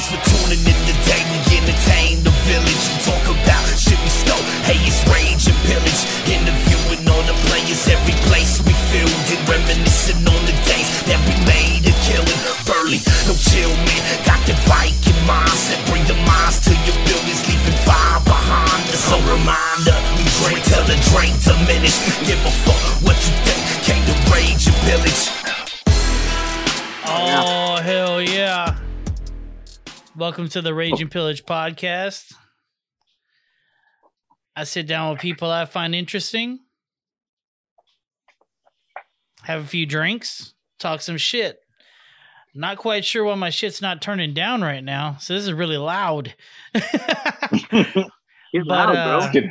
Thanks for tuning in today. We entertain the village and talk about shit we stole. Hey, it's rage and pillage. Interviewing all the players, every place we filled and reminiscing on the days that we made a killing. Burley, no chill, man. Got the Viking mindset. Bring the minds to your buildings, leaving fire behind us. So reminder, we drink till the drink diminish. Give a fuck what you think. Came to rage and pillage. Oh hell yeah! Welcome to the Rage and Pillage podcast. I sit down with people I find interesting, have a few drinks, talk some shit. Not quite sure why my shit's not turning down right now, so this is really loud. Get But, loud, uh, bro.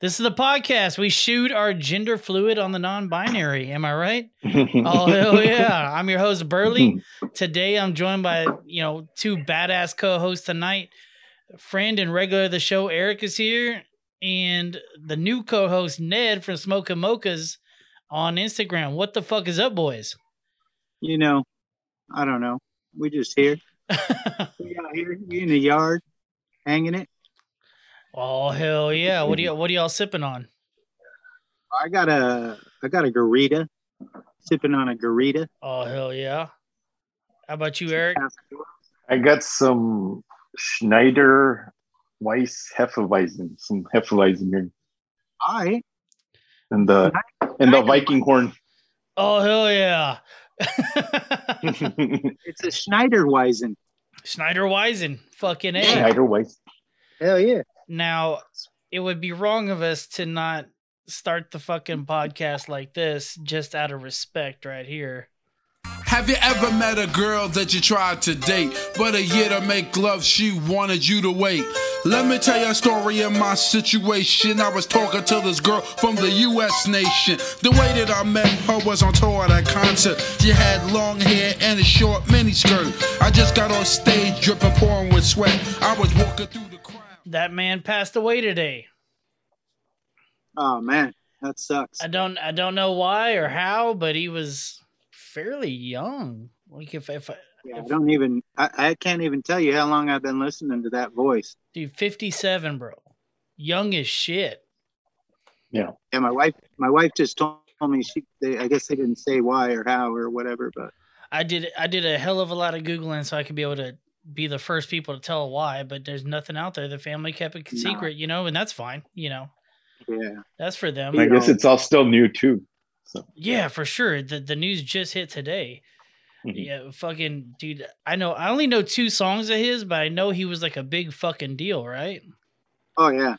This is the podcast. We shoot our gender fluid on the non-binary. Am I right? Oh hell yeah! I'm your host Burley. Today I'm joined by you know two badass co-hosts tonight. Friend and regular of the show Eric is here, and the new co-host Ned from Smoking Mochas on Instagram. What the fuck is up, boys? You know, I don't know. We just here. We out here we in the yard, hanging it. Oh hell yeah! What do you what are y'all sipping on? I got a I got a garita, sipping on a garita. Oh hell yeah! How about you, Eric? I got some Schneider Weiss Hefeweizen, some Hefeweizen here, All right. and the and the Viking horn. Oh hell yeah! It's a Schneiderweisen. Schneider Weizen, fucking a. Schneider Weiss. Hell yeah. Now, it would be wrong of us to not start the fucking podcast like this just out of respect right here. Have you ever met a girl that you tried to date, but a year to make love, she wanted you to wait? Let me tell you a story of my situation. I was talking to this girl from the US nation. The way that I met her was on tour at a concert. She had long hair and a short miniskirt. I just got on stage dripping, pouring with sweat. I was walking through the. That man passed away today. Oh man, that sucks. I don't I don't know why or how, but he was fairly young. Like if if I, Yeah, I don't even I, I can't even tell you how long I've been listening to that voice. dude 57, bro. Young as shit. Yeah, And my wife my wife just told me she they, I guess they didn't say why or how or whatever, but I did I did a hell of a lot of googling so I could be able to be the first people to tell why, but there's nothing out there. The family kept it No. secret, you know, and that's fine. You know, yeah. that's for them. I guess it's all still new too. So Yeah, for sure. The the news just hit today. Mhm. Yeah, fucking dude. I know. I only know two songs of his, but I know he was like a big fucking deal, right? Oh yeah.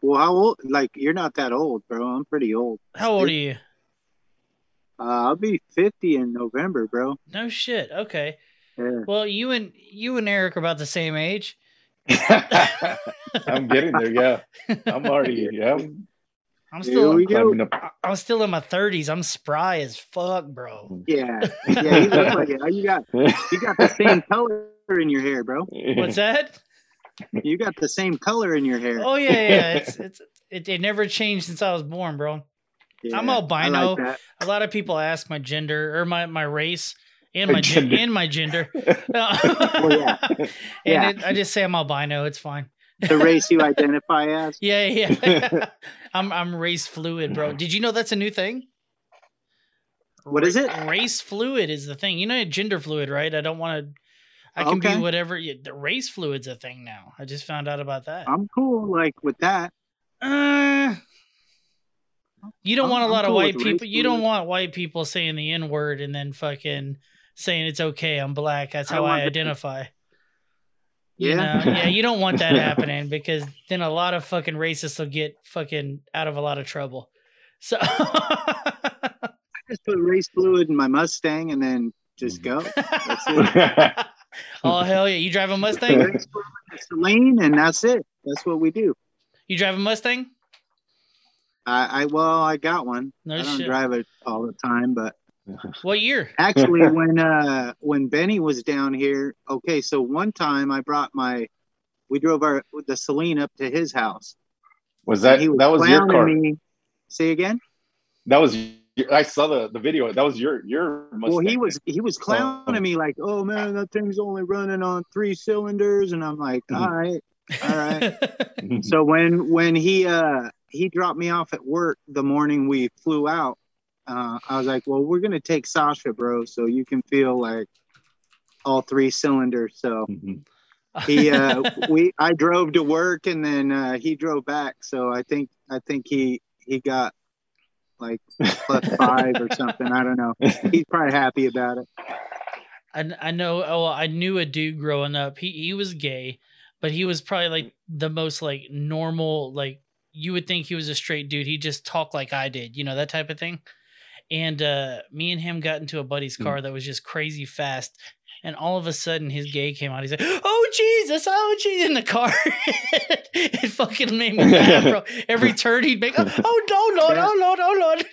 Well, how old? Like you're not that old, bro. I'm pretty old. How old are you? Uh, I'll be 50 in November, bro. No shit. Okay. Yeah. Well, you and you and Eric are about the same age. I'm getting there. Yeah, I'm already. Yeah, I'm I'm still. we go. climbing up. I'm still in my thirties. I'm spry as fuck, bro. Yeah, yeah. You look like it. You got you got the same color in your hair, bro. What's that? You got the same color in your hair. Oh yeah, yeah. It's it's it, it never changed since I was born, bro. Yeah, I'm albino. like. A lot of people ask my gender or my my race and my Gender. and my gender. yeah. and Yeah. it, I just say I'm albino. It's fine. The race you identify as. Yeah, yeah. I'm I'm race fluid, bro. Did you know that's a new thing? What is it? Race fluid is the thing. You know, gender fluid, right? I don't want to. I can Okay. be whatever. Yeah, the race fluid's a thing now. I just found out about that. I'm cool, like with that. Uh, you don't I'm- want a lot of white people. You don't want white people saying the N word and then fucking saying it's okay. I'm black. That's how I, that. identify. You Yeah. know? yeah, you don't want that happening because then a lot of fucking racists will get fucking out of a lot of trouble. So I just put race fluid in my Mustang and then just go. Oh hell yeah! You drive a Mustang? Race Celine, and that's it. That's what we do. You drive a Mustang? I, I well, I got one. No I don't shit. drive it all the time, but What year? actually when uh when benny was down here okay so one time i brought my we drove our the Saleen up to his house was that he that was your car? me. say again That was I saw the, the video. That was your your Mustang. Well, he was he was clowning Oh. me like, "Oh man, that thing's only running on three cylinders," and I'm like, Mhm. "All right, all right." so when when he uh he dropped me off at work the morning we flew out, uh, I was like, "Well, we're gonna take Sasha, bro, so you can feel like all three cylinders." So Mhm. he uh we I drove to work and then uh, he drove back. So I think I think he he got like plus five or something. I don't know. He's probably happy about it. I, I know. Oh, I knew a dude growing up. He he was gay, but he was probably like the most like normal. Like you would think he was a straight dude. He just talked like I did, you know that type of thing. And uh, me and him got into a buddy's Hmm. car that was just crazy fast. And all of a sudden, his gay came out. He's like, "Oh Jesus! Oh Jesus!" In the car, it fucking made me mad, bro. Every turn he'd make, "Oh no, Lord! Oh Lord! Oh Lord!"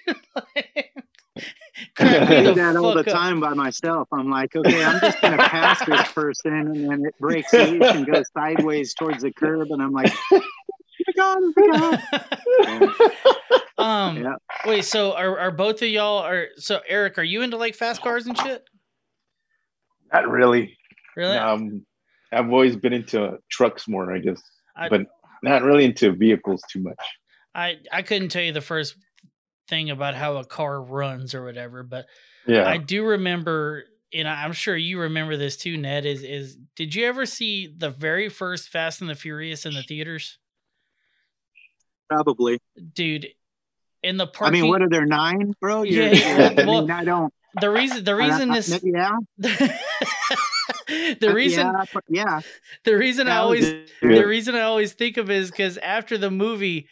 I do that all the up. time by myself. I'm like, okay, I'm just gonna pass this person, and then it breaks loose and goes sideways towards the curb, and I'm like, oh god, oh god. um Yeah. wait so are, are both of y'all are so eric are you into like fast cars and shit Not really. really Um, I've always been into trucks more, I guess, I, but not really into vehicles too much. I i couldn't tell you the first thing about how a car runs or whatever but Yeah. i do remember and i'm sure you remember this too ned is is did you ever see the very first fast and the furious in the theaters Probably. dude in the parking. I mean, what are there nine, bro? Yeah, You're- yeah. I Well, mean, I don't. the reason the reason I- I- this yeah, the reason yeah, yeah. the reason i always the reason I always think of is because after the movie,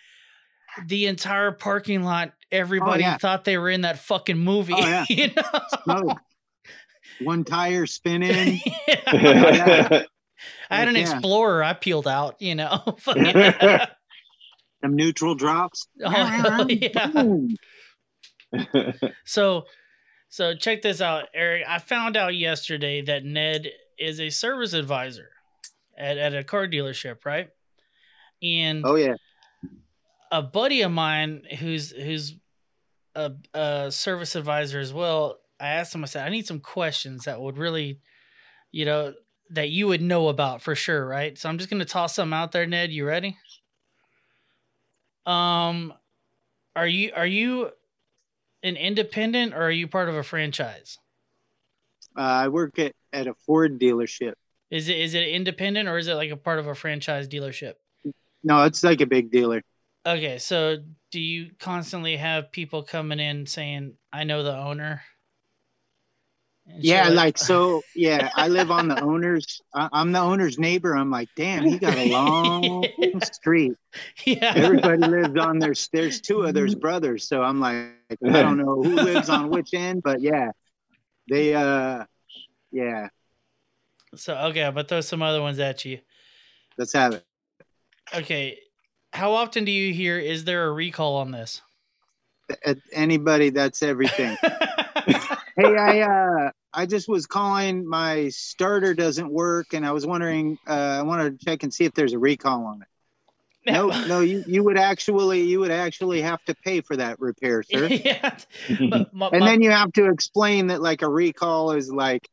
the entire parking lot, oh, everybody yeah. thought they were in that fucking movie. Oh, yeah. you know? Smoke. One tire spinning. Yeah. yeah. I had an Yeah. Explorer. I peeled out. You know. Fucking- Some neutral drops. Oh, yeah. So, so check this out, Eric. I found out yesterday that Ned is a service advisor at, at a car dealership, right? And Oh yeah. a buddy of mine who's who's a, a service advisor as well i asked him i said i need some questions that would really you know that you would know about for sure right so i'm just going to toss some out there ned you ready um are you are you an independent or are you part of a franchise Uh, I work at, at a Ford dealership. is it is it independent or is it like a part of a franchise dealership No, it's like a big dealer. Okay, so do you constantly have people coming in saying, "I know the owner"? And shit Yeah, like so. Yeah, I live on the owner's. I, I'm the owner's neighbor. I'm like, damn, he got a long street. yeah, Everybody lives on their. There's two of their brothers, so I'm like, I don't know who lives on which end, but yeah, they. uh Yeah, So okay, I'm gonna throw some other ones at you. let's have it. Okay, how often do you hear? Is there a recall on this? At anybody, that's everything. hey, I uh, I just was calling. My starter doesn't work, and I was wondering. Uh, I wanted to check and see if there's a recall on it. No, no, you you would actually you would actually have to pay for that repair, sir. yeah, but my, and my- then you have to explain that like a recall is like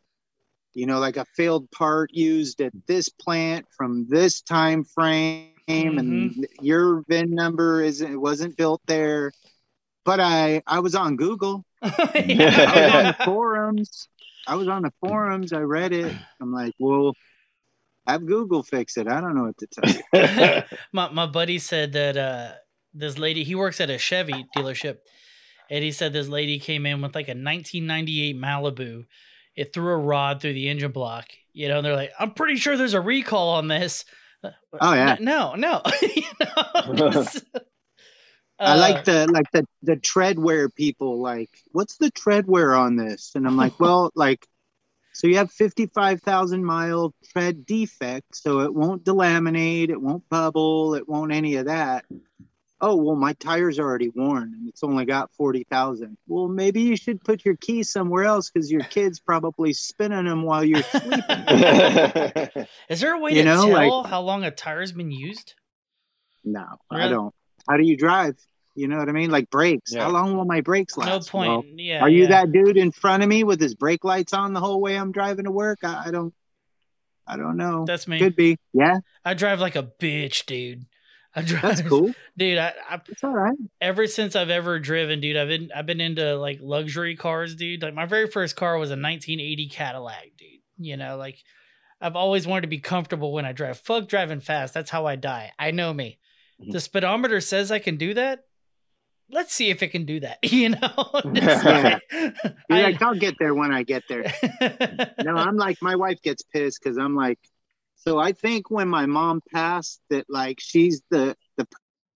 you know like a failed part used at this plant from this time frame and your vin number isn't it wasn't built there but i i was on google i was on forums i was on the forums i read it. I'm like well have google fix it. I don't know what to tell you. My my buddy said that uh this lady he works at a Chevy dealership and he said this lady came in with like a 1998 Malibu. It threw a rod through the engine block you know and they're like I'm pretty sure there's a recall on this. Oh yeah. No no you know? Just- I Uh, like the like the the treadwear people like what's the treadwear on this? And I'm like well like so you have 55,000 mile tread defect so it won't delaminate it won't bubble it won't any of that. Oh well my tires are already worn and it's only got 40,000 well maybe you should put your keys somewhere else because your kid's probably spinning them while you're sleeping. Is there a way you to know, tell like- how long a tire's been used? No I don't how do you drive You know what I mean? Like brakes. Yeah. How long will my brakes last? No Well, point. yeah. are you yeah. that dude in front of me with his brake lights on the whole way I'm driving to work? I, I don't. I don't know. That's me. Could be. Yeah, I drive like a bitch, dude. I drive. that's cool. dude. I, I It's all right. ever since I've ever driven, dude, I've been I've been into like luxury cars, dude. Like my very first car was a 1980 Cadillac, dude. You know, like I've always wanted to be comfortable when I drive. Fuck driving fast. That's how I die. I know me. Mhm. The speedometer says I can do that. Let's see if it can do that. You know, Yeah. like- I- like, I'll get there when I get there. no, I'm like, my wife gets pissed because I'm like, so I think when my mom passed, that like she's the the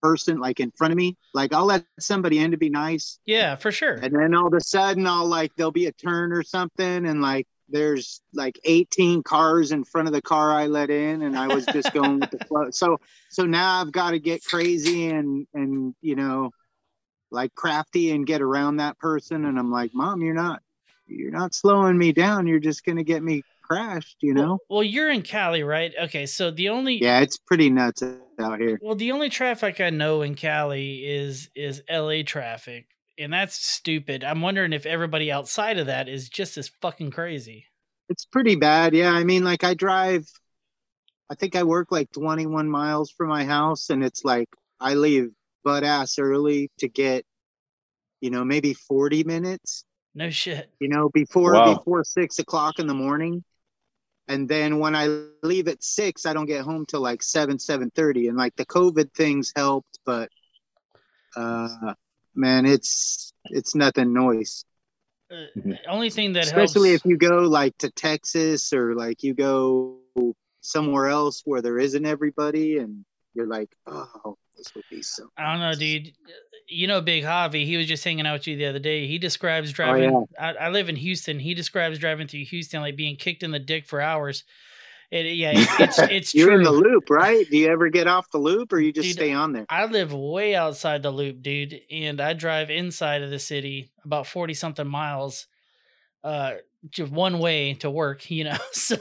person like in front of me. Like I'll let somebody in to be nice, yeah, for sure. and then all of a sudden I'll like there'll be a turn or something, and like there's like 18 cars in front of the car I let in, and I was just going with the flow. So so now I've got to get crazy and and you know like crafty and get around that person, and I'm like, mom, you're not you're not slowing me down. You're just gonna get me crashed, you know. Well, well, you're in Cali, right? Okay, so the only Yeah, it's pretty nuts out here. Well, the only traffic I know in Cali is is LA traffic, and that's stupid. I'm wondering if everybody outside of that is just as fucking crazy. It's pretty bad. Yeah, I mean, like I drive. I think I work like 21 miles from my house, and it's like I leave butt ass early to get, you know, maybe 40 minutes. No shit. You know, before Wow. before six o'clock in the morning, and then when I leave at six, I don't get home till like seven seven thirty. And like the COVID things helped, but uh, man, it's it's nothing noise. Uh, only thing that helps especially helps. if you go like to Texas or like you go somewhere else where there isn't everybody and you're like, oh, this would be so. I don't know, dude. You know, Big Javi. He was just hanging out with you the other day. He describes Oh, driving. I, I live in Houston. He describes driving through Houston like being kicked in the dick for hours. It, yeah, it's it's, it's You're true. in the loop, right? Do you ever get off the loop or you just Dude, stay on there? I live way outside the loop, dude, and I drive inside of the city about 40 something miles uh just one way to work, you know. So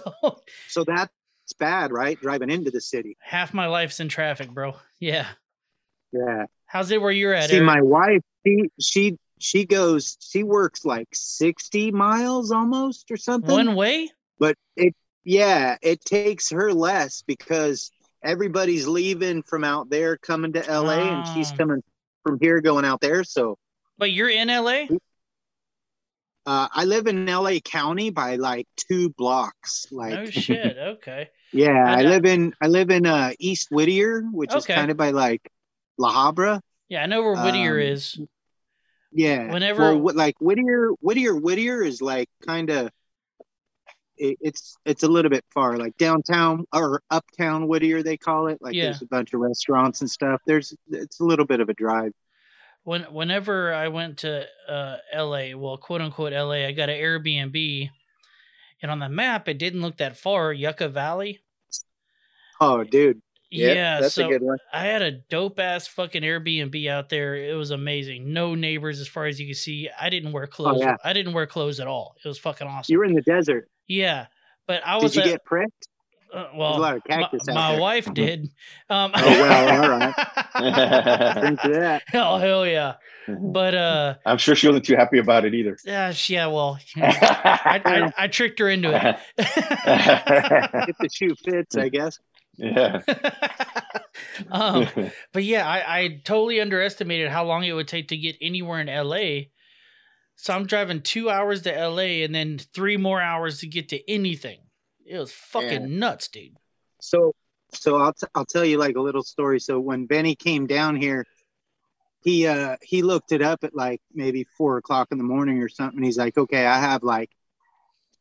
So that's bad, right? Driving into the city. half my life's in traffic, bro. Yeah. Yeah. How's it where you're at? See, Eric? my wife, she she she goes, she works like 60 miles almost or something. one way? but it yeah it takes her less because everybody's leaving from out there coming to la and she's Oh. coming from here going out there so But you're in LA? uh, i live in la county by like two blocks like oh shit. Okay. yeah I i, live in i live in uh east whittier which is kind of by like la habra Yeah, I know where Whittier Um, is. yeah Whenever- well, like whittier whittier whittier is like kind of it, it's it's a little bit far like downtown or uptown whittier they call it like Yeah. there's a bunch of restaurants and stuff there's it's a little bit of a drive When whenever I went to uh LA, well, quote unquote LA, I got an Airbnb. And on the map it didn't look that far, Yucca Valley. oh dude Yeah, that's so a good one I had a dope ass fucking Airbnb out there. It was amazing. No neighbors as far as you can see. I didn't wear clothes. Oh, yeah. I didn't wear clothes at all. It was fucking awesome. you were in the desert yeah, but I was did you at, get pricked uh, well. a lot of my- cactus out my there. wife did. Um, Oh, well, all right. drink that oh hell yeah! But uh, I'm sure she wasn't too happy about it either. yeah, she- yeah. Well, I, I, I tricked her into it. if the shoe fits i guess yeah. um, but yeah, I, I totally underestimated how long it would take to get anywhere in LA. So I'm driving two hours to LA and then three more hours to get to anything. It was fucking Yeah. nuts, dude. So, so I'll t- I'll tell you like a little story. So when Benny came down here, he uh he looked it up at like maybe four o'clock in the morning or something. He's like, okay, I have like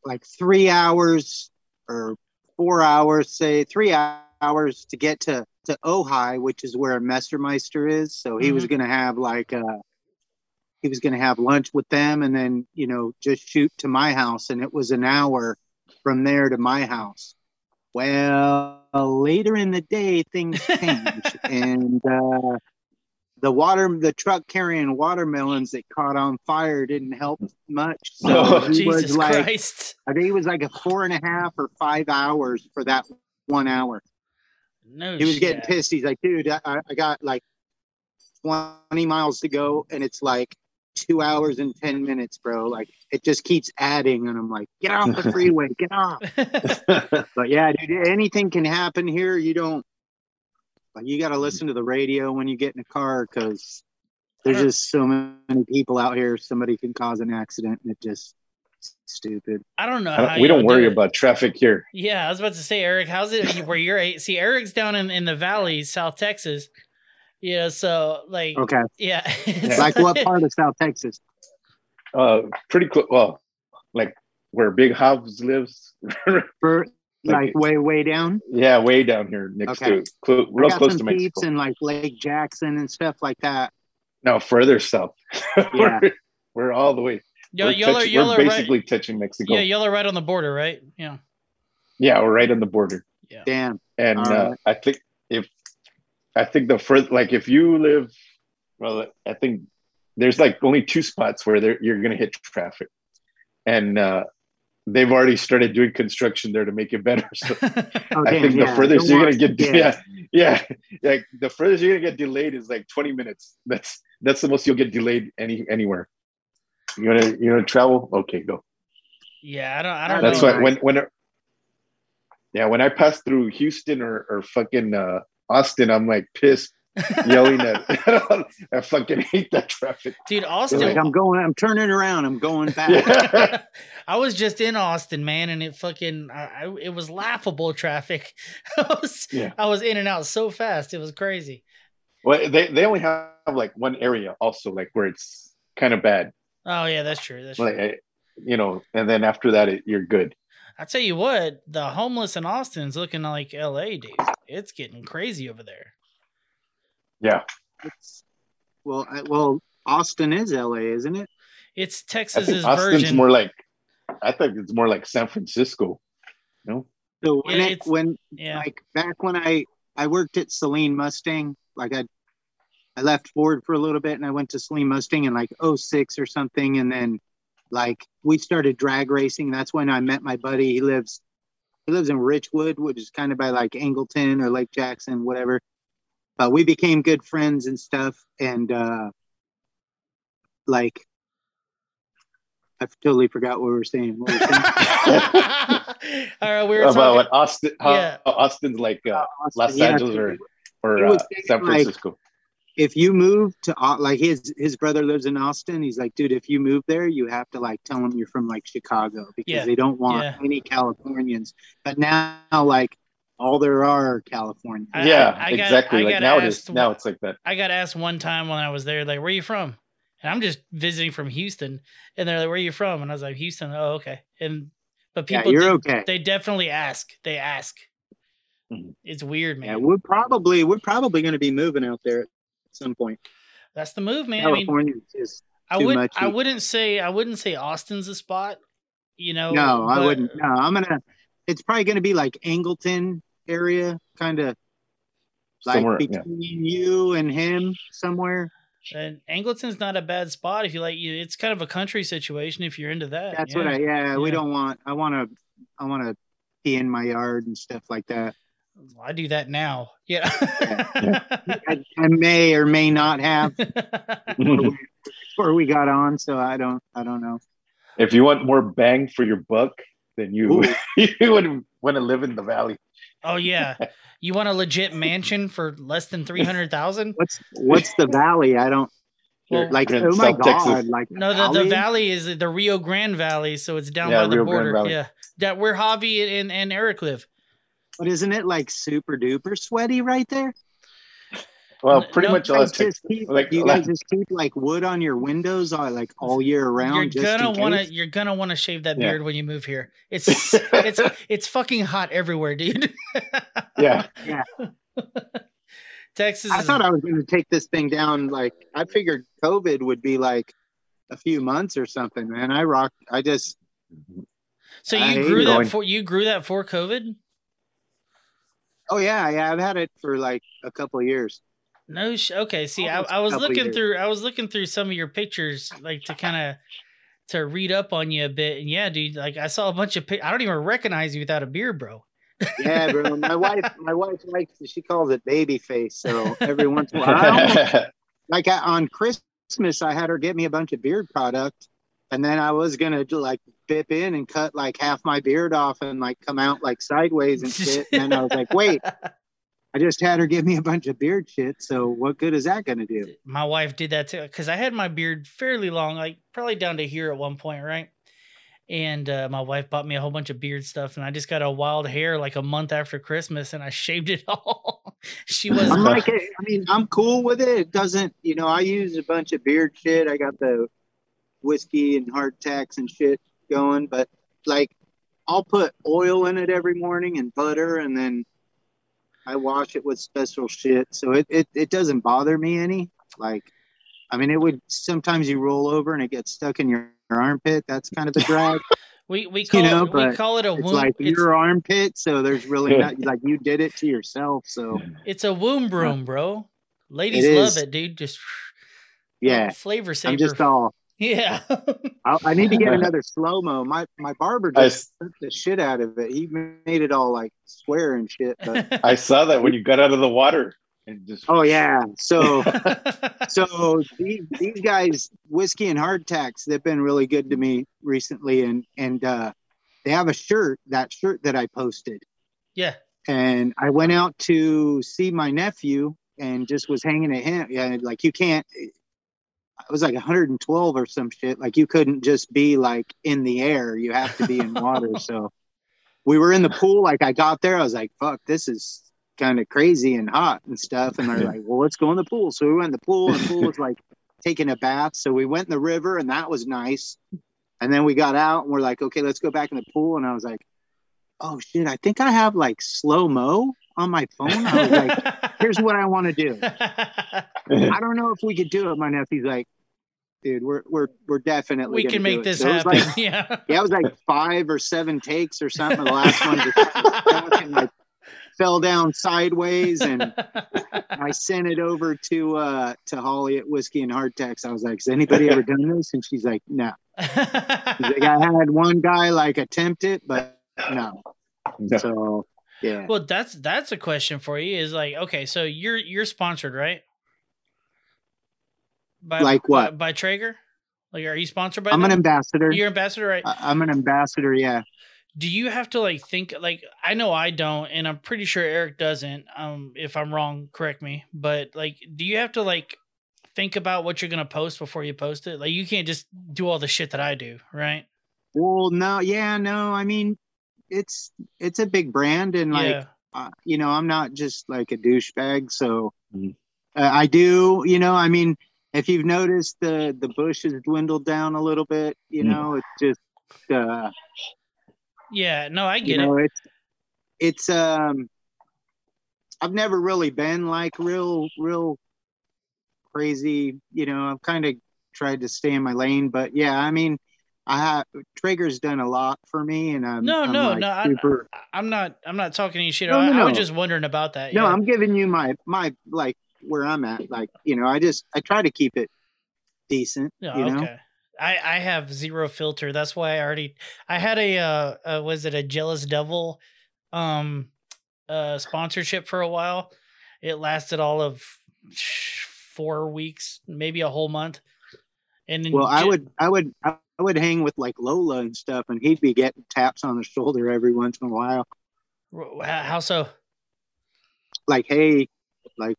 like three hours or four hours, say three hours to get to to Ojai, which is where Messermeister is. So he was gonna have like uh he was gonna have lunch with them and then you know just shoot to my house, and it was an hour from there to my house. Well, later in the day, things changed, and uh, the water, the truck carrying watermelons that caught on fire didn't help much. So Oh, he Jesus was like, Christ. I think it was like a four and a half or five hours for that one hour. No He was getting pissed. He's like, dude, I, I got like 20 miles to go, and it's like two hours and 10 minutes, bro. Like it just keeps adding, and I'm like, get off the freeway, get off. But yeah, dude, anything can happen here. You don't like you got to listen to the radio when you get in a car because there's just so many people out here. Somebody can cause an accident, and it just stupid. I don't know. I don't- we y'all don't worry it. about traffic here. Yeah, I was about to say, Eric, how's it where you're at? See, Eric's down in, in the valley, South Texas. Yeah, so like, Okay, yeah, it's- like what part of South Texas? Uh, pretty close. Well, like where Big Hobbs lives. For like Like- way way down. yeah, way down here next Okay. to clo- I real got close some to Mexico. peeps in like Lake Jackson and stuff like that. No, further south. Yeah. we're, we're all the way. Y'all, we're y'all are touching- y'all we're are right. basically touching Mexico. Yeah, Yeah, y'all are right on the border, right? Yeah. Yeah, we're right on the border. Damn. And All uh. I think if I think the further, like if you live, well, I think there's like only two spots where you're gonna hit traffic, and uh, they've already started doing construction there to make it better. So Oh, I damn, think the yeah, furthest don't you're gonna get, yeah. yeah, yeah, like the furthest you're gonna get delayed is like 20 minutes. That's that's the most you'll get delayed any anywhere. You wanna you wanna travel? Okay, go. yeah, I don't. I don't. That's why when when yeah when I pass through Houston or or fucking uh, Austin, I'm like pissed, yelling at. I fucking hate that traffic. dude. Like, Austin. I'm going. I'm turning around. I'm going back. Yeah. I was just in Austin, man, and it fucking, I, I, it was laughable traffic. I was, Yeah. I was in and out so fast, it was crazy. Well, they they only have like one area also like where it's kind of bad, Oh yeah, that's true. That's true. like I- you know, and then after that it, you're good. I tell you what, the homeless in Austin's looking like L.A. dude. It's getting crazy over there. Yeah. It's- well, I, well, Austin is LA, isn't it? It's I think Texas's Austin's version. more like I think it's more like San Francisco. No? So when Yeah, it, when yeah, like back when I I worked at Saleen Mustang, like I I left Ford for a little bit and I went to Saleen Mustang in like 06 or something and then like we started drag racing. That's when I met my buddy. He lives he lives in Richwood, which is kind of by like Angleton or Lake Jackson, whatever. But we became good friends and stuff and uh like I totally forgot what we were saying. What were saying? All right, we were About talking. what Austin? How Yeah. Austin's like uh, Los Yeah, Angeles or or uh, was saying, San like, Francisco. If you move to like his his brother lives in Austin, he's like, dude, if you move there, you have to like tell them you're from like Chicago because Yeah. they don't want Yeah. any Californians. But now, like, all there are Californians. I- yeah, I got- exactly. I like got now it is. Now it's like that. I got asked one time when I was there, like, "Where are you from?" And I'm just visiting from Houston, and they're like, "Where are you from?" And I was like, "Houston." Oh, okay. And but people, yeah, people, you're de- okay. they definitely ask. They ask. Mhm. It's weird, man. Yeah, we're probably we're probably going to be moving out there at some point. That's the move, man. I mean, California is I too would much. I wouldn't say, I wouldn't say Austin's a spot. You know, no, I wouldn't. No, I'm gonna. It's probably going to be like Angleton area, kind of like Somewhere, yeah. between you and him somewhere. And Angleton's not a bad spot if you like. You, it's kind of a country situation if you're into that. That's yeah. what I. Yeah, we don't want. I want to. I want to pee in my yard and stuff like that. I do that now. Yeah. I, I may or may not have before we got on, so I don't. I don't know. if you want more bang for your buck, then you Ooh. you would want to live in the valley. oh yeah. You want a legit mansion for less than three hundred thousand? What's What's the valley? I don't Well, like. You're Oh my South god! Texas. Like No, the, the valley is the Rio Grande Valley, so it's down Yeah, by the Rio border. Yeah, that where Javi and, and Eric live. But isn't it like super duper sweaty right there? Well, pretty no, much You all guys it's like, just keep, like- you guys just keep like wood on your windows all, like all year round. You're just gonna want to you're gonna want to shave that Yeah. beard when you move here. It's it's it's fucking hot everywhere, dude. yeah. Yeah. Texas. I thought I was going to take this thing down. Like I figured COVID would be like a few months or something. Man, I rock. I just so you hate grew that Going- for you grew that for COVID. Oh yeah, yeah. I've had it for like a couple of years. No, sh- okay. See, I, Almost I a was looking years. through. I was looking through some of your pictures, like to kind of to read up on you a bit. And yeah, dude, like I saw a bunch of. Pic- I don't even recognize you without a beard, bro. Yeah, bro. My wife, my wife likes. She calls it baby face. So every once in a while, I like I, on Christmas, I had her get me a bunch of beard product, and then I was gonna do like bip in and cut like half my beard off and like come out like sideways and shit. And then I was like, wait, I just had her give me a bunch of beard shit. So what good is that gonna do? My wife did that too because I had my beard fairly long, like probably down to here at one point, right? And uh, my wife bought me a whole bunch of beard stuff, and I just got a wild hair like a month after Christmas, and I shaved it all. she was I'm like, I mean, I'm cool with it. It doesn't, you know, I use a bunch of beard shit. I got the whiskey and hard tacks and shit going, but like, I'll put oil in it every morning and butter, and then I wash it with special shit. So it, it, it doesn't bother me any. Like, I mean, it would sometimes you roll over and it gets stuck in your, your armpit. That's kind of the drag. we we call you know, it, we call it a It's like It's, your armpit, so there's really not like you did it to yourself. So it's a womb broom, bro. Ladies It love is. it, dude. Just yeah, oh, flavor saver. I'm just all. Yeah. I, I need to get another slow mo. My my barber just took the shit out of it. He made it all like swear and shit. But I saw that when you got out of the water and just oh yeah, so so these, these guys, whiskey and hardtacks, they've been really good to me recently, and and uh, they have a shirt, that shirt that I posted, yeah. and I went out to see my nephew and just was hanging at him. Yeah, like you can't. It was like 112 or some shit. Like you couldn't just be like in the air. You have to be in water. so we were in the pool. Like I got there, I was like, "Fuck, this is kind of crazy and hot and stuff." And they're like, "Well, let's go in the pool." So we went in the pool, and the pool was like taking a bath. So we went in the river, and that was nice. And then we got out, and we're like, "Okay, let's go back in the pool." And I was like, "Oh shit, I think I have like slow mo on my phone." I was like, "Here's what I want to do." I don't know if we could do it. My nephew's like, dude, we're we're we're definitely we can make it." this So it was happen. Like, yeah. yeah, it was like five or seven takes or something. The last one just and like fell down sideways, and I sent it over to uh to Holly at Whiskey and Hardtacks. I was like, "Has anybody ever done this?" And she's like, "No." She's like, I had one guy like attempt it, but no. No. So yeah, well, that's that's a question for you. Is like, okay, so you're you're sponsored, right? By, Like what? By, by Traeger? Like, are you sponsored by I'm an ambassador. You're ambassador, right? I- I'm an ambassador. Yeah. do you have to like think like I know I don't, and I'm pretty sure Eric doesn't. Um, if I'm wrong, correct me. But like, do you have to like think about what you're gonna post before you post it? Like, you can't just do all the shit that I do, right? Well, no, yeah, no. I mean, it's it's a big brand, and like yeah. uh, you know, I'm not just like a douchebag. So uh, I do, you know, I mean, if you've noticed the the bush has dwindled down a little bit, you Mhm. know, it's just uh, Yeah. No, I you get know, it. it's it's um, I've never really been like real real crazy, you know. I've kind of tried to stay in my lane, but yeah, I mean. I have Traeger's done a lot for me, and I'm No, I'm, no, like, no, I- super. I'm not. I'm not talking any shit. No, I, no, I was just wondering about that. No, yeah. I'm giving you my my like where I'm at. Like you know, I just I try to keep it decent. Yeah, you know, okay. I I have zero filter. That's why I already I had a uh, uh was it a jealous devil um uh sponsorship for a while. It lasted all of four weeks, maybe a whole month. And well, I would I would I would hang with like Lola and stuff, and he'd be getting taps on the shoulder every once in a while. How so? Like, hey, like,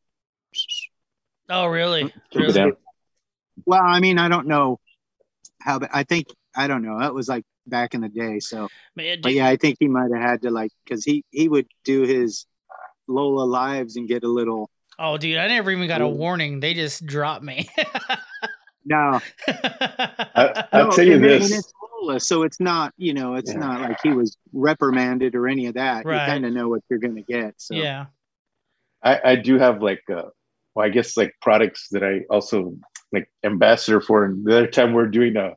Oh, really? Really? well, I mean, I don't know how. I think I don't know. That was like back in the day. So, Man, uh, but yeah, I think he might have had to like because he he would do his Lola lives and get a little. Oh, dude, I never even got a warning. They just dropped me. No, I, I'll no, tell you and- and this. it's Lola, so it's not you know it's Yeah. not like he was reprimanded or any of that. Right. You kind of know what you're gonna get. So yeah. I, I do have like uh well I guess like products that I also like ambassador for and the other time we're doing a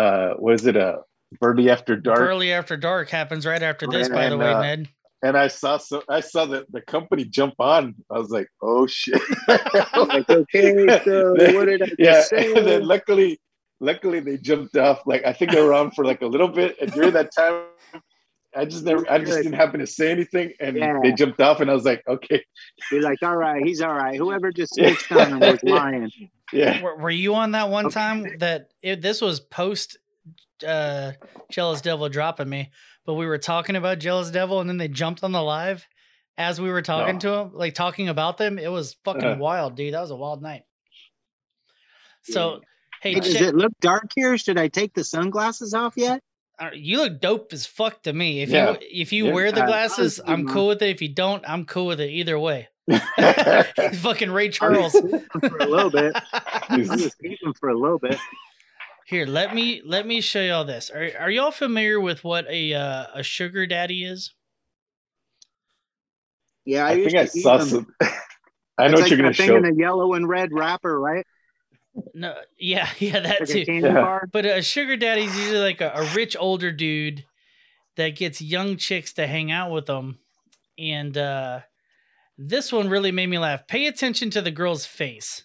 uh what is it a Burley After Dark Early after dark happens right after this, Right, by the and, way, uh, Ned. And I saw so I saw the, the company jump on. I was like, oh shit. like okay, so what did I yeah, say? and then luckily luckily they jumped off like I think they were on for like a little bit and during that time I just never, I just didn't happen to say anything, and Yeah. they jumped off, and I was like, okay, Be like, all right, he's all right. Whoever just snitched on him was lying. yeah, Were, were you on that one Okay. time that it, this was post uh, Jealous Devil dropping me, but we were talking about Jealous Devil and then they jumped on the live as we were talking No. to him, like talking about them. It was fucking Uh-huh. wild, dude. That was a wild night. So, hey, Hey, does check- it look dark here? Should I take the sunglasses off yet? uh, you look dope as fuck to me. If Yeah. you if you Yeah. wear the glasses, I'm cool with it. If you don't, I'm cool with it either way. fucking Ray Charles. for a little bit. I was keeping for a little bit. Here, let me let me show y'all this. Are are y'all familiar with what a uh, a sugar daddy is? Yeah, I, I think I to eat saw them. some. I It's know what like you're gonna that thing show. in a yellow and red wrapper, right? No, yeah, yeah, that Like a too. candy Yeah. bar. But a sugar daddy's usually like a, a rich older dude that gets young chicks to hang out with them. And uh, this one really made me laugh. Pay attention to the girl's face.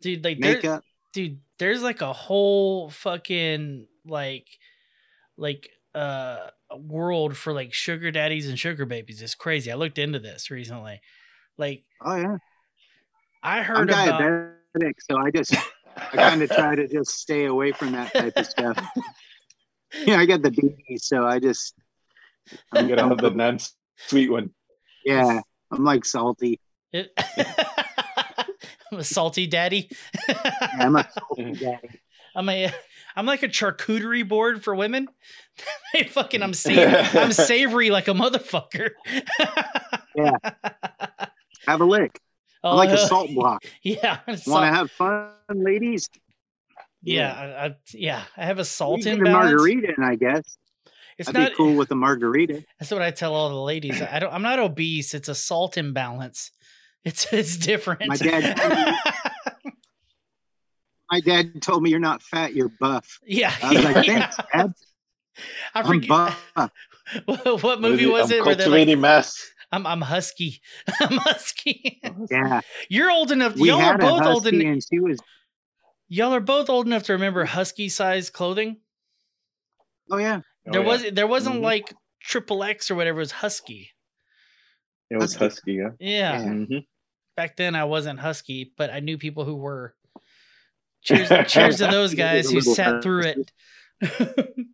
dude, like there, makeup. dude, there's like a whole fucking like, like uh world for like sugar daddies and sugar babies. It's crazy. I looked into this recently. Like Oh yeah, I I'm heard about. diabetic, so I just I kind of try to just stay away from that type of stuff. Yeah, I got the BB, so I just I'm gonna have the non-sweet one. yeah, I'm like salty. It, I'm a salty daddy. Yeah, I'm a salty daddy. I'm a I'm like a charcuterie board for women. they fucking I'm sa- I'm savory like a motherfucker. yeah. Have a lick. I'm oh, like a Oh, salt block. Yeah, Want to have fun, ladies? yeah, I, I, yeah. I have a salt We get a imbalance. margarita, and I guess. It's I'd not be cool with a margarita. That's what I tell all the ladies. I don't. I'm not obese. It's a salt imbalance. It's it's different. My dad- My dad told me you're not fat, you're buff. yeah, I was like, yeah. thanks, Dad. I I'm forget buff. what, what movie was I'm it where they're like, cultivating mass. "I'm I'm husky, I'm husky." Yeah, You're old enough. we y'all are had a both old enough. and she was. Y'all are both old enough to remember husky size clothing. Oh yeah, Oh, there yeah. was there wasn't Mhm. like triple X or whatever. It was husky. It was Husky. husky. Yeah. Yeah. Yeah. Mhm. Back then I wasn't husky, but I knew people who were. Cheers, cheers to those guys who sat through it.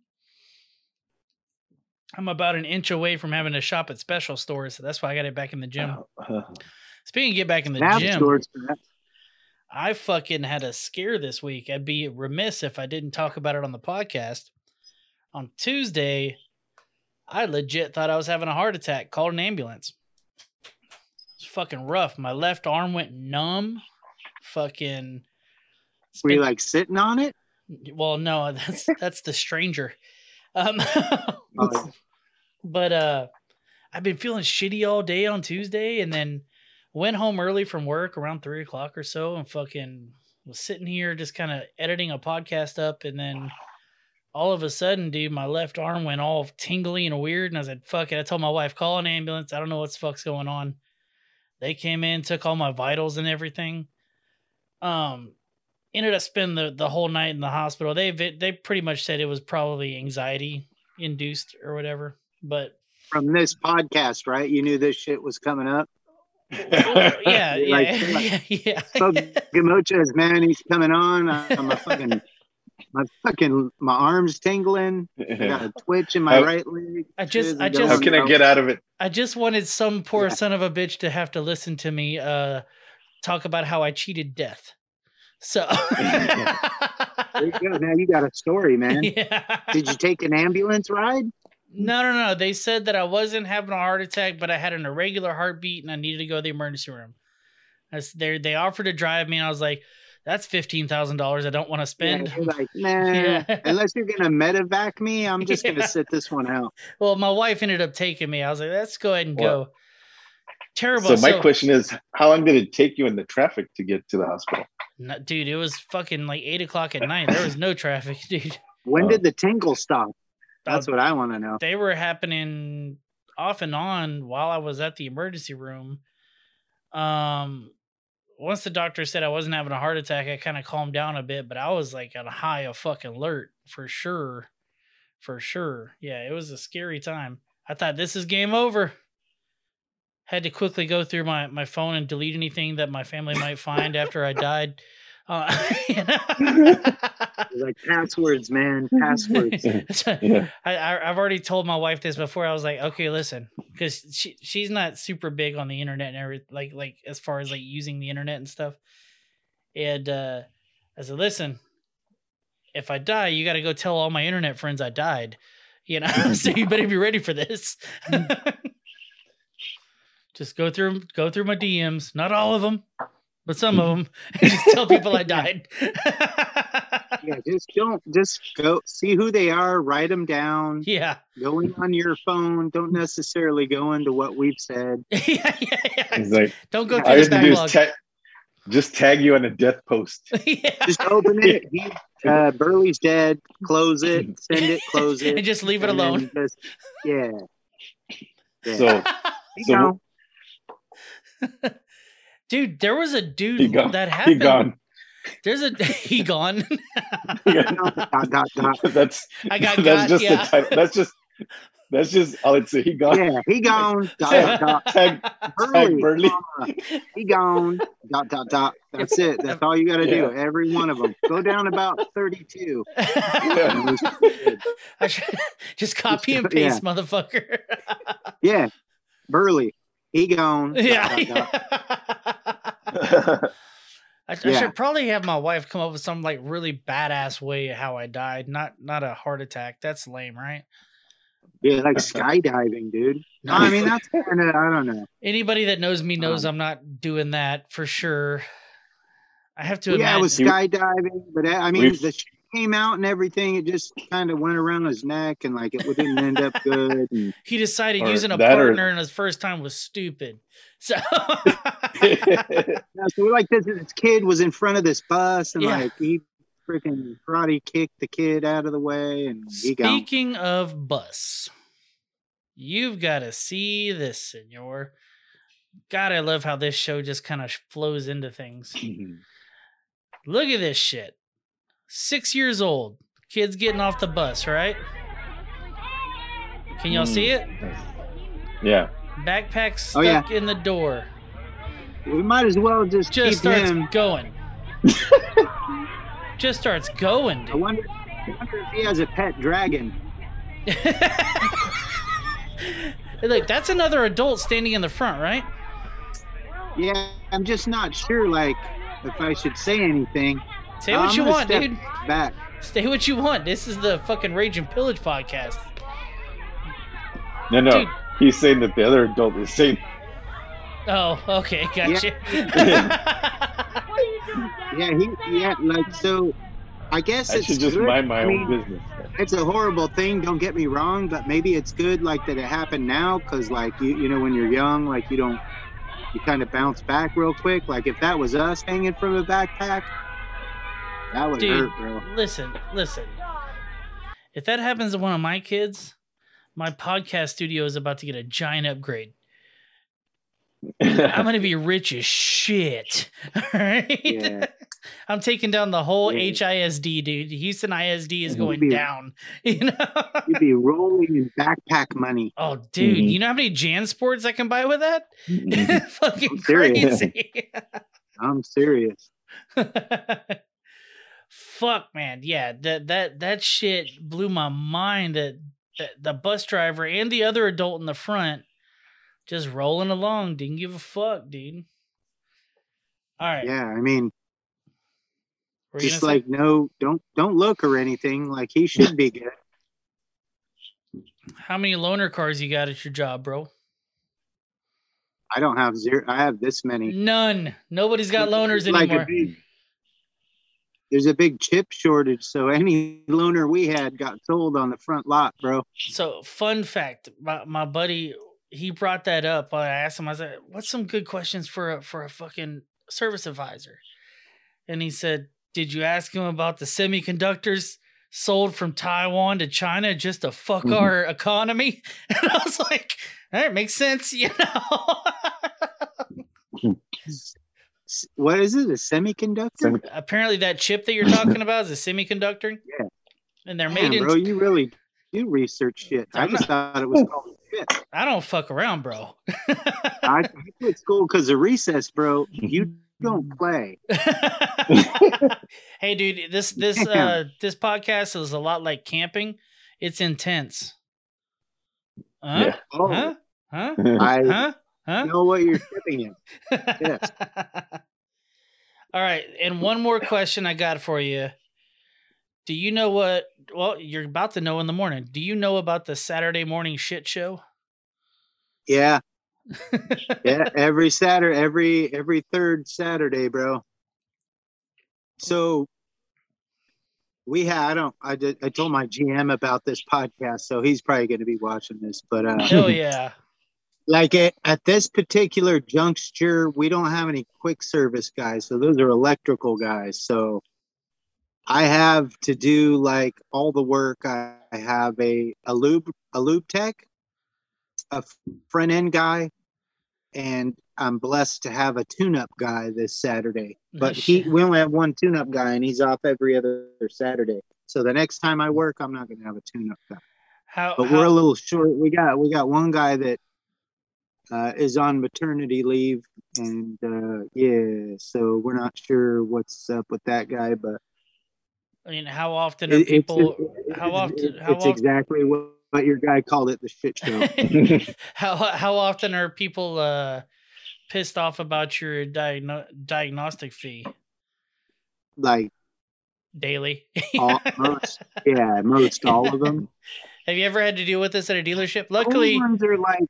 I'm about an inch away from having to shop at special stores, so that's why I got it back in the gym. Uh, Speaking of get back in the gym, stores. I fucking had a scare this week. I'd be remiss if I didn't talk about it on the podcast. On Tuesday, I legit thought I was having a heart attack. Called an ambulance. Fucking rough. My left arm went numb. Fucking. Were you like sitting on it? well, no, that's that's the stranger. Um, Oh, but uh, I've been feeling shitty all day on Tuesday, and then went home early from work around three o'clock or so, and fucking was sitting here just kind of editing a podcast up, and then all of a sudden, dude, my left arm went all tingly and weird, and I said, "Fuck it!" I told my wife, "Call an ambulance." I don't know what the fuck's going on. They came in, took all my vitals and everything. Um, ended up spending the, the whole night in the hospital. They they pretty much said it was probably anxiety induced or whatever. But from this podcast, right? You knew this shit was coming up. yeah, You're yeah, like, yeah, yeah. So Gamocha's man, he's coming on. I'm a fucking, my fucking, my arms tingling. I got a twitch in my How- right leg. I just- I just- How can I get out of it? I just wanted some poor Yeah. son of a bitch to have to listen to me uh talk about how I cheated death. So There you go. Now you got a story, man. yeah. Did you take an ambulance ride? No, no, no. They said that I wasn't having a heart attack, but I had an irregular heartbeat and I needed to go to the emergency room. That's they they offered to drive me, and I was like, That's fifteen thousand dollars I don't want to spend. Yeah, you're like, nah. Yeah. Unless you're gonna medevac me, I'm just Yeah. gonna sit this one out. Well, my wife ended up taking me. I was like, let's go ahead and Well, go. Terrible. So my question is, how long did it take you in the traffic to get to the hospital? No, dude, it was fucking like eight o'clock at night. There was no traffic, dude. When Oh. did the tingle stop? That's Uh, what I want to know. they were happening off and on while I was at the emergency room. Um, once the doctor said I wasn't having a heart attack, I kind of calmed down a bit, but I was like on a high of fucking alert for sure, for sure. Yeah, it was a scary time. I thought this is game over. Had to quickly go through my my phone and delete anything that my family might find after I died. Uh, Like passwords, man, passwords. Yeah. I, I I've already told my wife this before. I was like, okay, listen, because she she's not super big on the internet and everything, like like as far as like using the internet and stuff. And uh, I said, listen, if I die, you got to go tell all my internet friends I died. You know, so you better be ready for this. just go through go through my DMs, not all of them, but some of them, and just tell people I died. yeah, just don't just go see who they are, write them down, yeah. go in on your phone. Don't necessarily go into what we've said. yeah, yeah, yeah. It's like Don't go all through you the have to do is backlog. tag, just tag you on a death post. yeah. Just open it. He, uh, Burley's dead. Close it. Send it. Close it. and just leave it alone. just- yeah. yeah. So You so- know, dude, there was a dude He gone. that he happened. gone. There's a he gone. dot, dot, dot. that's I got that's got, just yeah. the title. That's just that's just oh, all it say. He gone. Yeah, he gone. Dot, dot, dot. Tag Burley, Burley. he gone. Dot, dot, dot. That's it. That's all you got to do. Every one of them. Go down about 32. Yeah. I should, just copy and Yeah. paste, motherfucker. Yeah. Burley, he gone. Dot, yeah. dot, dot. I, I Yeah. should probably have my wife come up with some like really badass way how I died, not not a heart attack. That's lame, right? Yeah, like skydiving, dude. No, I mean, that's kind of, I don't know. Anybody that knows me knows Um, I'm not doing that for sure. I have to yeah, imagine. it was skydiving, but I I mean, We've- the shit came out and everything. It just kind of went around his neck and like it didn't end up good. And he decided using a that or- partner in his first time was stupid. So Yeah, so we're like this, this kid was in front of this bus and Yeah. like he freaking karate kicked the kid out of the way and he gone. speaking of bus, you've got to see this, senor. God, I love how this show just kind of flows into things. Mm-hmm. Look at this shit. Six years old. Kid's getting off the bus, right? Can y'all see hmm. it? yeah. Backpack Oh, yeah. stuck in the door. We might as well just, Just keep starts him. going. just starts going, I wonder, I wonder if he has a pet dragon. Look, that's another adult standing in the front, right? Yeah, I'm just not sure like if I should say anything. Say what I'm you want, dude. Back. Say what you want. This is the fucking Rage and Pillage podcast. No, no. Dude. He's saying that the other adult is saying Oh, okay, gotcha. Yeah, he yeah, like so I guess I it's should just good. mind my I own business. It's a horrible thing, don't get me wrong, but maybe it's good like that it happened now cuz like you you know when you're young like you don't you kind of bounce back real quick. Like if that was us hanging from a backpack, that would Dude, hurt, bro. listen, listen. If that happens to one of my kids, my podcast studio is about to get a giant upgrade. I'm gonna be rich as shit. All right. Yeah. I'm taking down the whole Yeah. HISD, dude. Houston ISD is going Be- down. You know. You'd be rolling in backpack money. Oh, dude, Mhm. you know how many JanSports I can buy with that? Fucking I'm crazy. I'm serious. Fuck, man. Yeah, that that that shit blew my mind. That, that the bus driver and the other adult in the front just rolling along, didn't give a fuck, dude. All right, Yeah, I mean, were just gonna say- like no, don't don't look or anything. Like he should be good. how many loaner cars you got at your job, bro? I don't have zero. I have this many. None. Nobody's got loaners like anymore. There's a big chip shortage, so any loaner we had got sold on the front lot, bro. So, fun fact: my, my buddy he brought that up. I asked him, I said, "What's some good questions for a for a fucking service advisor?" And he said, "Did you ask him about the semiconductors sold from Taiwan to China just to fuck Mhm. our economy?" And I was like, "That makes sense, you know." S- What is it? A semiconductor? Semi- Apparently, that chip that you're talking about is a semiconductor. Yeah. And they're Man, made in. bro, you really do research shit. I I'm just thought it was called shit. I don't fuck around, bro. I I quit school because of recess, bro. You don't play. hey, dude, this this uh this podcast is a lot like camping. It's intense. Huh? Yeah. Oh, Huh? Huh? I Huh? Huh? know what you're shipping in. Yes. All right, and one more question I got for you. Do you know what? Well, you're about to know in the morning. Do you know about the Saturday morning shit show? Yeah, yeah. Every Saturday, every every third Saturday, bro. So we had. I don't. I did. I told my GM about this podcast, so he's probably going to be watching this. But uh, Hell yeah! Like at, at this particular juncture, we don't have any quick service guys. So those are electrical guys. So I have to do like all the work. I, I have a, a lube, a lube tech, a front end guy, and I'm blessed to have a tune up guy this Saturday. But he, we only have one tune up guy and he's off every other Saturday. So the next time I work, I'm not going to have a tune up guy How? but how- we're a little short. We got we got one guy that uh, is on maternity leave, and uh, yeah, so we're not sure what's up with that guy. But I mean, how often are it, people? it's, how often- It's often- exactly what, what your guy called it, the shit show. how how often are people uh pissed off about your diagno- diagnostic fee like daily? all, most, yeah, most all of them. Have you ever had to deal with this at a dealership? Luckily, ones are like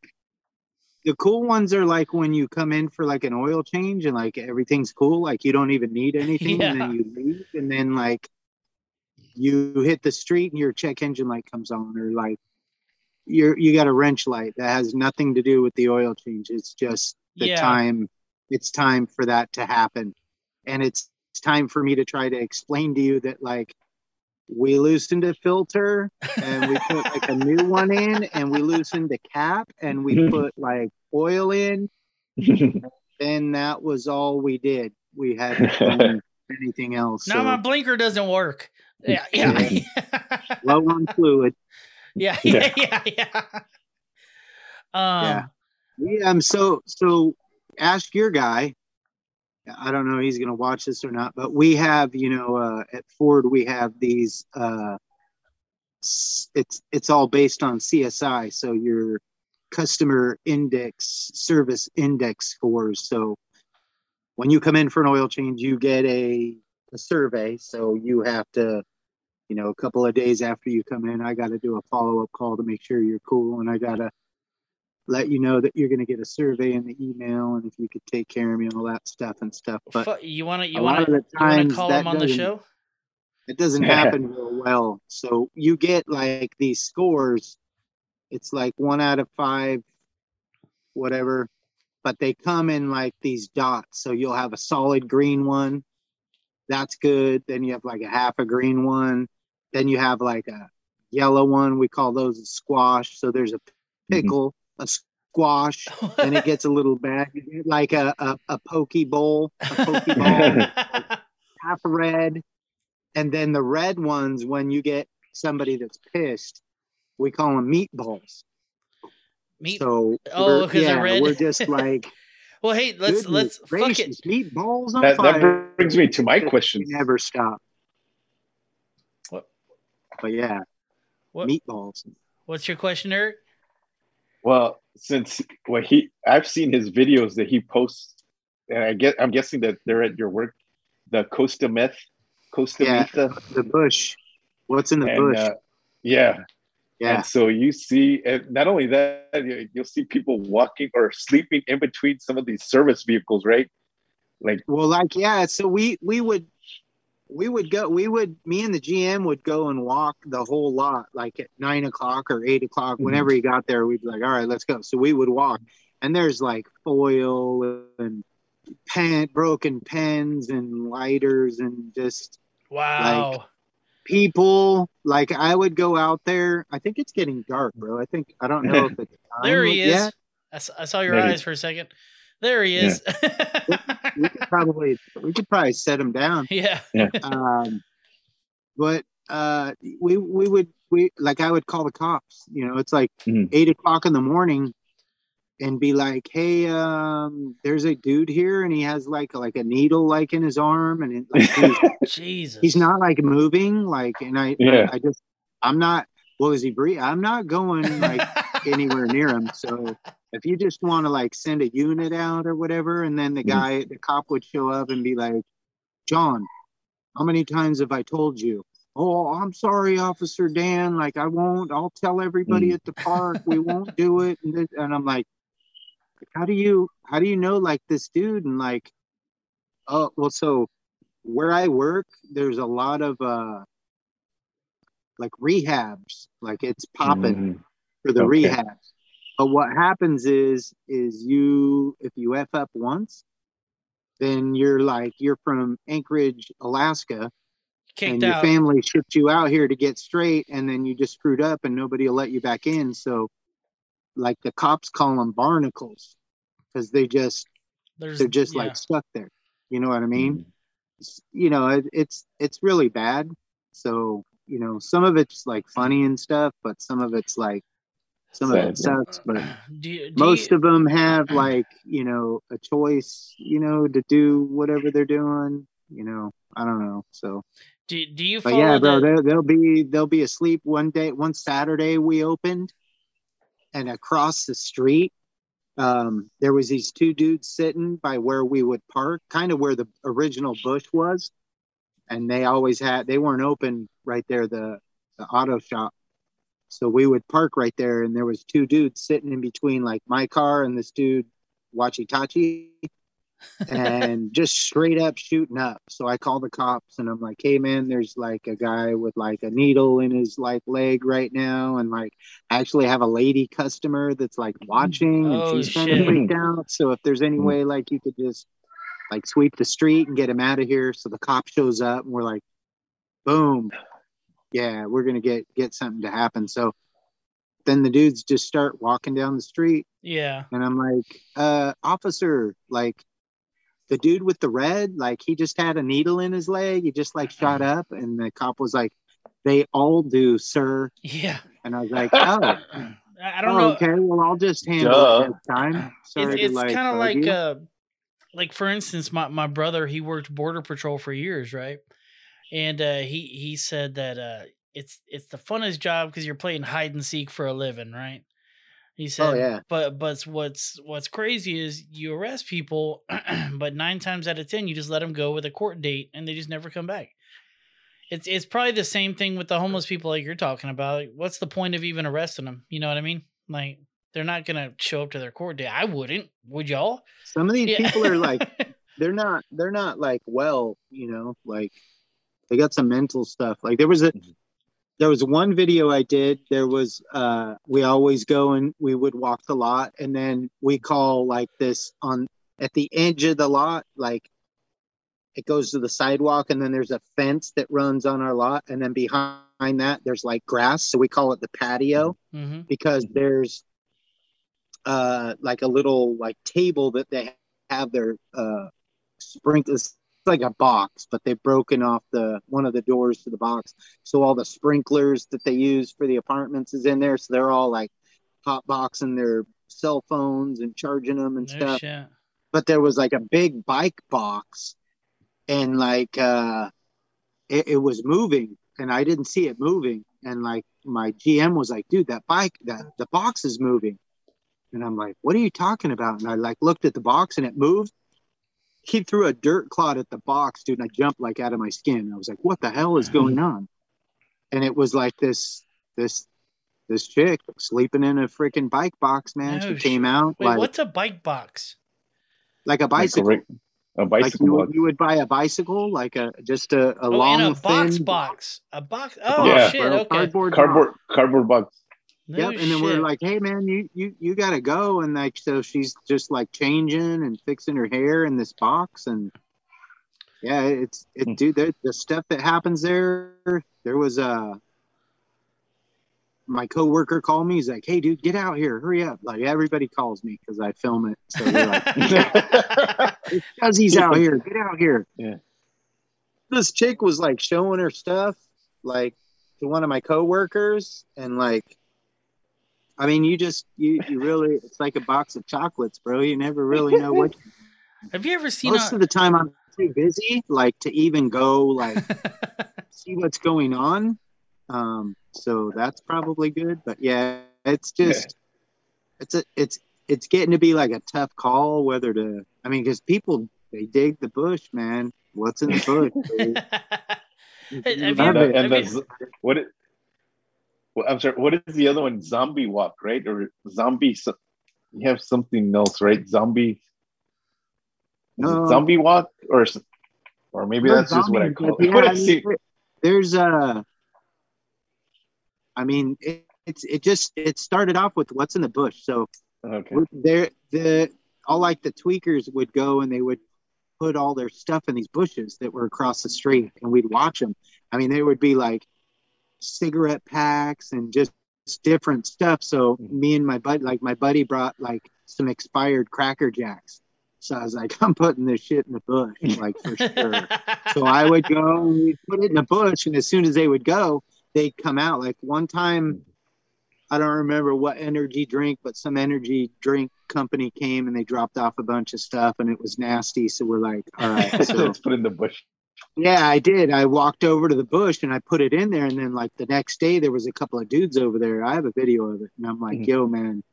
the cool ones are like when you come in for like an oil change and like everything's cool, like you don't even need anything, and then you leave, and then like you hit the street and your check engine light comes on, or like you're you got a wrench light that has nothing to do with the oil change. It's just the Yeah. time. It's time for that to happen, and it's it's time for me to try to explain to you that like we loosened a filter and we put like a new one in and we loosened the cap and we put like oil in and that was all we did we hadn't done anything else now so my blinker doesn't work. Yeah, yeah, low on fluid yeah, yeah, yeah, yeah. Um, Yeah. we um so so ask your guy i don't know if he's gonna watch this or not but we have you know uh at ford we have these uh it's it's all based on csi so your customer index service index scores. So when you come in for an oil change you get a, a survey so you have to you know a couple of days after you come in i got to do a follow-up call to make sure you're cool and i got to let you know that you're going to get a survey in the email and if you could take care of me and all that stuff and stuff but you want to you want to the you want to times call that him on the show? it doesn't happen real well. So you get like these scores. It's like one out of five, whatever, but they come in like these dots. So you'll have a solid green one. That's good. Then you have like a half a green one. Then you have like a yellow one. We call those a squash. So there's a mm-hmm. pickle, a squash. and it gets a little bad. Like a, a, a pokey bowl, a pokeball half red, and then the red ones when you get somebody that's pissed, we call them meatballs. Meat. So Oh, we're- 'cause they're red. we're just like well, hey, let's goodness let's fuck it. meatballs on that, fire. that brings me to my question. never stop. What? But yeah, What? meatballs. What's your question, Eric? Well, since what he I've seen his videos that he posts, and I get I'm guessing that they're at your work, the Costa Meth, Costa Yeah. The bush. What's in the and bush? uh, yeah, yeah. And so you see, and not only that, you'll see people walking or sleeping in between some of these service vehicles, right? Like, Well, like yeah, so we we would we would go we would me and the gm would go and walk the whole lot like at nine o'clock or eight o'clock Mhm. whenever he got there we'd be like all right let's go so we would walk and there's like foil and pen broken pens and lighters and just Wow. people like i would go out there i think it's getting dark bro i think i don't know if it's time there he is. yet. I, s- I saw your There he- eyes for a second. There he is. we could probably we could probably set him down yeah. um, but uh, we we would we like I would call the cops. You know, it's like Mhm. eight o'clock in the morning, and be like, "Hey, um, there's a dude here, and he has like like a needle like in his arm, and it, like, he's, Jesus. he's not like moving, like." And I, Yeah. I, I just I'm not. Well, is he breathing? I'm not going like anywhere near him. So if you just want to like send a unit out or whatever, and then the Mhm. guy, the cop would show up and be like, John, how many times have I told you? Oh, I'm sorry, Officer Dan. Like, I won't. I'll tell everybody Mm. at the park we won't do it. And, this, and I'm like, how do you, how do you know like this dude? And like, oh, well, so where I work, there's a lot of uh, like rehabs. Like it's popping Mhm. for the Okay. rehabs. But what happens is, is you if you f up once, then you're like you're from Anchorage, Alaska, kicked and your out. family shipped you out here to get straight, and then you just screwed up, and nobody will let you back in. So, like the cops call them barnacles because they just There's, they're just yeah. like stuck there. You know what I mean? Mm-hmm. It's- You know, it, it's it's really bad. So you know, some of it's like funny and stuff, but some of it's like some of it yeah. sucks. But do you, do most you, of them have like you know a choice you know to do whatever they're doing you know i don't know so do, do you but yeah bro the, they'll, they'll be they'll be asleep one day one saturday we opened and across the street um there was these two dudes sitting by where we would park kind of where the original bush was and they always had they weren't open right there the the auto shop so we would park right there and there was two dudes sitting in between like my car and this dude Wachitachi and just straight up shooting up. So I call the cops and I'm like, hey man, there's like a guy with like a needle in his like leg right now. And like I actually have a lady customer that's like watching and Oh, she's kind of freaked out. So if there's any way like you could just like sweep the street and get him out of here. So the cop shows up and we're like, boom. Yeah, we're gonna get get something to happen. So then the dudes just start walking down the street yeah. and I'm like, uh, officer, like the dude with the red, like he just had a needle in his leg. He just like shot Uh-huh. up. And the cop was like, they all do, sir. Yeah. And I was like, oh, I I don't oh, know. okay. Well, I'll just handle Duh. it this time. Sorry it's to it's like, kind of like uh like for instance my, my brother he worked border patrol for years right and uh he he said that uh it's it's the funnest job because you're playing hide and seek for a living right? He said Oh, yeah. but but what's what's crazy is you arrest people but nine times out of ten you just let them go with a court date and they just never come back. It's it's probably the same thing with the homeless people like you're talking about Like, what's the point of even arresting them you know what i mean? Like they're not gonna show up to their court date. I wouldn't would y'all? Some of these Yeah. people are like, they're not, they're not like well, you know, like they got some mental stuff. Like there was a, there was one video I did. There was, uh, we always go and we would walk the lot, and then we call like this on at the edge of the lot, like it goes to the sidewalk, and then there's a fence that runs on our lot, and then behind that there's like grass, so we call it the patio hmm because there's uh like a little like table that they have their uh sprinklers it's like a box but they've broken off the one of the doors to the box. So all the sprinklers that they use for the apartments is in there. So they're all like hot boxing their cell phones and charging them and no stuff. shit. But there was like a big bike box and like uh it, it was moving and i didn't see it moving. And like my gm was like dude that bike that the box is moving. And i'm like what are you talking about? And i like looked at the box and it moved he threw a dirt clod at the box dude and i jumped like out of my skin i was like what the hell is going on and it was like this this this chick sleeping in a freaking bike box man No she came out wait like what's a bike box like a Like a bicycle rig- A Like bicycle you, you would buy a bicycle, like a just a, a Oh, long in a box thin box. A box. Oh Yeah. shit. Okay. cardboard. box. Cardboard cardboard box. No Yep, and then we're like, "Hey, man, you you you gotta go." And like, so she's just like changing and fixing her hair in this box, and yeah, it's Hmm. it, dude. The, the stuff that happens there. There was a my coworker called me. He's like, "Hey, dude, get out here, hurry up!" Like everybody calls me because I film it. So they're like, "Because he's out here, get out here." Yeah. This chick was like showing her stuff, like to one of my coworkers, and like I mean, you just you you really it's like a box of chocolates, bro. You never really know what. Have you ever seen Most a, of the time, I'm too busy, like to even go like see what's going on. Um, so that's probably good. But yeah, it's just it's a it's it's getting to be like a tough call whether to. I mean, because people they dig the bush, man. What's in the bush? Have you ever- it. and have you- what it, well, I'm sorry, what is the other one? Zombie walk, right? Or zombie so- you have something else, right? Zombie is it No. zombie walk or or maybe that's just what I call it. yeah, I mean, there's a. I mean, it, it's it just it started off with what's in the bush. So Okay. there the all like the tweakers would go and they would put all their stuff in these bushes that were across the street, and we'd watch them. I mean, there would be like cigarette packs and just different stuff. So mm-hmm. me and my buddy, like my buddy, brought like some expired Cracker Jacks. So I was like, I'm putting this shit in the bush, like for sure. So I would go and we'd put it in the bush, and as soon as they would go, they'd come out. Like one time, I don't remember what energy drink, but some energy drink company came and they dropped off a bunch of stuff, and it was nasty. So we're like, all right. So Let's put it in the bush. Yeah, I did. I walked over to the bush and I put it in there, and then like the next day, there was a couple of dudes over there. I have a video of it, and I'm like, Mhm. yo, man.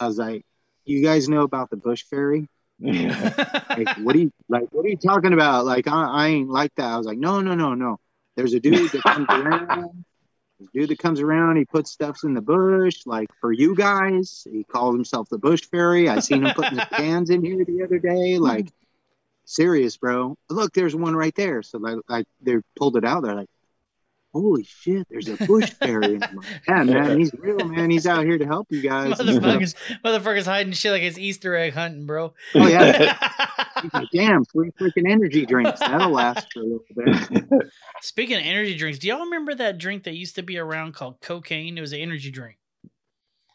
I was like, you guys know about the bush fairy? like what are you like what are you talking about like I, I ain't like that i was like no no no no there's a dude that comes around this dude that comes around he puts stuffs in the bush like for you guys he calls himself the bush fairy i seen him putting the cans in here the other day like serious bro look there's one right there so like, like they pulled it out they're like holy shit there's a bush fairy I'm like, yeah man he's real man he's out here to help you guys motherfuckers, motherfuckers hiding shit like it's Easter egg hunting, bro. oh yeah damn free freaking energy drinks that'll last for a little bit Speaking of energy drinks, do y'all remember that drink that used to be around called cocaine? It was an energy drink.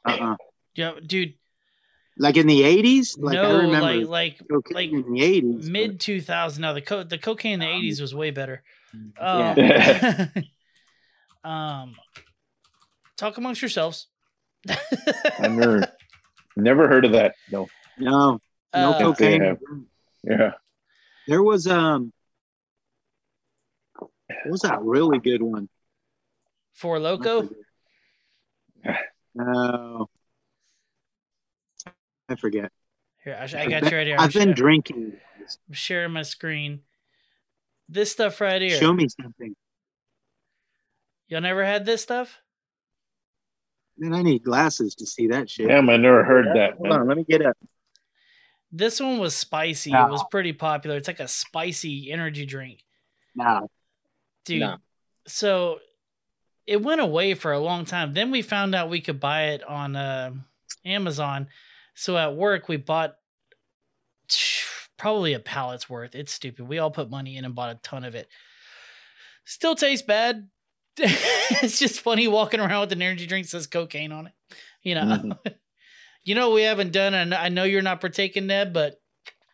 uh-uh. Yeah, dude. Like in the 80s like no, i remember like like like in the 80s mid two thousand. Now the co- the cocaine in the eighties was way better. Yeah. Um, um, talk amongst yourselves. I never, never heard of that. No. no no Uh, cocaine. Yeah. there was um what was that really good one Four Loko. no i forget Here, I, I got you right here. I'm, i've been drinking I'm sharing my screen. This stuff right here. show me something Y'all never had this stuff? man i need glasses to see that shit Damn, I never heard that. hold on let me get up This one was spicy. No. It was pretty popular. It's like a spicy energy drink. now Dude. No. So it went away for a long time. Then we found out we could buy it on uh, Amazon. So at work we bought probably a pallet's worth. It's stupid. We all put money in and bought a ton of it. Still tastes bad. it's just funny walking around with an energy drink that says cocaine on it. You know. Mhm. you know we haven't done, and I know you're not partaking, Ned, but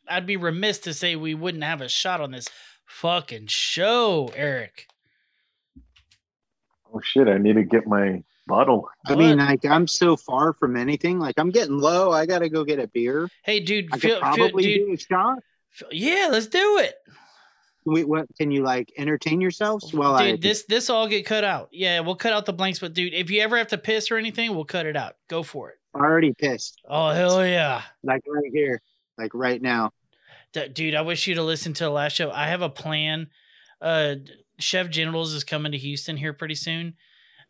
I'd be remiss to say we wouldn't have a shot on this fucking show, Eric. Oh shit! I need to get my bottle. i mean like i'm so far from anything like i'm getting low i gotta go get a beer Hey, dude, i could feel, feel, probably dude do a shot feel- yeah, let's do it. Wait, what can you like entertain yourselves while dude, i this this all get cut out. Yeah, we'll cut out the blanks, but dude, if you ever have to piss or anything, we'll cut it out. Go for it. I already pissed Oh hell yeah. like right here like right now D- dude, I wish you'd have listened to the last show. I have a plan. Uh, Chef Genitals is coming to Houston here pretty soon.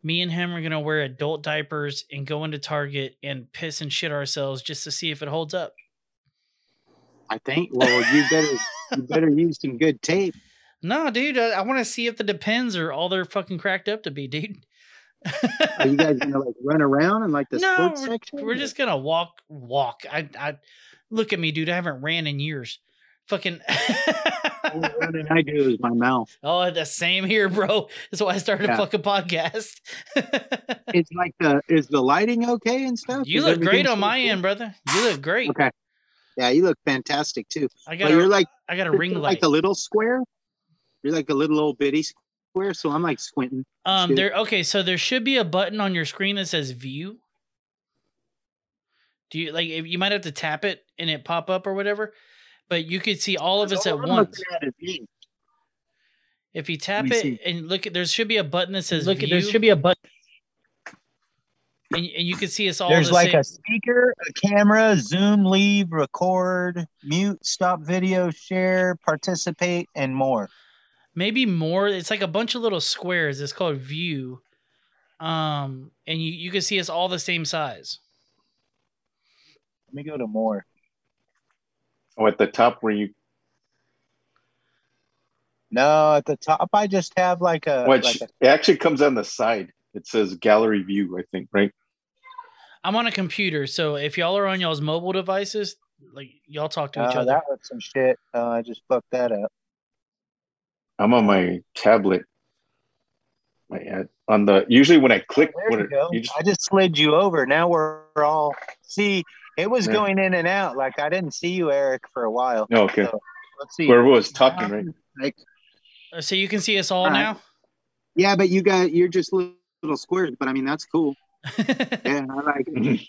Me and him are gonna wear adult diapers and go into Target and piss and shit ourselves just to see if it holds up. I think. Well, you better You better use some good tape. No, dude, I, I want to see if the depends are all they're fucking cracked up to be, dude. Are you guys gonna like run around in like the no, sports we're, section? we're just gonna walk, walk. I, I look at me, dude. I haven't ran in years. Fucking. Only running I do is my mouth. oh, the same here, bro. That's why I started a fucking podcast. It's like the is the lighting okay and stuff? you Is look great on my cool? end, brother. You look great. Okay. Yeah, you look fantastic too. I But got you're like I got a ring light. like a little square. You're like a little old bitty square, so I'm like squinting. Um, Shit. there. Okay, so there should be a button on your screen that says "View." Do you like? if- You might have to tap it and it pop up or whatever, but you could see all of us All at I'm once. at. If you tap it see. and look, at there should be a button that says Look, "View," there should be a button. and, and you can see us all. There's the like same. a speaker, a camera, zoom, leave, record, mute, stop video, share, participate, and more. maybe more. It's like a bunch of little squares. It's called "View," um, and you you can see us all the same size. Let me go to more. Oh, at the top where you No, at the top, I just have like a. which like a it actually comes on the side. It says gallery view, I think, right? I'm on a computer, so if y'all are on y'all's mobile devices, like y'all talk to each oh, other. that was some shit. Oh, I just fucked that up. I'm on my tablet. My uh, on the usually when I click There you it, go. you just I just slid you over. Now we're all. See, it was Yeah. going in and out. Like I didn't see you, Eric, for a while. oh, okay. So, let's see. Whoever was talking, right? Like, Uh, So you can see us all All right. now. yeah, but you got you're just little, little squares. But I mean, that's cool. Yeah, I like it.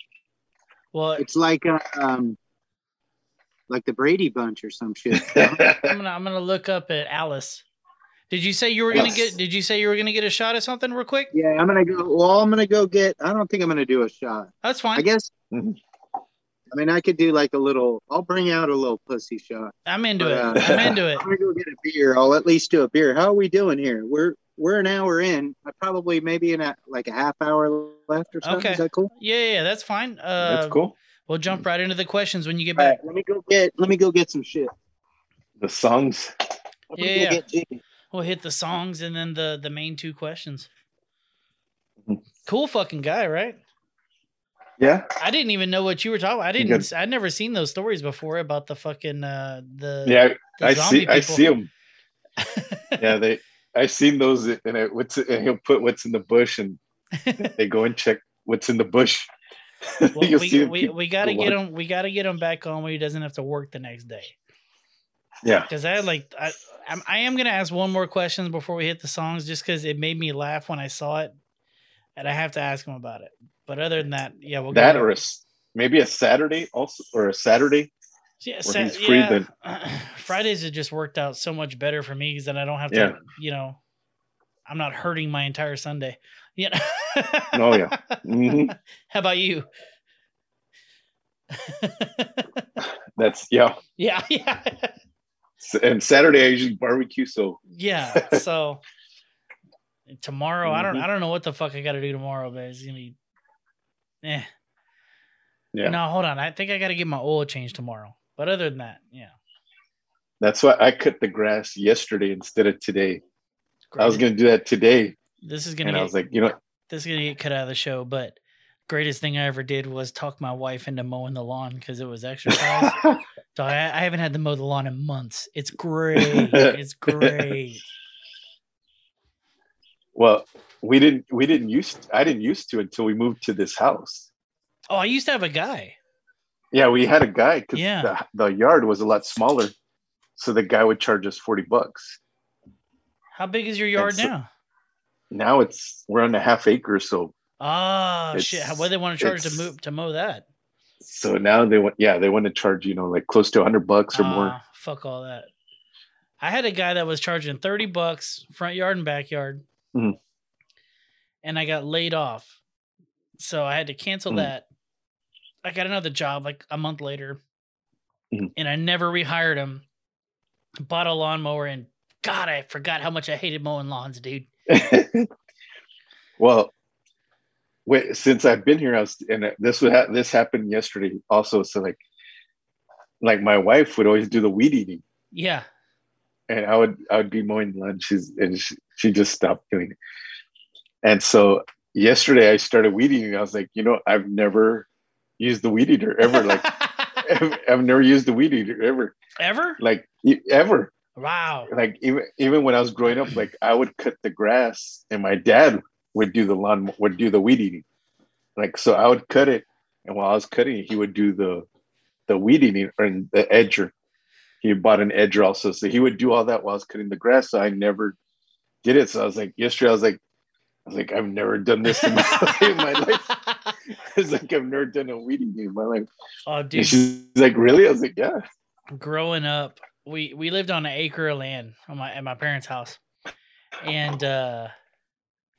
well, It's like uh, um, like the Brady Bunch or some shit. I'm gonna I'm gonna look up at Alice. Did you say you were gonna get? Did you say you were gonna get a shot at something real quick? yeah, I'm gonna go. Well, I'm gonna go get. I don't think I'm gonna do a shot. That's fine. I guess. I mean, I could do like a little. I'll bring out a little pussy shot. I'm into Uh, it. I'm into it. I'm gonna go get a beer. I'll at least do a beer. How are we doing here? We're we're an hour in. I probably maybe in a like a half hour left or something. Okay. Is that cool? Yeah, yeah, yeah, that's fine. Uh, That's cool. We'll jump right into the questions when you get back. right, let me go get. Let me go get some shit. The songs. Let Yeah, yeah. get We'll hit the songs and then the the main two questions. Mhm. Cool fucking guy, right? Yeah. I didn't even know what you were talking. about. I didn't. I'd never seen those stories before about the fucking uh the Yeah. the I see. I see them. Yeah. They. I've seen those, and it, what's and he'll put what's in the bush, and they go and check what's in the bush. Well, we, we, we gotta go get on. him. We gotta get him back on where he doesn't have to work the next day. Yeah. Because I like I I'm, I am gonna ask one more question before we hit the songs, just because it made me laugh when I saw it, and I have to ask him about it. But other than that, yeah, we'll that or a, maybe a Saturday also, or a Saturday. yeah, Sa- yeah, then. Fridays have just worked out so much better for me because then I don't have to, Yeah. you know, I'm not hurting my entire Sunday. Yeah. Oh, yeah. hmm How about you? That's yeah. yeah, yeah. And Saturday I usually barbecue, so Yeah. So tomorrow, I don't Mhm. I don't know what the fuck I gotta do tomorrow, but it's gonna be eh. Yeah. No, hold on. I think I gotta get my oil changed tomorrow. But other than that, yeah. that's why I cut the grass yesterday instead of today. I was gonna do that today, this is gonna and I was like, you know, this is gonna get cut out of the show, but greatest thing I ever did was talk my wife into mowing the lawn because it was exercise. so I, I haven't had to mow the lawn in months. It's great. it's great. Well, we didn't we didn't used I didn't used to until we moved to this house. Oh, I used to have a guy. Yeah, we had a guy because Yeah. the, the yard was a lot smaller, so the guy would charge us forty bucks. How big is your yard so- now? Now it's we're on a half acre, so Oh shit! How- What do they want to charge to it's- move to mow that? so now they want yeah they want to charge you know like close to hundred bucks or more. Ah, Fuck all that. I had a guy that was charging thirty bucks front yard and backyard, Mhm. and I got laid off, so I had to cancel Mhm. that. I got another job like a month later, Mhm. and I never rehired him. Bought a lawnmower, and God, I forgot how much I hated mowing lawns, dude. well, wait, since I've been here, I was and this would ha- this happened yesterday also. So like, like my wife would always do the weed eating, Yeah. and I would I would be mowing. She's and she, she just stopped doing it. And so yesterday I started weed eating. I was like, you know, I've never used the weed eater ever. Like I've, I've never used the weed eater ever. Ever? Like ever. Wow. Like even even when I was growing up, like I would cut the grass, and my dad would do the lawn would do the weed eating. Like so, I would cut it, and while I was cutting it, he would do the the weed eating or the edger. He bought an edger also, so he would do all that while I was cutting the grass. So I never did it. So I was like, yesterday, I was like, I was like, I've never done this in my, in my life. I was like, I've never done a weed game in my life. oh, And dude. she's like, really? I was like, yeah. growing up, we we lived on an acre of land on my at my parents' house, and uh,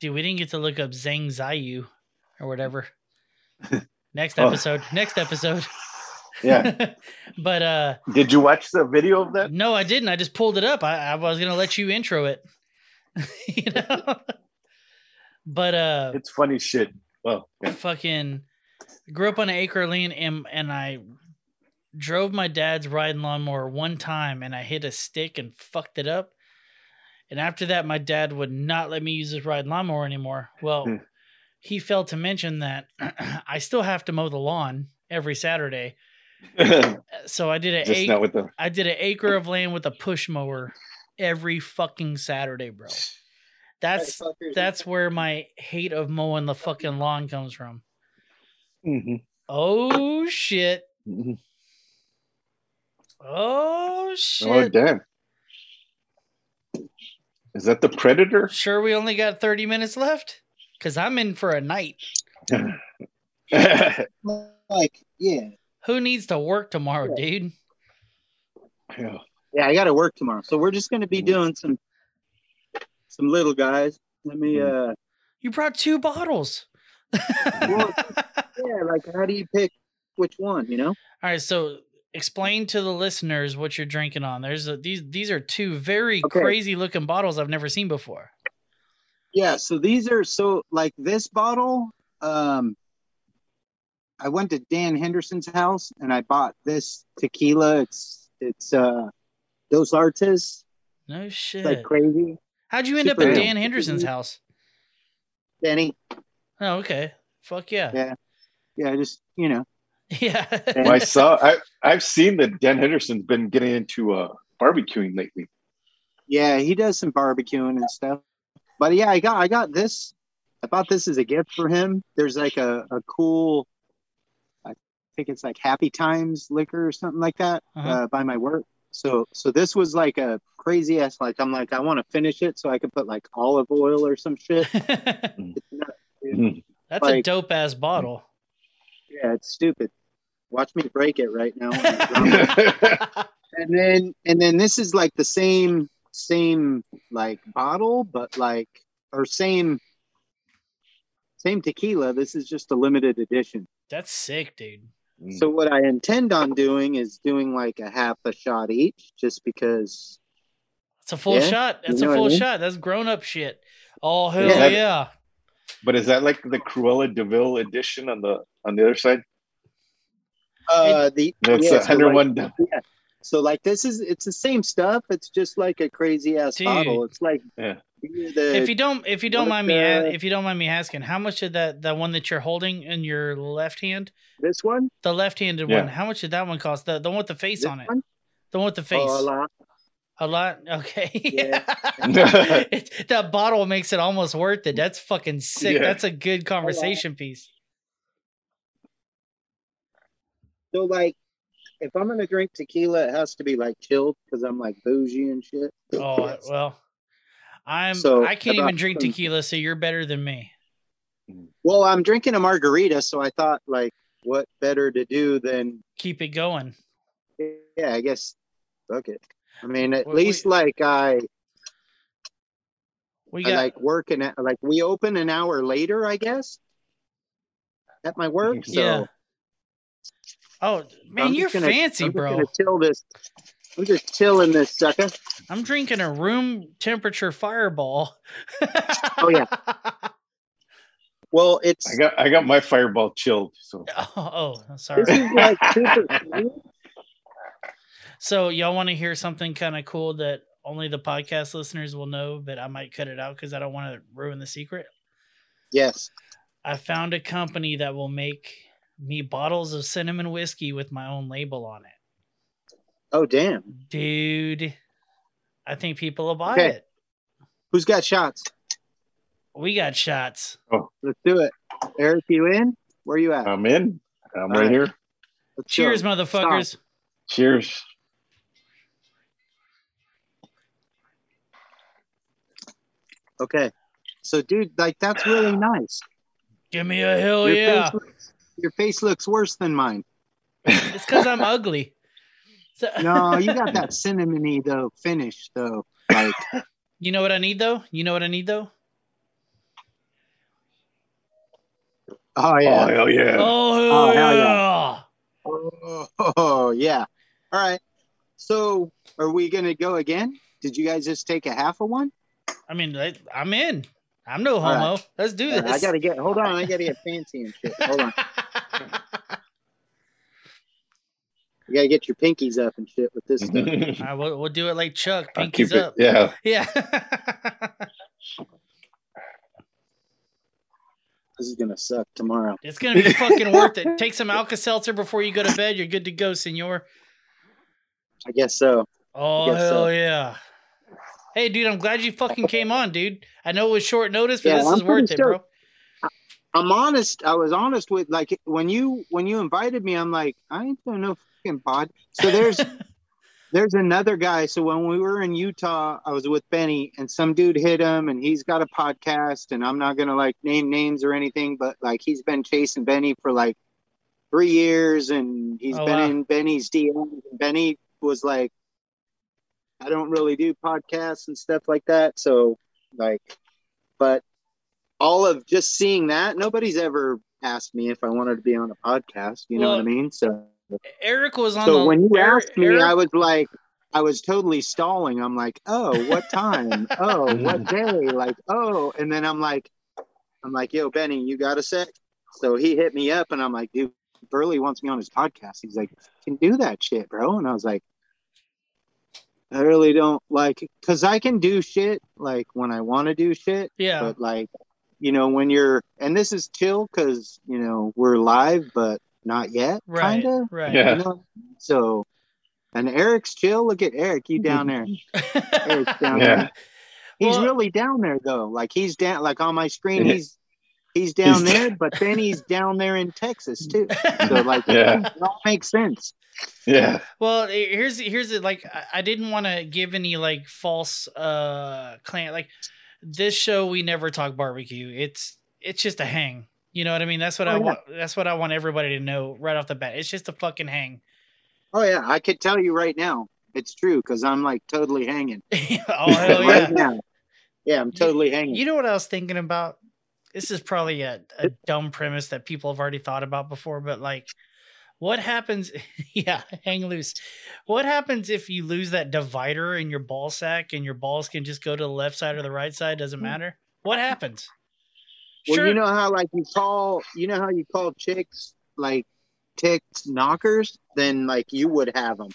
dude, we didn't get to look up Zhang Ziyu or whatever. Next Oh. episode. Next episode. Yeah. but uh, Did you watch the video of that? no, I didn't. I just pulled it up. I, I was gonna let you intro it. you know. but uh, It's funny shit. Well, yeah. fucking grew up on an acre of land and and I drove my dad's riding lawnmower one time and I hit a stick and fucked it up. And after that, my dad would not let me use his riding lawnmower anymore. Well, Hmm. he failed to mention that I still have to mow the lawn every Saturday. So I did an just ac- with the. I did an acre of land with a push mower every fucking Saturday, bro. That's that's where my hate of mowing the fucking lawn comes from. Mhm. Oh shit. Mhm. Oh Oh damn! Is that the predator? sure we only got 30 minutes left? Cause I'm in for a night. Like, yeah, Who needs to work tomorrow, dude? yeah, I got to work tomorrow, so we're just gonna be doing some some little guys. Let me, uh, You brought two bottles. Well, yeah, like how do you pick which one? You know? All right, so explain to the listeners what you're drinking on. There's a, these these are two very Okay. crazy looking bottles I've never seen before. Yeah, so these are so like this bottle. Um, I went to Dan Henderson's house and I bought this tequila. It's it's uh Dos Artes. No shit. It's like crazy. How'd you end up super at. Dan Henderson's house? Danny. Oh, okay. Fuck yeah. Yeah. Yeah, just you know. Yeah. Well, I saw. I I've seen that Dan Henderson's been getting into uh, barbecuing lately. Yeah, he does some barbecuing and stuff. But yeah, I got I got this. I bought this as a gift for him. There's like a, a cool I think it's like Happy Times liquor or something like that Uh-huh. uh, by my work. So so this was like a crazy ass like I'm like I want to finish it so I could put like olive oil or some shit. It's not, Mhm. That's a dope ass bottle. yeah, it's stupid. Watch me break it right now. when I drop it. and then and then this is like the same same like bottle but like or same same tequila this is just a limited edition That's sick, dude. So what i intend on doing is doing like a half a shot each just because It's a full Yeah, shot. That's know a what I full mean? shot. That's grown up shit. Oh hell Yeah. yeah. but is that like the Cruella de Vil edition on the on the other side? uh the That's yeah, a so, hundred like, one. so like this is it's the same stuff it's just like a crazy ass Dude. bottle it's like Yeah. The, If you don't if you don't what, mind me uh, if you don't mind me asking, how much did that that one that you're holding in your left hand? this one The left handed Yeah. one, how much did that one cost? The the one with the face this on it. one? The one with the face. Oh, a lot. A lot. Okay. Yeah. It- that bottle makes it almost worth it. That's fucking sick. Yeah. That's a good conversation piece. So like, if I'm gonna drink tequila, it has to be like chilled because I'm like bougie and shit. Oh well, I'm. So, I can't about even drink some- tequila, so you're better than me. Well, I'm drinking a margarita, so I thought like, what better to do than Keep it going. yeah, I guess fuck it. I mean, at We- we- least like I, We I got. like working at like we open an hour later, I guess, at my work. So yeah. Oh man, I'm you're gonna- fancy, I'm bro. gonna chill this. I'm just chilling this sucker. I'm drinking a room temperature Fireball. Oh, yeah. Well, it's I got I got my fireball chilled. So Oh, oh, sorry. this is like super. So y'all want to hear something kind of cool that only the podcast listeners will know, but I might cut it out because I don't want to ruin the secret. Yes. I found a company that will make me bottles of cinnamon whiskey with my own label on it. Oh damn. Dude, I think people will buy Okay. it. Who's got shots? We got shots. Oh, Let's do it. Eric, you in? Where you at? I'm in. I'm All right right. here. Let's Cheers, go. motherfuckers. Cheers. Okay. So, dude, like that's really nice. Give me a hell Your yeah. face looks, your face looks worse than mine. It's because I'm ugly. So, No, you got that cinnamony though finish though. Like, you know what I need though? You know what I need though? oh yeah! Oh yeah, hell yeah! Oh, hell Oh, hell yeah. oh, oh, yeah. All right. So, are we gonna go again? Did you guys just take a half of one? I mean, I, I'm in. I'm no All right. homo. Let's do this. I gotta get. Hold on, I gotta get fancy and shit. Hold on, you gotta get your pinkies up and shit with this stuff. All right, we'll, we'll do it like Chuck. Pinkies keep it- up. Yeah. Yeah. This is gonna suck tomorrow. it's going to be fucking worth it. Take some Alka Seltzer before you go to bed. You're good to go, senor. I guess so. Oh, guess hell so. yeah. Hey, dude, I'm glad you fucking came on, dude. I know it was short notice, but Yeah, this I'm is worth pretty it, bro. I'm honest. I was honest with like when you when you invited me. I'm like, I ain't doing no fucking pod. So there's there's another guy. So when we were in Utah, I was with Benny, and some dude hit him, and he's got a podcast. And I'm not gonna like name names or anything, but like he's been chasing Benny for like three years, and he's Oh, been wow. in Benny's DMs. And Benny was like, I don't really do podcasts and stuff like that. So like, but all of just seeing that, nobody's ever asked me if I wanted to be on a podcast. You know what I mean? So Eric was on so the. when you Eric- asked me, Eric- I was like, I was totally stalling. I'm like, oh, what time? oh, what day? Like, oh, and then I'm like, I'm like, yo, Benny, you got a sec? So he hit me up, and I'm like, dude, Burley wants me on his podcast. He's like, can do that shit, bro. And I was like, I really don't like, cause I can do shit like when I want to do shit, yeah. but like, you know, when you're, and this is chill, cause you know we're live, but not yet, Right. kind of. Right. Yeah. You know? So, and Eric's chill. Look at Eric, you down there. Eric's down Yeah. there. He's Well- really down there though. Like he's down. Like on my screen, he's he's down He's- there, but then he's down there in Texas too. So like, Yeah. it all makes sense. Yeah. Well, here's here's it. Like, I- I didn't want to give any like false uh claim. Like, this show we never talk barbecue. It's it's just a hang. You know what I mean? That's what Oh, I yeah. want. That's what I want everybody to know right off the bat. It's just a fucking hang. Oh yeah, I could tell you right now, it's true because I'm like totally hanging oh hell yeah! right now. Yeah, I'm totally hanging. You know what I was thinking about? This is probably a, a dumb premise that people have already thought about before, but like, what happens? Yeah, hang loose. What happens if you lose that divider in your ball sack and your balls can just go to the left side or the right side? Doesn't mm-hmm. matter. What happens? well, you know how like you call, you know how you call chicks like ticks knockers, then like you would have them.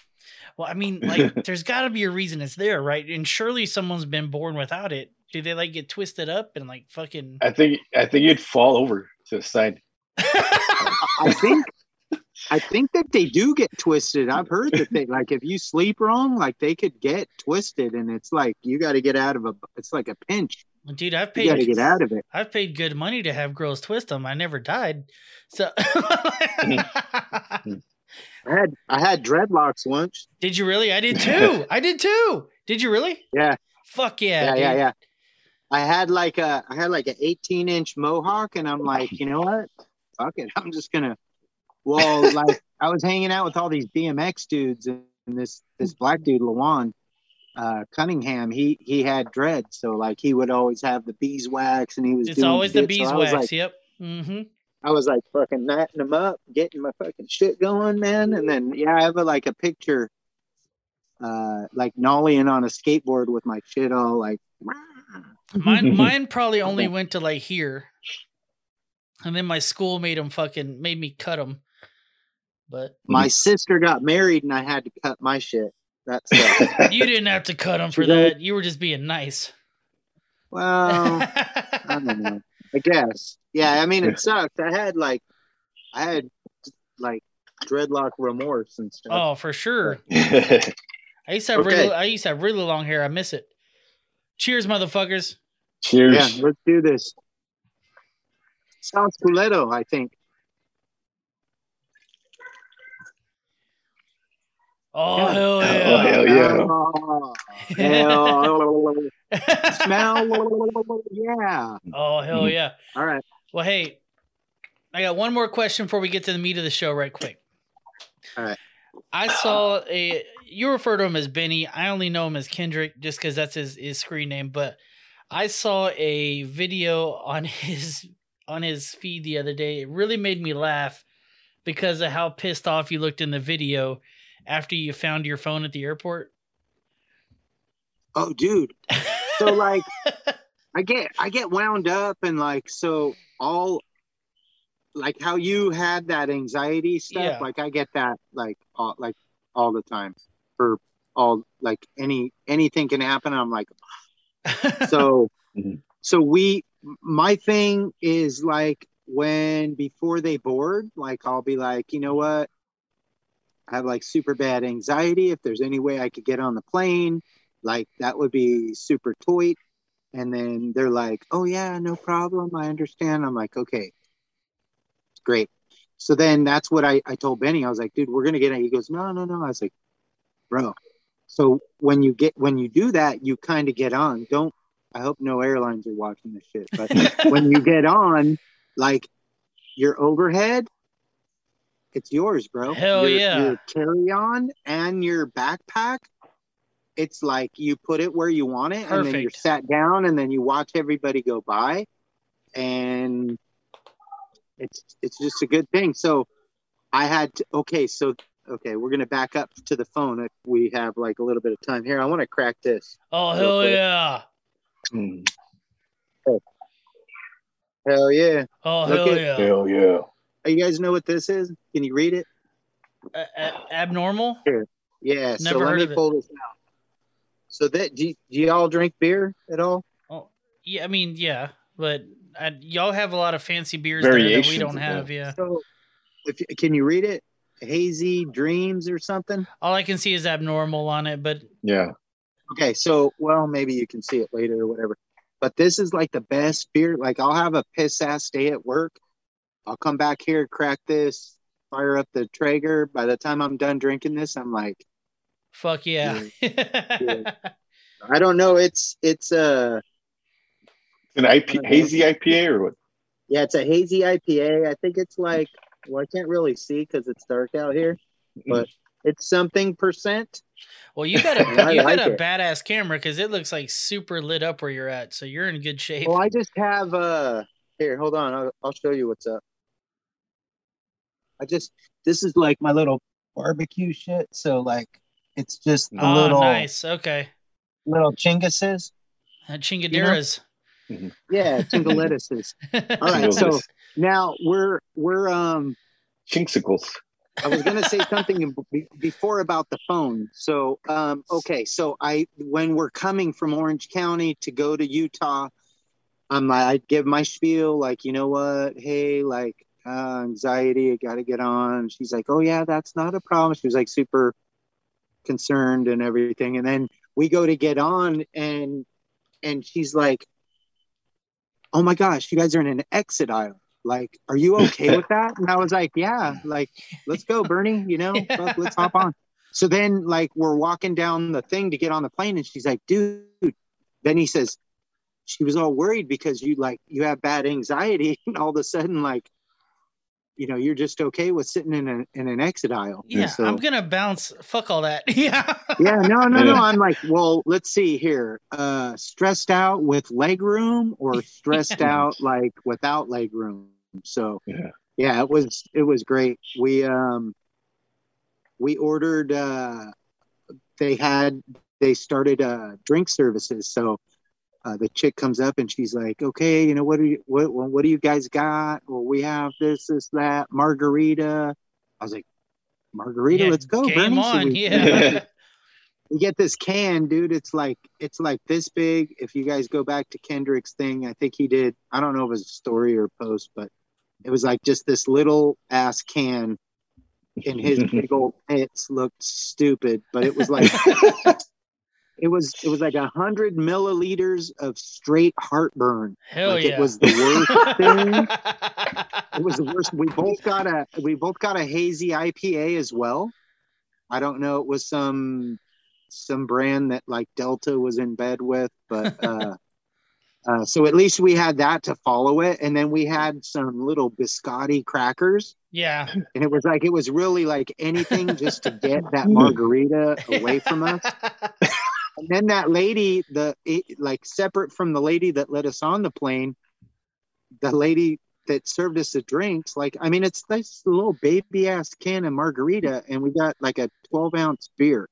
Well, I mean, like, there's got to be a reason it's there, right? And surely someone's been born without it. Do they like get twisted up and like fucking? I think I think you'd fall over to the side. I think I think that they do get twisted. I've heard that they like if you sleep wrong, like they could get twisted, and it's like you got to get out of a. It's like a pinch. Dude, I've You got to paid. get out of it. I've paid good money to have girls twist them. I never died. So, I had I had dreadlocks once. did you really? I did too. I did too. Did you really? Yeah, Fuck yeah, yeah, yeah, yeah. I had like a I had like an 18 inch mohawk, and I'm like, you know what? Fuck it. I'm just gonna. Well, like I was hanging out with all these BMX dudes, and this this black dude, Lawan uh, Cunningham, he he had dreads, so like he would always have the beeswax, and he was. It's always the shit, so beeswax. like, yep. Mm-hmm. I was like fucking knotting them up, getting my fucking shit going, man. And then yeah, I have a, like a picture, uh, like nollying on a skateboard with my shit all like. Mine, mine probably only went to like here, and then my school made them fucking made me cut them. But My sister got married, and I had to cut my shit. that sucks. You didn't have to cut him for that. You were just being nice. well, I don't know. I guess. Yeah, I mean it sucks. I had like I had like dreadlock remorse and stuff. oh, for sure. I used to have Okay. really, I used to have really long hair. I miss it. Cheers, motherfuckers. Cheers. yeah, let's do this. Sounds Culeto, I think. Oh Yeah. hell Oh, yeah! hell yeah. Oh, hell, smell. Yeah. oh hell mm. yeah! All right. Well, hey, I got one more question before we get to the meat of the show, right quick. All right. I saw a. You refer to him as Benny. I only know him as Kendrick, just because that's his his screen name. But I saw a video on his on his feed the other day. It really made me laugh because of how pissed off he looked in the video after you found your phone at the airport. Oh, dude. So like, I get I get wound up and like so all like how you had that anxiety stuff. Yeah. Like I get that like all, like all the time for all like any anything can happen. I'm like so Mhm. so we my thing is like when before they board like i'll be like you know what i have like super bad anxiety. If there's any way i could get on the plane like that would be super toit. And then they're like oh yeah no problem. I understand. I'm like okay. Great. So then that's what i, I told benny. I was like dude we're gonna get it he goes no no no. I was like bro. So when you get when you do that you kind of get on. Don't i hope no airlines are watching this shit but when you get on like your overhead it's yours bro Hell your, yeah. your carry-on and your backpack it's like you put it where you want it and then you're sat down and then you watch everybody go by and it's it's just a good thing so i had to okay so okay we're gonna back up to the phone if we have like a little bit of time here i want to crack this oh hell quick. yeah! Mm. hell yeah Oh Look hell at- yeah! Hell yeah. You guys know what this is can you read it A- a- abnormal? yeah so Never let heard me of it. pull this out so that do, y- do y'all drink beer at all Oh yeah, I mean yeah, but I, y'all have a lot of fancy beers there that we don't have. Yeah, so if can you read it hazy dreams or something all I can see is abnormal on it, but Yeah. Okay, so well, maybe you can see it later or whatever. But this is like the best beer. Like I'll have a piss ass day at work. I'll come back here, crack this, fire up the Traeger. By the time I'm done drinking this, I'm like, fuck yeah. I don't know. It's it's a An IP, hazy IPA or what? yeah, it's a hazy IPA. I think it's like well, I can't really see because it's dark out here, but it's something percent. well, you got a I you like got a it. badass camera because it looks like super lit up where you're at, so you're in good shape. Well, I just have uh here. Hold on, I'll, I'll show you what's up. I just this is like my little barbecue shit. So like it's just the oh, little nice. Okay, little chinguses. uh, chingaderas. Yeah, chingalettuces. All right, so now we're we're um Chinksicles. I was gonna say something before about the phone. So um okay, so I when we're coming from Orange County to go to Utah, um I give my spiel like you know what, hey like uh, anxiety, I got to get on. She's like, oh yeah, that's not a problem. She was like super concerned and everything, and then we go to get on and and she's like, oh my gosh, you guys are in an exit aisle. Like, are you okay with that? And I was like, yeah, like, let's go, Bernie, you know, Yeah. let's hop on. So then, like, we're walking down the thing to get on the plane, and she's like, dude, then he says, she was all worried because you, like, you have bad anxiety, and all of a sudden, like, you know, you're just okay with sitting in, a, in an exit aisle. Yeah, So- I'm gonna bounce. Fuck all that. yeah. yeah, no, no, no. I'm like, well, let's see here. Uh stressed out with leg room or stressed out like without leg room. So Yeah. yeah, it was it was great. We um we ordered uh they had they started uh drink services. So uh, the chick comes up and she's like, "Okay, you know what do you what what do you guys got? Well, we have this, this, that, margarita." I was like, "Margarita, Yeah, let's go, Game Bernie." So on. we- yeah. we get this can, dude. It's like it's like this big. If you guys go back to Kendrick's thing, I think he did. I don't know if it was a story or a post, but it was like just this little ass can, and his big old pits looked stupid. But it was like it was it was like a hundred milliliters of straight heartburn. Hell like yeah. it was the worst thing. It was the worst. We both got a we both got a hazy IPA as well. I don't know. It was some some brand that like Delta was in bed with, but uh, uh, so at least we had that to follow it, and then we had some little biscotti crackers, yeah. and it was like it was really like anything just to get that margarita away from us. And then that lady, the like separate from the lady that let us on the plane, the lady that served us the drinks, like I mean, it's this little baby ass can of margarita, and we got like a twelve ounce beer,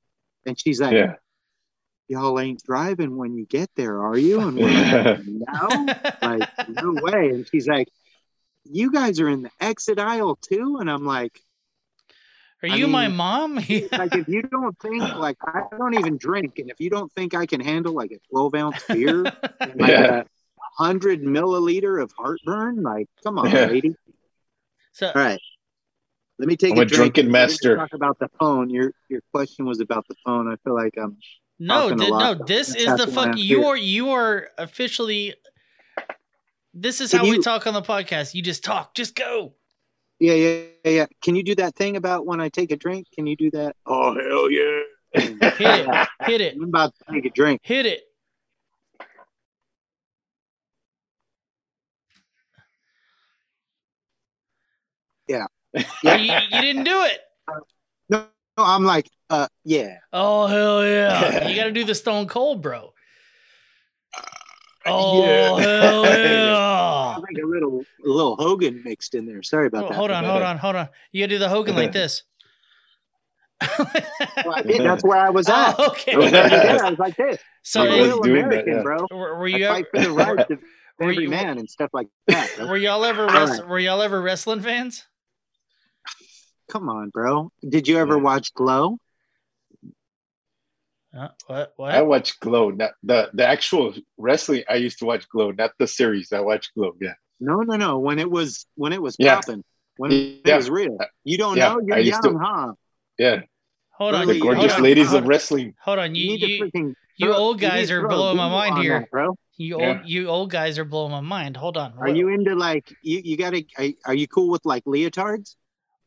and she's like, Yeah. "Y'all ain't driving when you get there, are you?" And we're like, "No, like no way." And she's like, "You guys are in the exit aisle too," and I'm like. Are I you my mom? like if you don't think like I don't even drink, and if you don't think I can handle like a 12 ounce beer, and, like Yeah. a hundred milliliter of heartburn, like come on, Yeah. lady. so All right, let me take I'm a a drink. drunken We're master. Talk about the phone. Your your question was about the phone. I feel like I'm. no, talking a no. This is the fuck. You here. are you are officially. This is Can how we talk on the podcast. You just talk. Just go. Yeah, yeah, yeah, yeah. Can you do that thing about when I take a drink? Can you do that? Oh hell yeah! Hit it. Hit it. I'm about to take a drink. Hit it. Yeah. You, Yeah. you didn't do it. No, no, I'm like, uh, yeah. Oh hell yeah! You got to do the Stone Cold, bro. Oh Yeah. hell yeah! Like a little a little Hogan mixed in there. Sorry about Oh, that. hold on, hold on, hold on. You gotta do the Hogan like this. Well, I did. That's where I was at. oh, I was okay. already there. I was like this. So I'm I a was real doing that, American, yeah. bro. were, were I you fight for the ever, rights of every you- man and stuff like that. bro. were y'all ever All res- right. were y'all ever wrestling fans? Come on, bro. Did you ever Yeah. watch Glow? Uh, what? I What? watch Glow, not the the actual wrestling. I used to watch Glow, not the series. I watch Glow. Yeah, No, no, no. When it was when it was Yeah. popping, when it was real. You don't Yeah, know? You're I young, to- huh? yeah. Hold on, The you- gorgeous hold on, ladies hold, of wrestling. hold on. You, You you, freaking you throw- old guys need to are throw a blowing my mind here. that, bro. you Yeah. old you old guys are blowing my mind. Hold on. Are What- you into like you? You gotta. Are, are you cool with like leotards?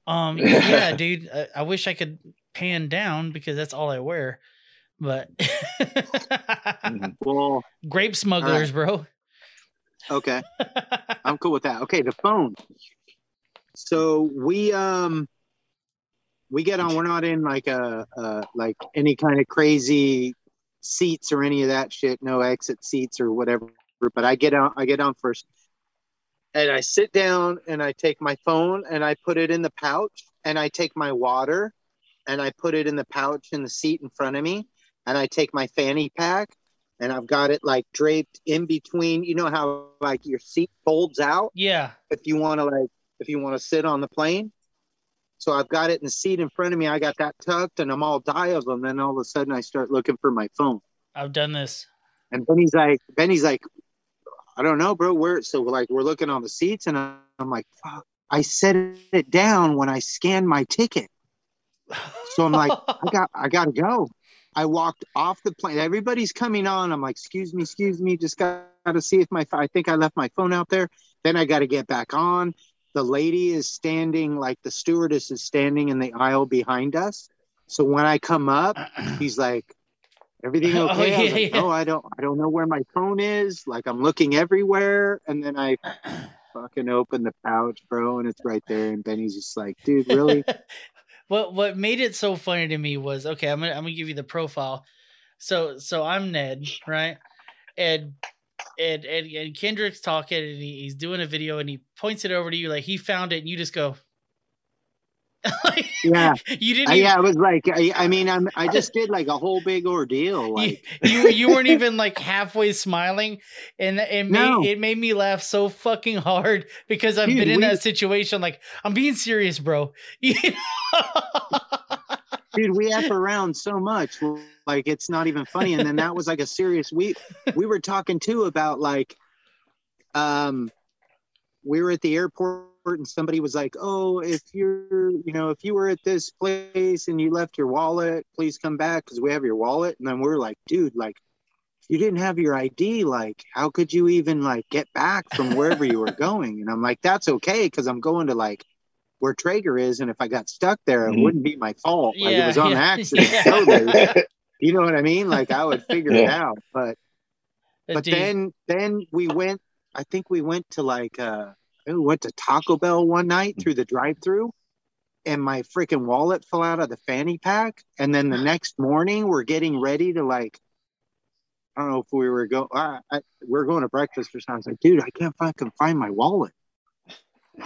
Um, yeah, dude. I, I wish I could pan down because that's all I wear. But Mhm. Well, grape smugglers, bro. okay. I'm cool with that. Okay, the phone. So we um we get on. We're not in like a uh like any kind of crazy seats or any of that shit. No exit seats or whatever. But I get on. I get on first, and I sit down and I take my phone and I put it in the pouch and I take my water and I put it in the pouch in the seat in front of me and I take my fanny pack and I've got it like draped in between. You know how like your seat folds out yeah. if you want to like if you want to sit on the plane. So I've got it in the seat in front of me. I got that tucked and I'm all dialed. Then all of a sudden I start looking for my phone. I've done this. And Benny's like, Benny's like, I don't know, bro. Where? So like we're looking on the seats, and I'm like, fuck. I set it down when I scanned my ticket. So I'm like, I got, I gotta go. I walked off the plane. Everybody's coming on. I'm like, excuse me, excuse me. Just got to see if my, I think I left my phone out there. Then I got to get back on. The lady is standing, like the stewardess is standing in the aisle behind us. So when I come up, he's like, everything Oh, okay? I like, yeah. oh, I don't, I don't know where my phone is. Like I'm looking everywhere, and then I fucking open the pouch, bro, and it's right there. And Benny's just like, dude, really? what what made it so funny to me was okay. I'm gonna I'm gonna give you the profile. So so I'm Ned, right? And and and, and Kendrick's talking and he, he's doing a video and he points it over to you like he found it and you just go. Yeah. you didn't. I, even, yeah, it was like, I, I mean, I'm, I just did like a whole big ordeal. Like, you, you you weren't even like halfway smiling, and it made No. it made me laugh so fucking hard because I've Dude, been in we- that situation. Like I'm being serious, bro. You know? dude, we F around so much. Like it's not even funny. And then that was like a serious we we were talking too about like um we were at the airport and somebody was like, Oh, if you're you know, if you were at this place and you left your wallet, please come back because we have your wallet. And then we're like, dude, like you didn't have your ID, like how could you even like get back from wherever you were going? And I'm like, that's okay, because I'm going to like where Traeger is, and if I got stuck there, it Mhm. wouldn't be my fault. Like Yeah, it was on yeah, accident. yeah. Totally. You know what I mean? Like I would figure it out. But but then then we went I think we went to like uh went to Taco Bell one night mm. through the drive through and my freaking wallet fell out of the fanny pack. And then the next morning we're getting ready to like I don't know if we were go I, I, we are going to breakfast or something. I was like, dude, I can't fucking find my wallet.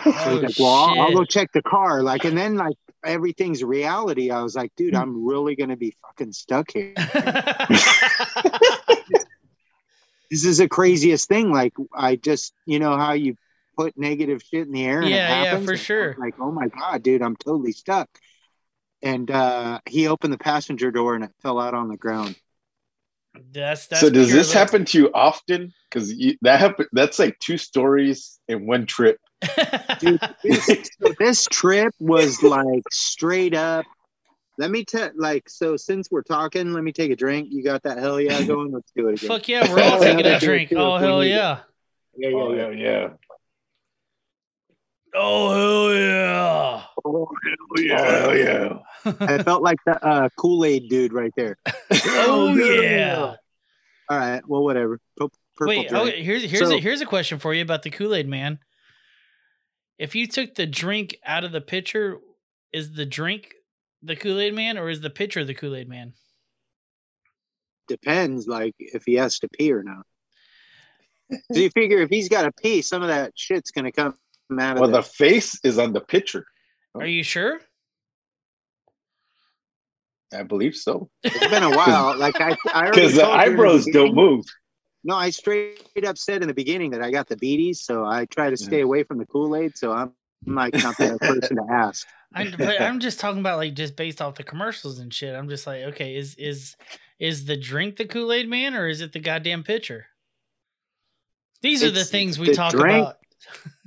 So oh, like, well, I'll, I'll go check the car. Like, and then like everything's reality. I was like, dude, mm. I'm really gonna be fucking stuck here. This is the craziest thing. Like, I just, you know, how you put negative shit in the air. And it Yeah, yeah, for And I was sure. Like, oh my god, dude, I'm totally stuck. And uh he opened the passenger door and it fell out on the ground. that's that's so does this luck. happen to you often? Because that happen. That's like two stories in one trip. Dude, this, so this trip was like straight up. Let me tell, like, so since we're talking, let me take a drink. You got that hell yeah going? Let's do it again. Fuck yeah, we're all taking a drink. yeah, Oh yeah. hell yeah. Yeah, yeah, Oh yeah. hell yeah! Oh hell yeah. Oh, Oh hell yeah! I felt like the uh, Kool Aid dude right there. Oh yeah. All right. Well, whatever. Pur- Purple Wait, drink. okay, here's here's So- a here's a question for you about the Kool-Aid man. If you took the drink out of the pitcher, is the drink the Kool-Aid man or is the pitcher the Kool-Aid man? Depends, like if he has to pee or not. Do you figure if he's got to pee, some of that shit's gonna come out of Well, the, the face is on the picture. Are you sure? I believe so. It's been a while. Like I, I Because the told the eyebrows don't move. No, I straight up said in the beginning that I got the beaties, so I try to stay away from the Kool Aid. So I'm, I'm like not the person to ask. I, but I'm just talking about like just based off the commercials and shit. I'm just like, okay, is is is the drink the Kool Aid man or is it the goddamn pitcher? These are the things we the talk drink. about.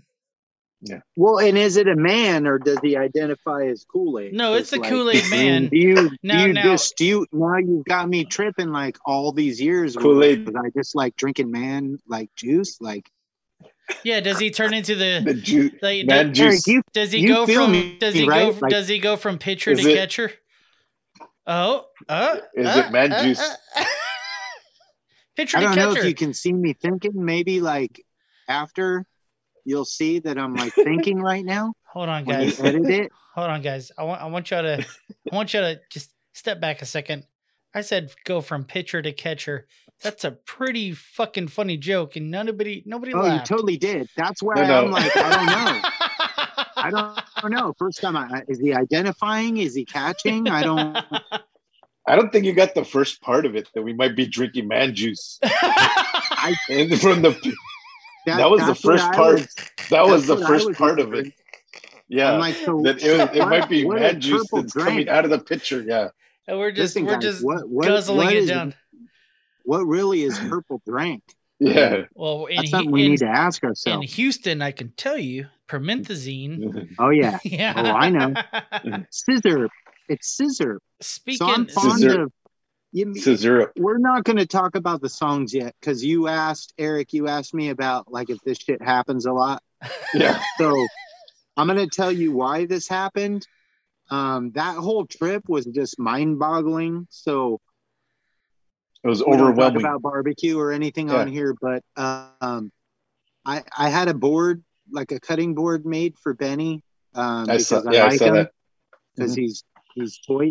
Well, and is it a man or does he identify as Kool Aid? No, it's the Kool-Aid man. Do you Now- do you now- just do you now you've got me tripping like all these years? Kool-Aid. Was I just like drinking man like juice? Like Yeah, does he turn into the The ju- like man does, juice. you does he go from me, does he right? go Like- does he go from pitcher to it- catcher? Oh, uh, Is uh, it man uh, juice? uh, pitcher I to don't know if you can see me thinking. Maybe like after you'll see that I'm like thinking right now Hold on, guys. edit it. Hold on, guys. I want I want y'all to I want y'all to just step back a second. I said go from pitcher to catcher. That's a pretty fucking funny joke, and nobody nobody Oh, you totally did. That's why No, no. I'm like I don't know. I don't, I don't know. First time, I, is he identifying? Is he catching? I don't. I don't think you got the first part of it that we might be drinking man juice. And from the That was the first part. was- that was the first was part of it. Yeah. I'm like, so that it, was, it might be what a juice that's drink. coming out of the picture. Yeah. And we're just Listen, we're guys, just what, what, guzzling what it is- down. What really is purple drink? Yeah. Well, in, That's something we in, need to ask ourselves. in ourselves. Houston, I can tell you, promethazine. Oh yeah, yeah. Oh, I know. scissor. It's scissor. So I'm Speaking, fond Scissor. of. You, Scissor. we're not going to talk about the songs yet because you asked Eric. You asked me about like if this shit happens a lot. Yeah. So I'm going to tell you why this happened. Um, that whole trip was just mind-boggling. So It was we don't talk overwhelming. about barbecue or anything Yeah. on here, but um, I I had a board like a cutting board made for Benny um, I saw, because I, yeah, I like saw him that. because he's he's toy.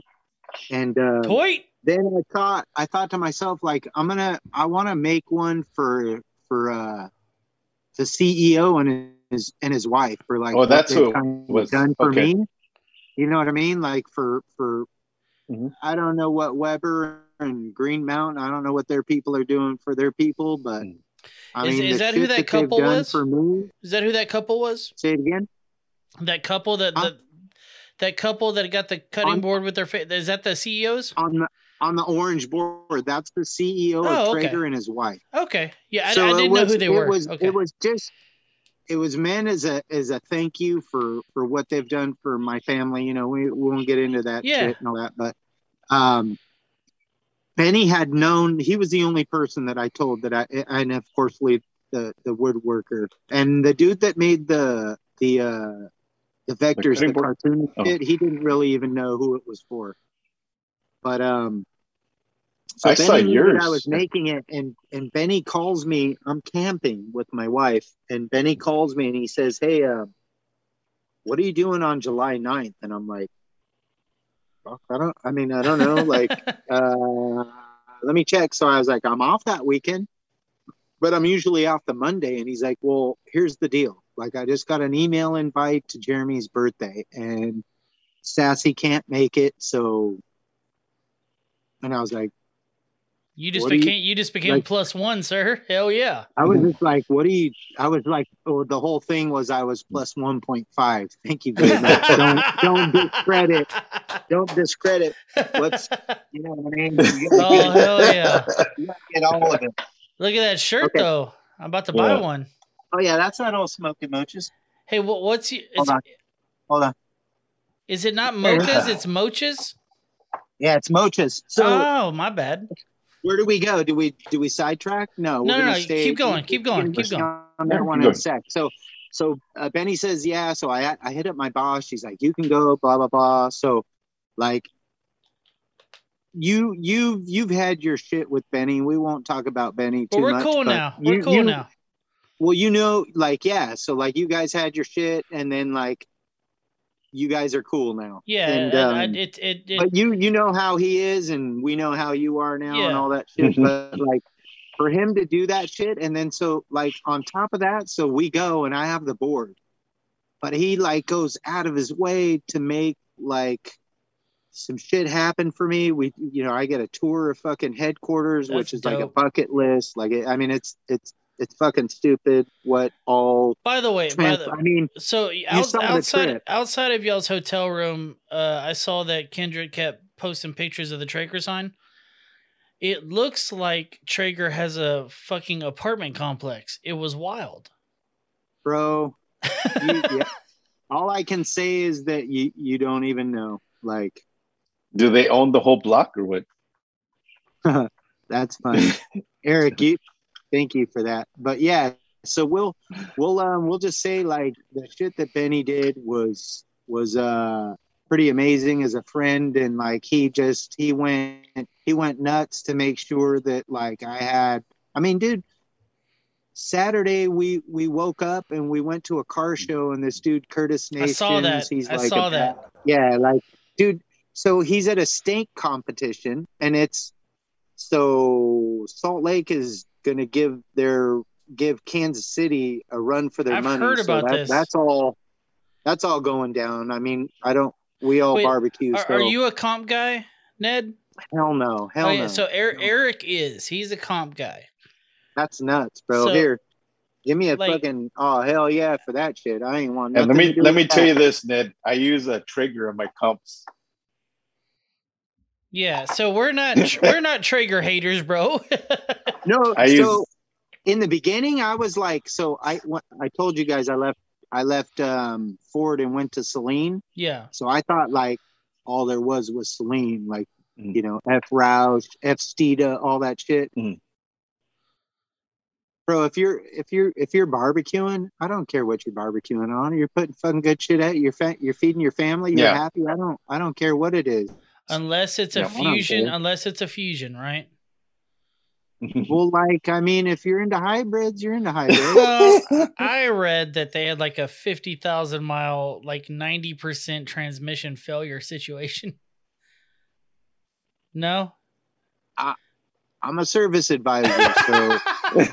And uh, toy. Then I thought I thought to myself like I'm gonna I want to make one for for uh, the CEO and his and his wife for like Oh, that's they've who it kind of was. done for Okay. me. You know what I mean? Like for for Mhm. I don't know what Weber and Green Mountain. I don't know what their people are doing for their people, but Mm. I Is- mean, is that who shit that couple was? for me? Is that who that couple was? Say it again. That couple that Huh? the that couple that got the cutting On- board with their face. Is that the CEOs? on the on the orange board. That's the CEO Oh, of okay. Traeger and his wife. Okay, yeah, I, So I it didn't know was- who they it were. Was, okay, It was just it was meant as a as a thank you for for what they've done for my family. You know, we, we won't get into that Yeah. shit and all that, but um Benny had known he was the only person that I told that I and of course Lee the the woodworker and the dude that made the the uh the vectors cutting the, cartoon Oh. shit, he didn't really even know who it was for but um so I saw Benny that yours. I was making it, and and Benny calls me. I'm camping with my wife, and Benny calls me and he says, "Hey, uh, what are you doing on July 9th?" And I'm like, "Fuck, "I don't. I mean, I don't know. like, uh, let me check." So I was like, "I'm off that weekend, but I'm usually off the Monday." And he's like, "Well, here's the deal. Like, I just got an email invite to Jeremy's birthday, and Sassy can't make it, so." And I was like. you just what do you- became you, just became like- plus one, sir. Hell yeah. I was just like, what do you? I was like, oh, the whole thing was I was plus 1.5. Thank you very much. don't don't discredit. Don't discredit. What's you know what I mean? Oh hell yeah! get all of it. Look at that shirt Okay. though. I'm about to buy Yeah. one. Oh yeah, that's not all smoky mochas. Hey, what, what's you? Hold on. Hold on. is it not mochas? It's mochas. Yeah, it's Mochas. So oh, my bad. where do we go? Do we do we sidetrack? No. No, no, gonna no, keep going, keep going, keep going. On Yeah, that one in a sec. So so uh, Benny says yeah. So I I hit up my boss. She's like, you can go. Blah blah blah. So like you you you've had your shit with Benny. We won't talk about Benny too Well, we're much. cool but now. We're you- cool you- now. Well, you know, like yeah. So like you guys had your shit, and then like you guys are cool now. Yeah, And, I- I- um, it it, it but you you know how he is and we know how you are now and all that shit but like for him to do that shit and then so like on top of that so we go and i have the board but he like goes out of his way to make like some shit happen for me. We you know i get a tour of fucking headquarters That's which is like a bucket list. Like i mean it's it's it's fucking stupid what all by the way, by the, i mean so outs- saw the outside outside of y'all's hotel room, uh, I saw that Kendrick kept posting pictures of the Traeger sign. It looks like Traeger has a fucking apartment complex. It was wild. bro you, yeah. all i can say is that you you don't even know like Do they own the whole block or what? That's funny. Eric, you thank you for that. But yeah, so we'll we'll um we'll just say like the shit that Benny did was was uh pretty amazing as a friend and like he just he went he went nuts to make sure that like I had I mean dude Saturday we we woke up and we went to a car show and this dude Curtis I saw that. he's I like saw a that. yeah, like, dude. So he's at a steak competition, and it's so Salt Lake is gonna give their give Kansas City a run for their I've money. heard so about that- this. That's all. That's all going down. I mean, I don't. We all Wait, barbecue. Are, so are you a comp guy, Ned? hell no, hell oh, yeah. no. So Eric, Eric is. He's a comp guy. that's nuts, bro. So- Here, give me a Like- fucking oh hell yeah for that shit. I ain't want And nothing. let to me let with me tell you this, Ned. I use a Traeger on my comps. Yeah. So we're not we're not Traeger haters, bro. No, I so use- in the beginning, I was like, so I I told you guys I left I left um, Ford and went to Saleen. yeah. So I thought like all there was was Saleen, like Mm. you know F Roush, F Steeda, all that shit. Mm. Bro, if you're if you're if you're barbecuing, I don't care what you're barbecuing on. You're putting fucking good shit out. You're fa- you're feeding your family. You're Yeah. happy. I don't I don't care what it is. Unless it's a Yeah, I fusion, unless it's a fusion, right? Well, like I mean, if you're into hybrids, you're into hybrids. Well, I read that they had like a 50,000 mile, like 90% transmission failure situation. No? I'm a service advisor, so this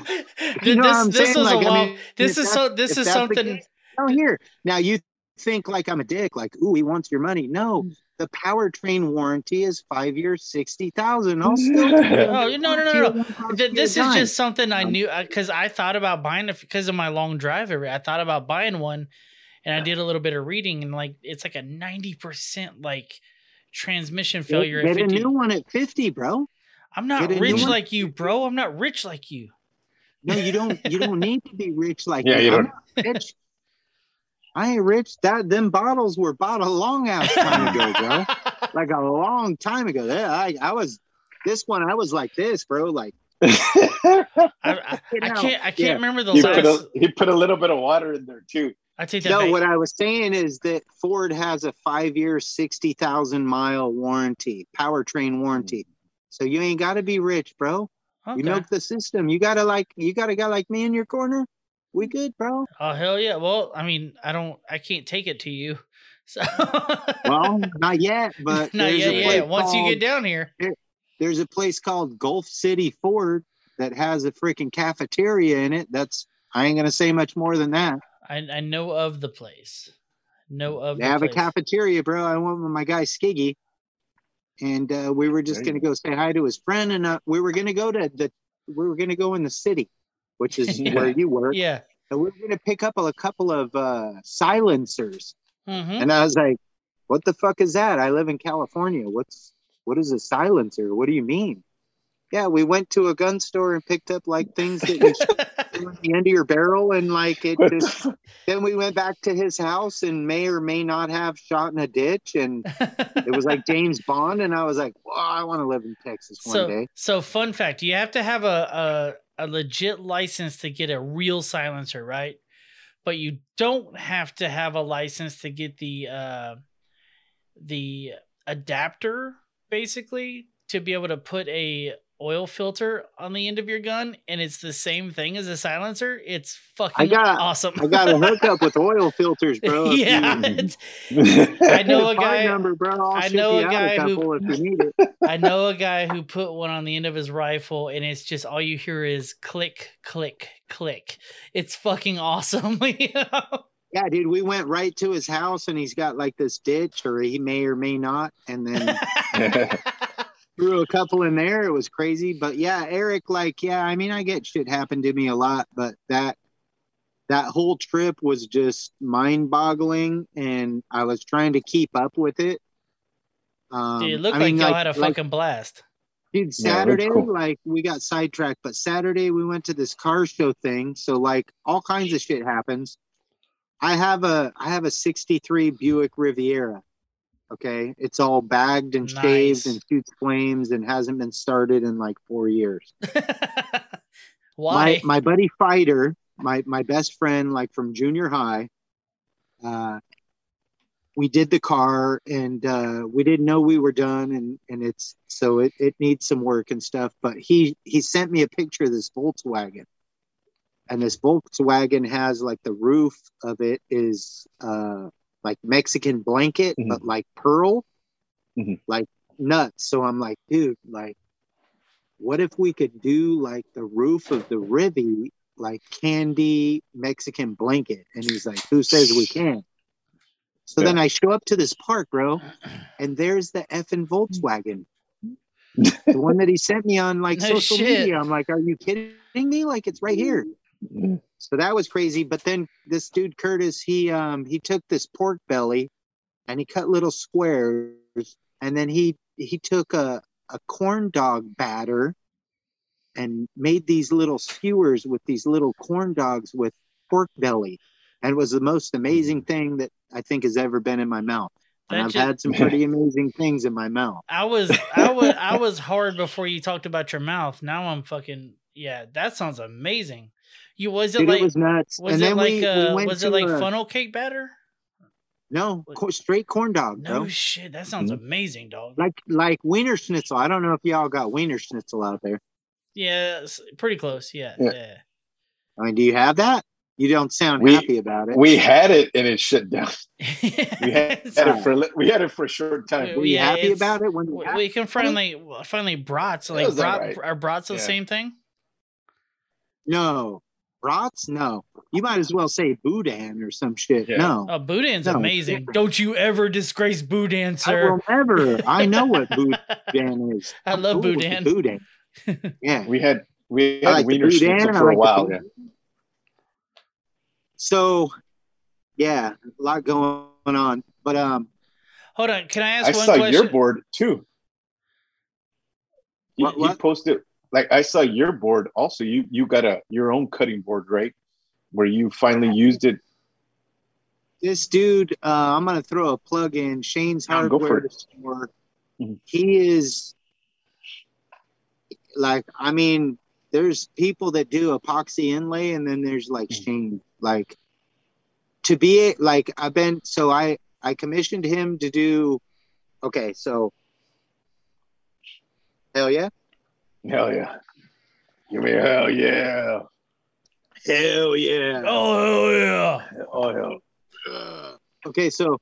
You know what I'm this saying? is Like, a I long, mean, this is so this is something case- Oh, here now you think like I'm a dick, like ooh, he wants your money. No, the powertrain warranty is five years, sixty thousand. I'll still. Oh, no, no, no, no. Th- this is Dime. just something I knew uh, because I thought about buying it because of my long drive. every- I thought about buying one, and I did a little bit of reading, and like it's like a ninety percent like transmission failure. Get, at get a new one at 50, bro. I'm not get a new rich like you, bro. I'm not rich like you. No, you don't. You don't need to be rich like Yeah, me. you I'm don't. not rich. I ain't rich. That them bottles were bought a long ass time ago, bro. Like a long time ago. Yeah, I, I was this one. I was like this, bro. Like I, I, Get I can't. I can't Yeah. remember the he last. put a he put a little bit of water in there too. I take that no. back. What I was saying is that Ford has a five year, sixty thousand mile warranty, powertrain warranty. So you ain't got to be rich, bro. Okay. You milk the system. You gotta like. You got a guy like me in your corner. We good, bro. Oh hell yeah! Well, I mean, I don't. I can't take it to you. So. Well, not yet, but not yet. a Yeah. place Once you get down here. there's a place called Gulf City Ford that has a freaking cafeteria in it. That's I ain't gonna say much more than that. I, I know of the place. Know of They the have a cafeteria, bro. I went with my guy Skiggy, and uh, we were just There gonna go say hi to his friend, and uh, we were gonna go to the we were gonna go in the city, which is Yeah. where you work. Yeah. And we are gonna pick up a, couple of uh, silencers, hmm and I was like, "What the fuck is that? I live in California. What's what is a silencer? What do you mean?" Yeah, we went to a gun store and picked up like things that you shoot in the end of your barrel, and like it just. Then we went back to his house and may or may not have shot in a ditch, and it was like James Bond, and I was like, "Wow, I want to live in Texas one so day." so fun fact: you have to have a, a legit license to get a real silencer, right? But you don't have to have a license to get the uh, the adapter, basically, to be able to put a oil filter on the end of your gun, and it's the same thing as a silencer. It's fucking got- awesome. I got a hookup with oil filters, bro. Yeah, you- it's, I know a guy. number, bro. I'll I ship know a out guy who- couple if you need it. I know a guy who put one on the end of his rifle, and it's just all you hear is click, click, click. It's fucking awesome. you know? Yeah, dude, we went right to his house, and he's got like this ditch, or he may or may not, and then threw a couple in there. It was crazy, but yeah, Eric, like, yeah, I mean, I get shit happened to me a lot, but that that whole trip was just mind-boggling, and I was trying to keep up with it. Um, Dude, it looked I like y'all had a like- fucking blast. Dude, Yeah, Saturday, cool. like we got sidetracked, but Saturday we went to this car show thing. So like all kinds of shit happens. I have a I have a 63 Buick Riviera. Okay. It's all bagged and shaved and shoots flames and hasn't been started in like four years. Why? My my buddy fighter, my my best friend, like from junior high, uh we did the car and uh we didn't know we were done and and it's so it, it needs some work and stuff but he he sent me a picture of this volkswagen and this volkswagen has like the roof of it is uh like mexican blanket Mhm. but like pearl Mhm. like nuts so i'm like dude like what if we could do like the roof of the Rivi like candy Mexican blanket? And he's like, Who says we can't? So then I show up to this park, bro, and there's the effing Volkswagen. the one that he sent me on like No social shit. media. I'm like, Are you kidding me? Like it's right here. So that was crazy. But then this dude Curtis, he um he took this pork belly and he cut little squares, and then he he took a a corn dog batter and made these little skewers with these little corn dogs with pork belly, and it was the most amazing thing that I think has ever been in my mouth. And That I've had some pretty amazing things in my mouth. I was I was I was hard before you talked about your mouth. Now I'm fucking yeah. That sounds amazing. You was it Dude, like it was nuts. was and it like we, we uh went was it like a- funnel cake batter? No, co- straight corn dog, No bro. shit. That sounds amazing, dog. Like like wiener schnitzel. I don't know if y'all got wiener schnitzel out there. Yeah, s- pretty close. Yeah, Yeah. yeah. I mean, do you have that? You don't sound We- happy about it. we had it and it shut down. We had, had it for a we had it for a short time. Were you yeah, happy about it when we, we can finally finally brats like was brat, alright. are brats the Yeah. same thing? No. Brats? No. You might as well say boudin or some shit. Yeah. No. Oh, Boudin's No, amazing. Don't you ever disgrace Boudin, sir. I will never. I know what boudin is. I I'm love cool with boudin. Boudin. Yeah. We had we I had like wiener boudin, schnitzel for like a while. Yeah. So yeah, a lot going on. But um, Hold on. Can I ask I one saw question? your board too. You, What- you what? posted like I saw your board also. You you got a your own cutting board, right? Where you finally used it. this dude, uh, I'm gonna throw a plug in. Shane's Hardware. Store. Mhm. He is like, I mean, there's people that do epoxy inlay, and then there's like. Shane. Like to be it, like, I've been so I I commissioned him to do. Okay, so hell yeah, Hell yeah! Give me a hell yeah! hell yeah. Oh hell yeah! Oh yeah! Uh, okay, so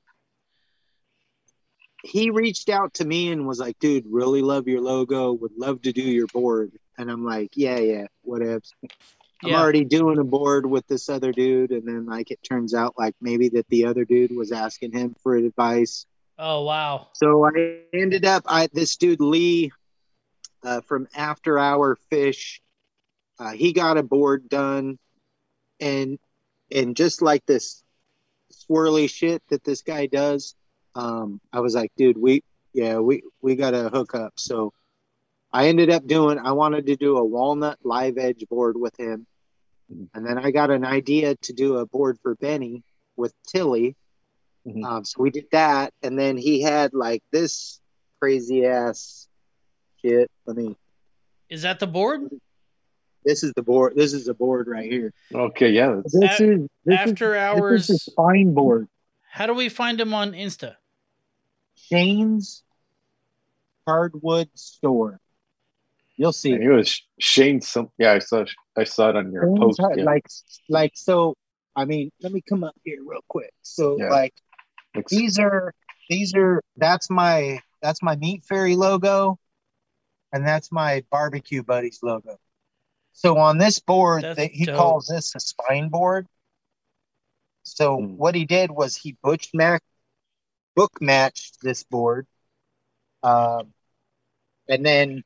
he reached out to me and was like, dude, really love your logo, would love to do your board. And I'm like, yeah, yeah, whatever. I'm Yeah. already doing a board with this other dude. And then, like, it turns out, like, maybe that the other dude was asking him for advice. Oh wow. So I ended up, I this dude, Lee, uh, from After Hour Fish, uh, he got a board done. And, and just like this swirly shit that this guy does, um, I was like, dude, we, yeah, we, we got to hook up. So I ended up doing, I wanted to do a walnut live edge board with him. Mhm. And then I got an idea to do a board for Benny with Tilly. Mhm. Um, so we did that. And then he had like this crazy ass shit. Let me, Is that the board? this is the board. This is the board right here. Okay, yeah. This A- is, this After is, hours. This is the spine board. How do we find him on Insta? Shane's hardwood store. You'll see. It was Shane. Some yeah, I saw I saw it on your Shane's post. Hard- Yeah. Like, like so. I mean, let me come up here real quick. So, Yeah. like, Looks- these are these are that's my that's my meat fairy logo, and that's my barbecue buddies logo. So on this board, that he dope. calls this a spine board. So Hmm. what he did was he butch matched, book matched this board, um, and then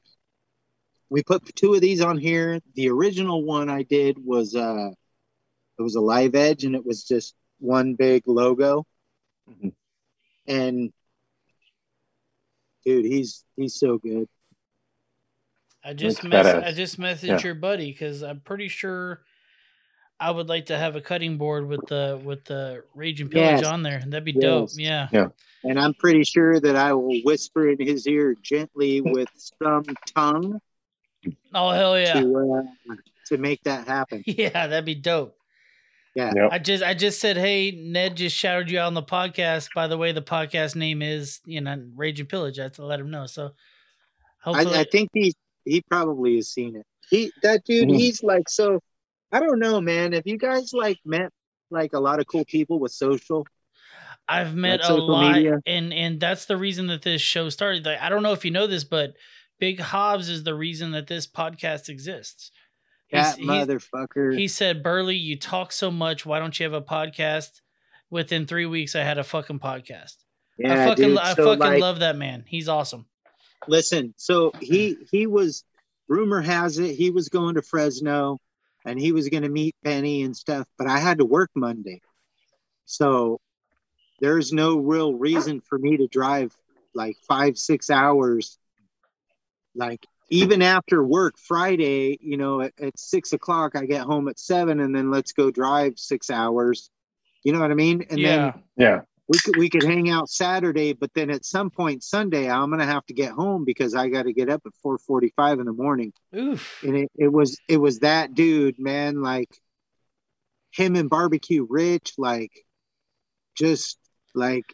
we put two of these on here. The original one I did was uh, it was a live edge, and it was just one big logo. Mhm. And dude, he's he's so good. I just mess- I just messaged Yeah. your buddy because I'm pretty sure I would like to have a cutting board with the with the Rage and Pillage Yes. on there. That'd be dope. Yeah. Yeah. And I'm pretty sure that I will whisper in his ear gently with some tongue Oh hell yeah. to uh, to make that happen. Yeah, that'd be dope. Yeah. Yep. I just I just said, hey, Ned just shouted you out on the podcast. By the way, the podcast name is you know Rage and Pillage. I have to let him know. So I, I think he he probably has seen it. He that dude, Mhm. he's like so. I don't know, man. Have you guys like met like a lot of cool people with social? I've met like a social lot, media. and and that's the reason that this show started. Like, I don't know if you know this, but Big Hobbs is the reason that this podcast exists. That he's- motherfucker. He said, Burley, you talk so much. Why don't you have a podcast? Within three weeks, I had a fucking podcast. yeah, I fucking, dude. I so, fucking like, love that man. He's awesome. Listen so he he was rumor has it he was going to fresno and he was going to meet benny and stuff but i had to work monday so there's no real reason for me to drive like five six hours like even after work friday you know at, at six o'clock i get home at seven and then let's go drive six hours you know what i mean and yeah. then yeah. We could we could hang out Saturday, but then at some point Sunday, I'm gonna have to get home because I got to get up at 4:45 in the morning. Oof. And it, it was it was that dude, man, like him and Barbecue Rich, like just like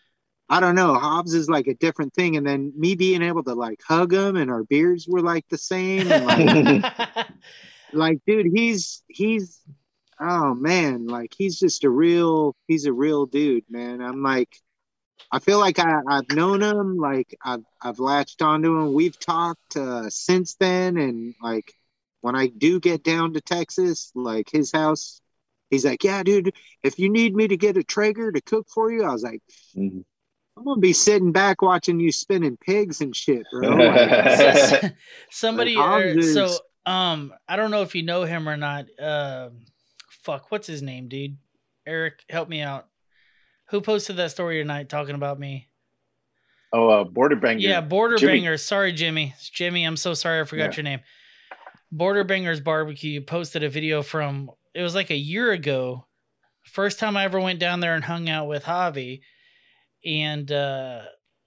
I don't know, Hobbs is like a different thing. And then me being able to like hug him, and our beards were like the same, and like like dude, he's he's oh man, like he's just a real he's a real dude, man. I'm like I feel like I, I've known him, like I've I've latched onto him. We've talked uh, since then, and like when I do get down to Texas, like his house, he's like, "Yeah, dude, if you need me to get a Traeger to cook for you," I was like, Mhm. "I'm gonna be sitting back watching you spinning pigs and shit, bro." Like, Somebody, Like, er, Hobbs so um, I don't know if you know him or not. Uh, fuck, what's his name, dude? Eric, help me out. Who posted that story tonight talking about me? Oh, uh, border banger. Yeah, Border Jimmy. Bangers. Sorry, Jimmy. It's Jimmy, I'm so sorry I forgot Yeah. your name. Border Bangers Barbecue posted a video from it was like a year ago. First time I ever went down there and hung out with Javi. And uh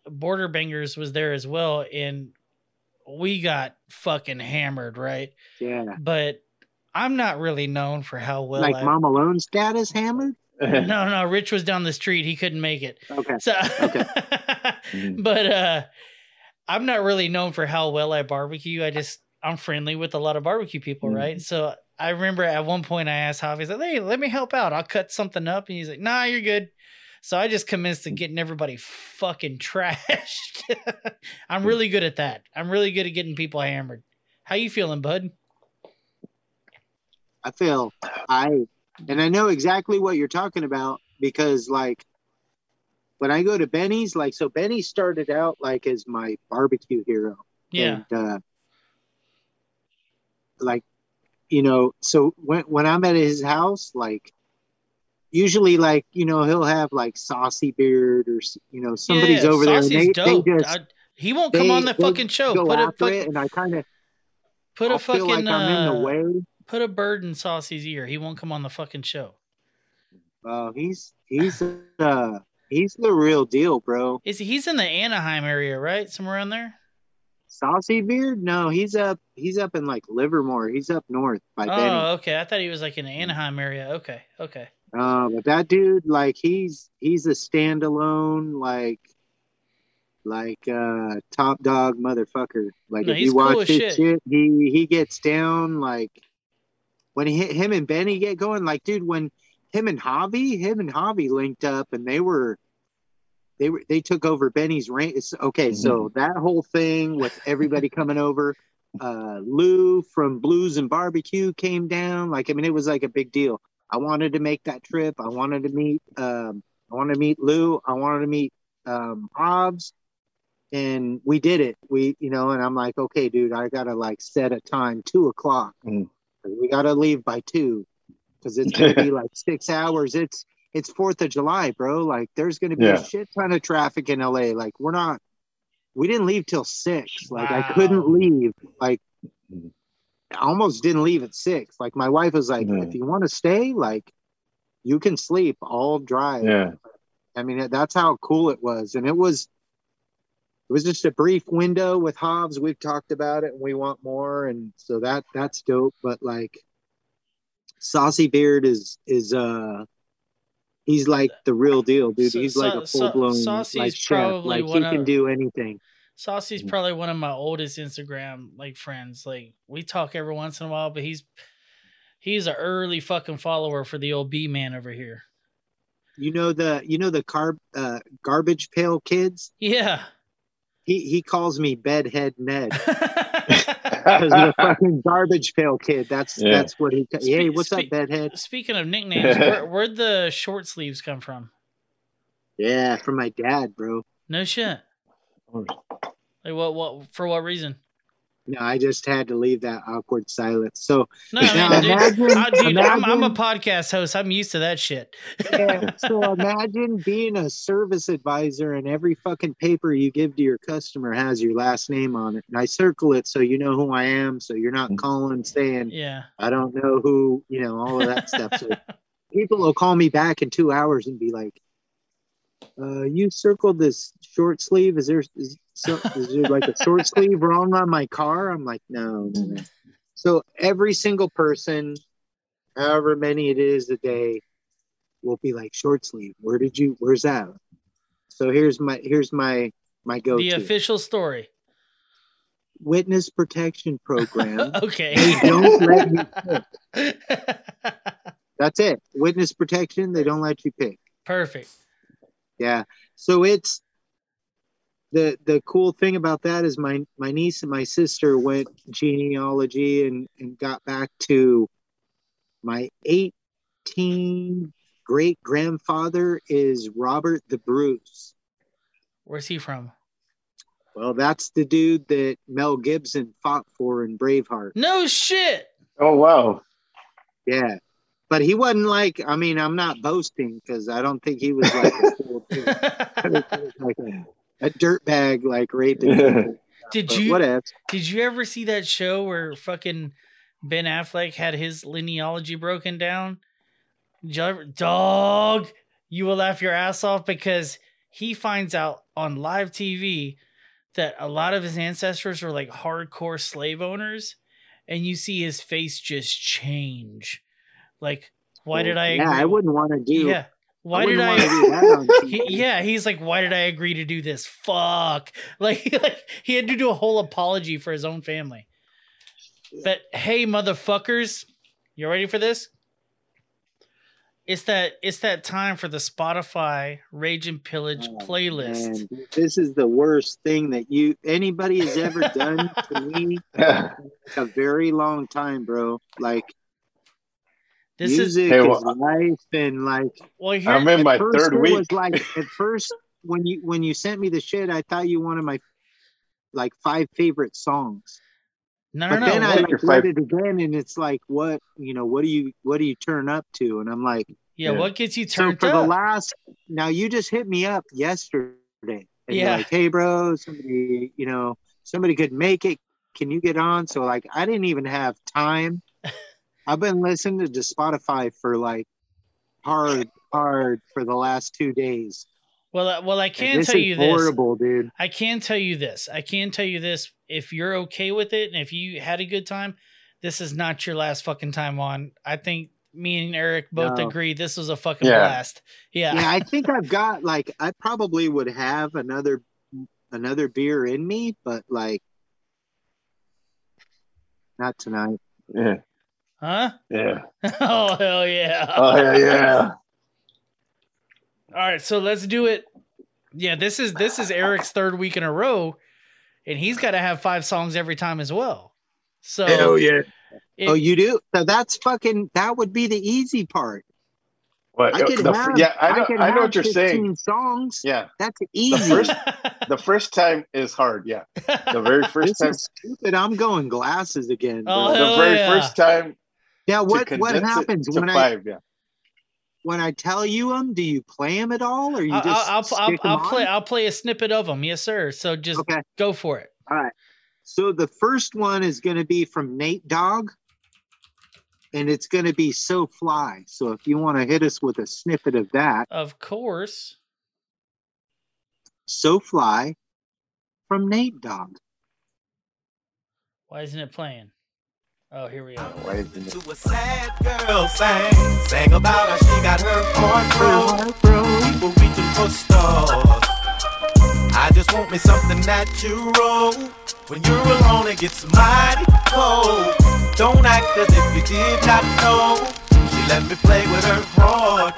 Border Bangers was there as well. And we got fucking hammered, right? Yeah. But I'm not really known for how well like I Mom Alone status hammered. no, no, Rich was down the street. He couldn't make it. Okay. So, Mhm. but uh, I'm not really known for how well I barbecue. I just I'm friendly with a lot of barbecue people, Mhm. right? So I remember at one point I asked Javi, said, "Hey, let me help out. I'll cut something up," and he's like, "Nah, you're good." So I just commenced to getting everybody fucking trashed. I'm really good at that. I'm really good at getting people hammered. How you feeling, bud? I feel I and I know exactly what you're talking about because like when I go to Benny's, like so Benny started out like as my barbecue hero. Yeah. And uh like you know, so when when I'm at his house, like usually like, you know, he'll have like saucy beard or you know, somebody's Yeah, over there and they, dope. they just I- he won't come they- on the fucking show. Put a fucking and I kind of put a feel fucking like I'm in the uh, way. Put a bird in Saucy's ear. He won't come on the fucking show. Uh, he's he's uh he's the real deal, bro. Is he, he's in the Anaheim area, right? Somewhere around there. Saucy beard? No, he's up. He's up in like Livermore. He's up north by Benny. Oh, okay. I thought he was like in the Anaheim area. Okay, okay. Uh, but that dude, like, he's he's a standalone, like, like uh top dog motherfucker. Like, No, if you watch as his shit. shit. he he gets down like when he, hit him and Benny get going. Like, dude, when him and Javi, him and Javi linked up, and they were. They were they took over Benny's. It's- Okay, so that whole thing with everybody coming over, uh, Lou from Blues and Barbecue came down. Like, I mean, it was like a big deal. I wanted to make that trip. I wanted to meet. Um, I wanted to meet Lou. I wanted to meet um, Hobbs, and we did it. We, you know, and I'm like, okay, dude, I gotta like set a time, two o'clock. Mm. We gotta leave by two, because it's gonna be like six hours. It's it's Fourth of July, bro. Like, there's gonna be Yeah. a shit ton of traffic in LA. Like, we're not. We didn't leave till six. Like, I couldn't leave. Like, Mhm. I almost didn't leave at six. Like, my wife was like, Mhm. if you want to stay, like, you can sleep. I'll drive. Yeah. I mean, that's how cool it was. And it was, it was just a brief window with Hobbs. We've talked about it and we want more. And so that, that's dope. But like Saucy Beard is, is, uh, he's like the real deal, dude. So- he's like so- a full blown Saucy's like chef. Like he one of- can do anything. Saucy's probably one of my oldest Instagram like friends. Like we talk every once in a while, but he's he's an early fucking follower for the old B man over here. You know the, you know the carb, uh, garbage pail kids. Yeah. He he calls me bedhead Ned because of the fucking garbage pail kid. That's Yeah. that's what he. Hey, Spe- what's up, bedhead? Speaking of nicknames, where, where'd the short sleeves come from? Yeah, from my dad, bro. No shit. Like what? What for? What reason? No, I just had to leave that awkward silence. So No, I Now mean, dude, imagine- I, dude I'm, I'm a podcast host. I'm used to that shit. yeah, so imagine being a service advisor and every fucking paper you give to your customer has your last name on it. And I circle it so you know who I am, so you're not calling saying Yeah. I don't know who, you know, all of that stuff. So people will call me back in two hours and be like, uh, you circled this short sleeve. Is there is, so, is there like a short sleeve wrong on my car? I'm like, no, no, no. So every single person, however many it is a day, will be like short sleeve. Where did you? Where's that? So here's my here's my my go The official story. witness protection program. okay. They don't let me That's it. Witness protection. They don't let you pick. Perfect. Yeah. So it's the the cool thing about that is my my niece and my sister went genealogy and and got back to my 18 great grandfather is Robert the Bruce. Where's he from? Well, that's the dude that Mel Gibson fought for in Braveheart. No shit. Oh wow. Yeah. But he wasn't like. I mean, I'm not boasting because I don't think he was like a, fool, too. I think he was like a, a dirtbag, like raping. Did you Whatever. did you ever see that show where fucking Ben Affleck had his linealogy broken down? Did you ever- dog, you will laugh your ass off because he finds out on live TV that a lot of his ancestors were like hardcore slave owners, and you see his face just change. Like, why did I? Yeah, agree? I wouldn't want to do. Yeah. Why did I? wanna do that on TV. He, yeah, he's like, why did I agree to do this? Fuck. Like, like he had to do a whole apology for his own family. But hey, motherfuckers, you ready for this? It's that it's that time for the Spotify Rage and Pillage Oh, playlist. Man, this is the worst thing that you anybody has ever done to me in a very long time, bro. Like This is music Hey, is well, life and like well here. I'm in my third week. was like at first when you when you sent me the shit, I thought you wanted my like five favorite songs. no, But no, then no. I like your read it again and it's like what you know, what do you what do you turn up to? And I'm like yeah, yeah. what gets you so turned for the last now you just hit me up yesterday and you're Yeah. like hey bro somebody you know somebody could make it can you get on so like i didn't even have time i've been listening to spotify for like hard hard for the last two days well, I- well, I can this tell is you this. horrible dude I can tell you this. I can tell you this. If you're okay with it and if you had a good time, this is not your last fucking time on. I think me and Eric both No. agree this was a fucking Yeah. blast. Yeah. yeah i think i've got like i probably would have another another beer in me but like not tonight yeah, Huh? yeah. oh hell yeah. Oh yeah, yeah. All right, so let's do it. Yeah, this is this is Eric's third week in a row, and he's got to have five songs every time as well. So yeah it- oh you do so that's fucking that would be the easy part What, I could the, have, yeah, I know, could I know what you're saying. Songs. Yeah, That's easy. first- the first time is hard. Yeah, the very first this time, is stupid. I'm going glasses again. Oh, bro. Oh, the very yeah. first time. Yeah. What what happens to when I five? Yeah. when I tell you them? Do you play them at all, or you I'll, just I'll, I'll, stick 'em I'll play? I'll play a snippet of them. Yes, sir. So just Okay. go for it. All right. So the first one is going to be from Nate Dogg, and it's going to be "So Fly." So if you want to hit us with a snippet of that, Of course. "So Fly" from Nate Dogg. Why isn't it playing? Oh, here we go. Why isn't? To a sad girl sang, sang about how she got her heart broke. People reaching for stars. I just want me something natural. When you're alone, it gets mighty cold. Don't act as if you did not know. She let me play with her heart.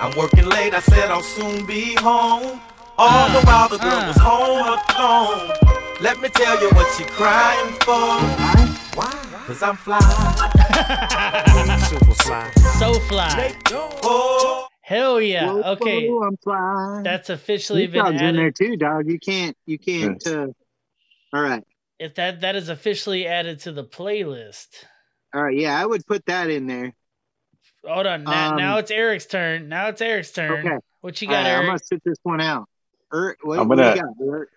I'm working late, I said I'll soon be home. All the while the girl was home alone. Let me tell you what she crying for. Why? Cause I'm fly. Super fly. So fly. Oh. Hell yeah. Whoa, Okay. whoa, I'm flying. That's officially Nate been Dogg's in there too, dog. You can't. You can't. Uh, all right. If that that is officially added to the playlist. All right. Yeah, I would put that in there. Hold on. Now, Um, now it's Eric's turn. Now it's Eric's turn. Okay. What you All got, right, I'm Eric? gonna sit this one out. Er, what, I'm what you gonna- got, Eric?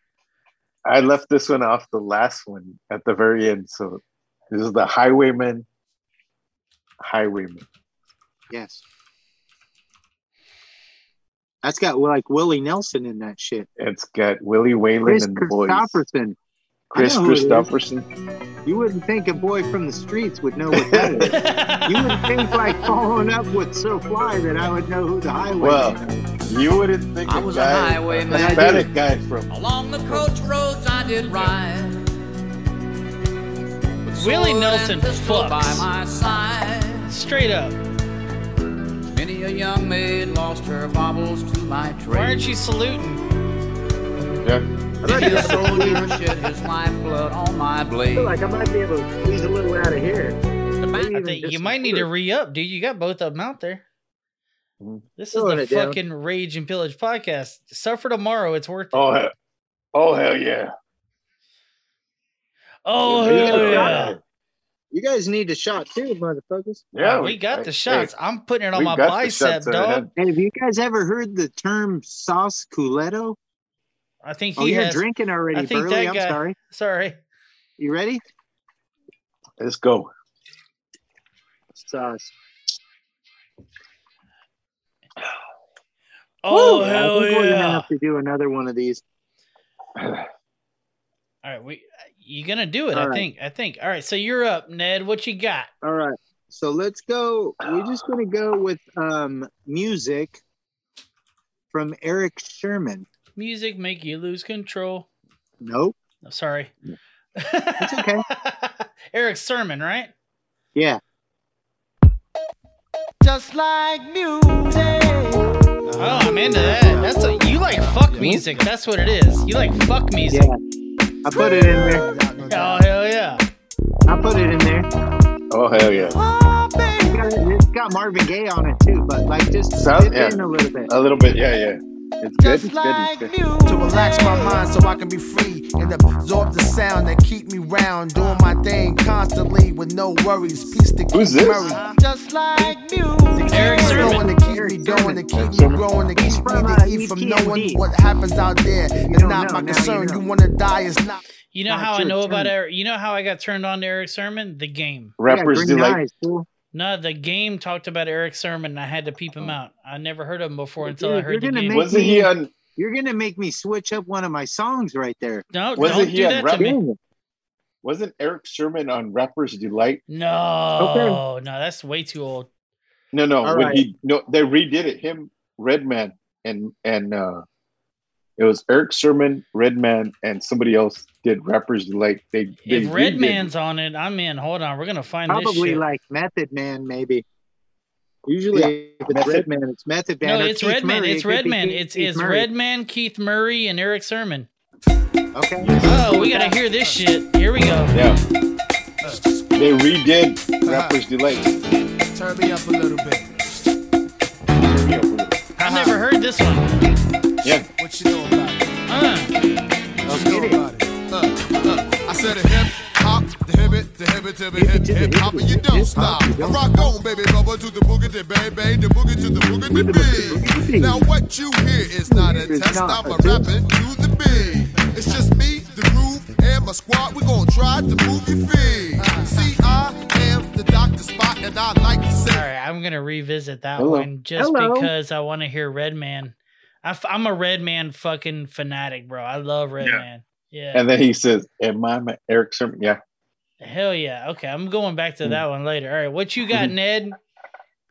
I left this one off the last one at the very end. So this is the Highwayman. Highwayman. Yes. That's got like Willie Nelson in that shit. It's got Willie Waylon Kris and the boys. Kristofferson. Chris know who it is. Kristofferson. You wouldn't think a boy from the streets would know what that is. You wouldn't think like following up with So Fly that I would know who the highway Well, is. You wouldn't think I a was a guy, highwayman. Hispanic guy from Along the coach roads I did ride. With Willie Nelson and by fucks. my side. Straight up. Many a young maid lost her baubles to my trade. Why aren't you saluting? yeah. Many a soldier shed his lifeblood on my blade. I blade. feel like I might be able to squeeze a little out of here. I think you might need to re up, dude. You got both of them out there. Mhm. This is the it down. fucking Rage and Pillage podcast. Suffer tomorrow. It's worth it. Oh, hell, oh hell yeah! Oh, Yeah, hell yeah. yeah. You guys need a shot too, motherfuckers. Yeah, we got hey, the shots. I'm putting it on my got bicep, shots in our dog. head. Hey, have you guys ever heard the term sauce culetto? I think Oh, he you're drinking already, I think Burley. that I'm sorry. Sorry. You ready? Let's go. Sauce. Oh Woo! I hell think we're gonna have to do another one of these. All right, we you gonna do it? All I right. think. I think. All right, so you're up, Ned. What you got? All right. So let's go. We're just gonna go with um music from Eric Sherman. Music make you lose control. Nope. No, sorry. It's okay. Eric Sermon, right? Yeah. Just like music. Oh, I'm into that. That's a, you like fuck music. That's what it is. You like fuck music. Yeah. I put it in there. Oh hell yeah! I put it in there. Oh hell yeah! Oh, It's baby. got, it's got Marvin Gaye on it too, but like just Sounds- dip yeah. in a little bit. A little bit, yeah, yeah. It's good. Just It's good. like It's good. to relax my mind so I can be free and absorb the sound that keep me round, doing my thing constantly with no worries. Peace to Who's Keith this? Murray. Just like music. Eric Keep Sermon. going, to keep me going, to keep me growing, to keep me to eat from knowing what happens out there. It's don't my you concern. know. You wanna die, it's not. You know Not how I your know about. Eric? You know how I got turned on to Eric Sermon? The game. Rappers do like eyes, fool. No, the game talked about Eric Sermon. And I had to peep him out. I never heard of him before until I heard you're the gonna game. make- wasn't he on You're gonna make me switch up one of my songs right there. no, wasn't don't he do on that rap- to me. wasn't Eric Sherman on Rappers Delight? No, no, that's way too old. No, no. All when right. he no they redid it, him, Redman, and and uh it was Eric Sherman, Redman, and somebody else did Rappers like They, they If Redman's on it, I'm in. Hold on, we're gonna find this Probably shit. like Method Man, maybe. Usually, if it's Method- Redman, it's Method Man. no, it's Redman. Murray. It's It Redman. Keith- It's Keith it's Murray. Redman, Keith Murray, and Eric Sermon. Okay. Oh, we gotta hear this shit. Here we go. Yeah. They redid Rappers Delight. Turn me up a little bit. I've never heard this one. Yeah. What you know about it? Uh, What you know about it? Uh, uh, I said a hip hop, the hip the hip to the hip hip hop, and you don't stop. I Rock on, baby, bubba to the boogie, the bang bang, the boogie to the boogie, the beat. Now what you hear is not a test, I'm a rapping to the beat. It's just me, the groove, and my squad. We're gonna try to move your feet. See, I am the Dr. Spot, and I like to all say. right, I'm gonna revisit that Hello. one just Hello. because I want to hear Redman. I f- I'm a Redman fucking fanatic, bro. I love Redman. Yeah. And then he says, Am I my Eric Sherman? Yeah. Hell yeah. Okay, I'm going back Hmm. to that one later. All right, what you got, Ned?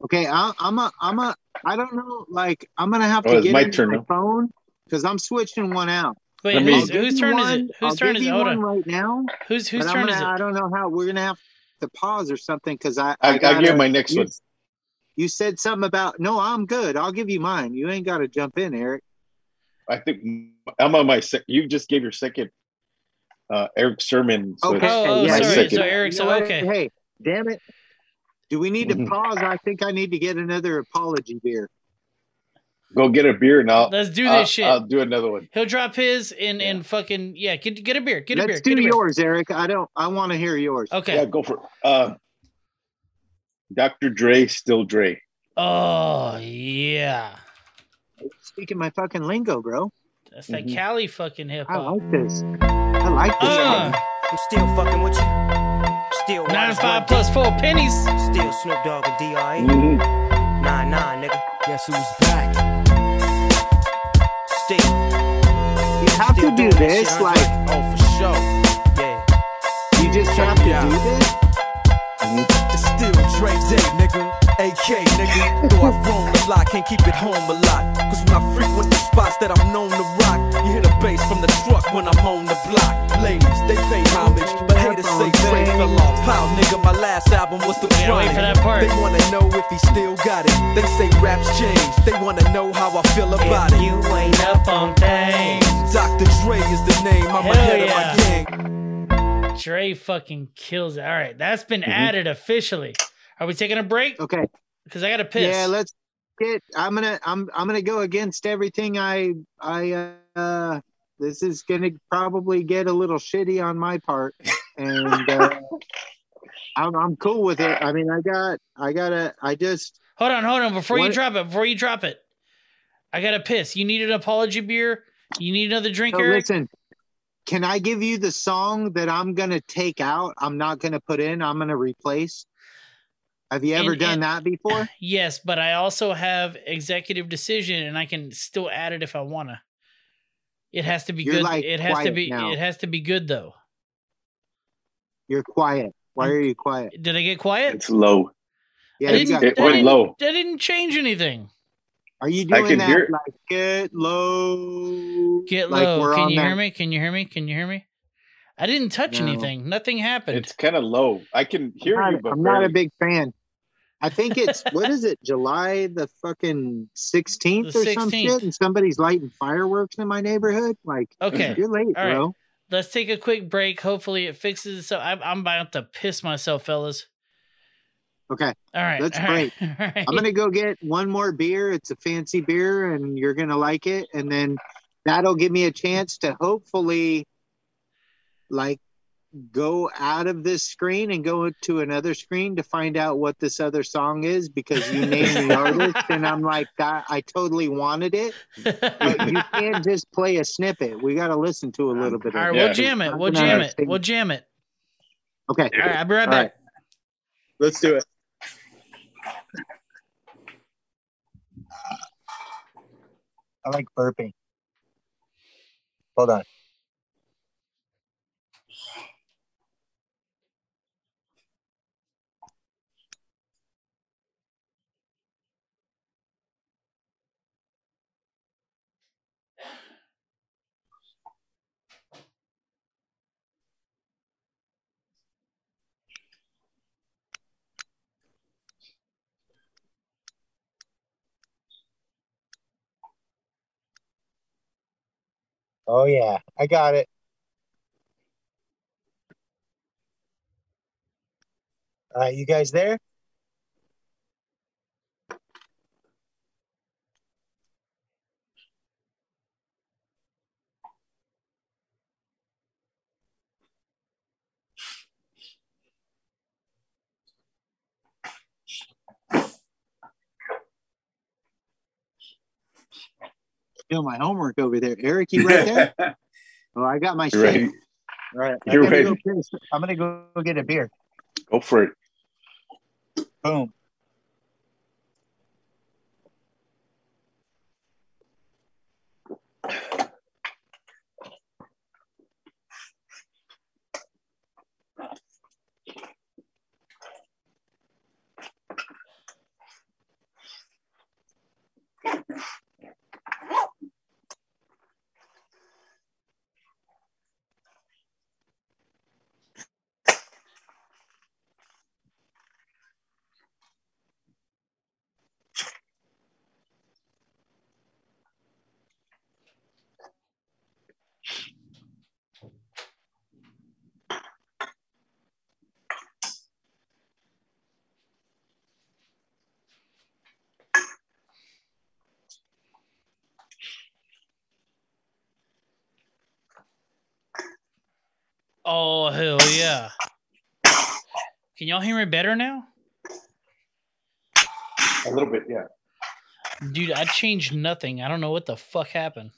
Okay, I, I'm a, I'm a, I don't know. Like, I'm gonna have Oh, to it's get my into turn my phone because I'm switching one out. Wait, Let me- whose, I'll whose you turn is one- it? Whose I'll turn give is it? Hold one on. right now. Whose whose but I'm turn gonna, is I don't know how we're gonna have to pause or something because I, I, I I'll give my next you, one. You said something about no, I'm good. I'll give you mine. You ain't got to jump in, Eric. I think I'm on my sec. You just gave your second uh, Eric Sherman. So Okay. Oh, oh, yeah, sorry. second. So Eric, so okay. Hey, damn it. Do we need to pause? I think I need to get another apology beer. Go get a beer now. Let's do this I'll, shit. I'll do another one. He'll drop his and Yeah. and fucking yeah. Get get a beer. Get a Let's beer. do get a beer. yours, Eric. I don't. I want to hear yours. Okay. Yeah, go for it. Uh, Dr. Dre, still Dre. Oh yeah. Speaking my fucking lingo, bro. That's that Mhm. Cali fucking hip I like this. I like this. Uh, I'm still fucking with you. Still nine five plus four pennies. deep. Still Snoop Dogg and D.R.E. Mhm. Nine nine, nigga. Guess who's back? Still. you have still to do doing this. shit, Like Oh, for sure. Yeah. you just have to Yeah. do this. Still Dre Day, nigga. AK, nigga. Though I've grown a lot, can't keep it home a lot. Cause when I frequent the spots that I'm known to rock, you hear the bass from the truck when I'm on the block. Ladies, they pay homage, but haters say Dre fell off. Pow, nigga, my last album was the Chronic. for that part. They wanna know if he still got it. They say raps change. They wanna know how I feel about If it. you ain't up on things, Dr. Dre is the name. I'm Hell ahead yeah. of my gang. Dre fucking kills it. All right, that's been Mm-hmm. added officially. Are we taking a break? Okay. Because I got to piss. Yeah. Let's get. I'm gonna. I'm. I'm gonna go against everything. I. I. Uh. This is gonna probably get a little shitty on my part, and uh, I'm, I'm cool with it. I mean, I got, I gotta, I just, Hold on, hold on. Before you drop it, before you drop it, I gotta piss. You need an apology beer. You need another drink, so Eric. listen. Can I give you the song that I'm gonna take out? I'm not gonna put in. I'm gonna replace. Have you ever And- done and- that before? Yes, but I also have executive decision, and I can still add it if I wanna. It has to be You're, good. like, it has to be. now. It has to be good though. You're quiet. Why mm. are you quiet? Did I get quiet? It's low. Yeah, I didn't. exactly. It I went didn't- low. That didn't change anything. Are you I doing can that hear it. like get low? Get like low. we're Can on you hear me? Can you hear me? Can you hear me? I didn't touch No. anything. Nothing happened. It's kind of low. I can hear I'm you, but I'm not a big fan. I think it's what is it, July the fucking sixteenth The or some shit, and somebody's lighting fireworks in my neighborhood. Like, okay. you're late, All right. bro. Let's take a quick break. Hopefully, it fixes itself. I'm, I'm about to piss myself, fellas. Okay, All right. Let's all right, all right. I'm gonna go get one more beer. It's a fancy beer, and you're gonna like it, and then that'll give me a chance to hopefully, like, go out of this screen and go to another screen to find out what this other song is because you named the artist, and I'm like, that I totally wanted it. but you can't just play a snippet. We got to listen to a little bit All of right, it. We'll jam it. We'll jam it. We'll jam it. Okay, All right, I'll be right All back. right. let's do it. I like burping. Hold on. Oh yeah, I got it. All right, you guys there? Doing my homework over there. Eric, you right there? Oh, I got my shit. Right. All right. You're gotta go I'm gonna go get a beer. Go for it. Boom. Oh hell yeah! Can y'all hear me better now, A little bit, yeah. dude? I changed nothing. I don't know what the fuck happened.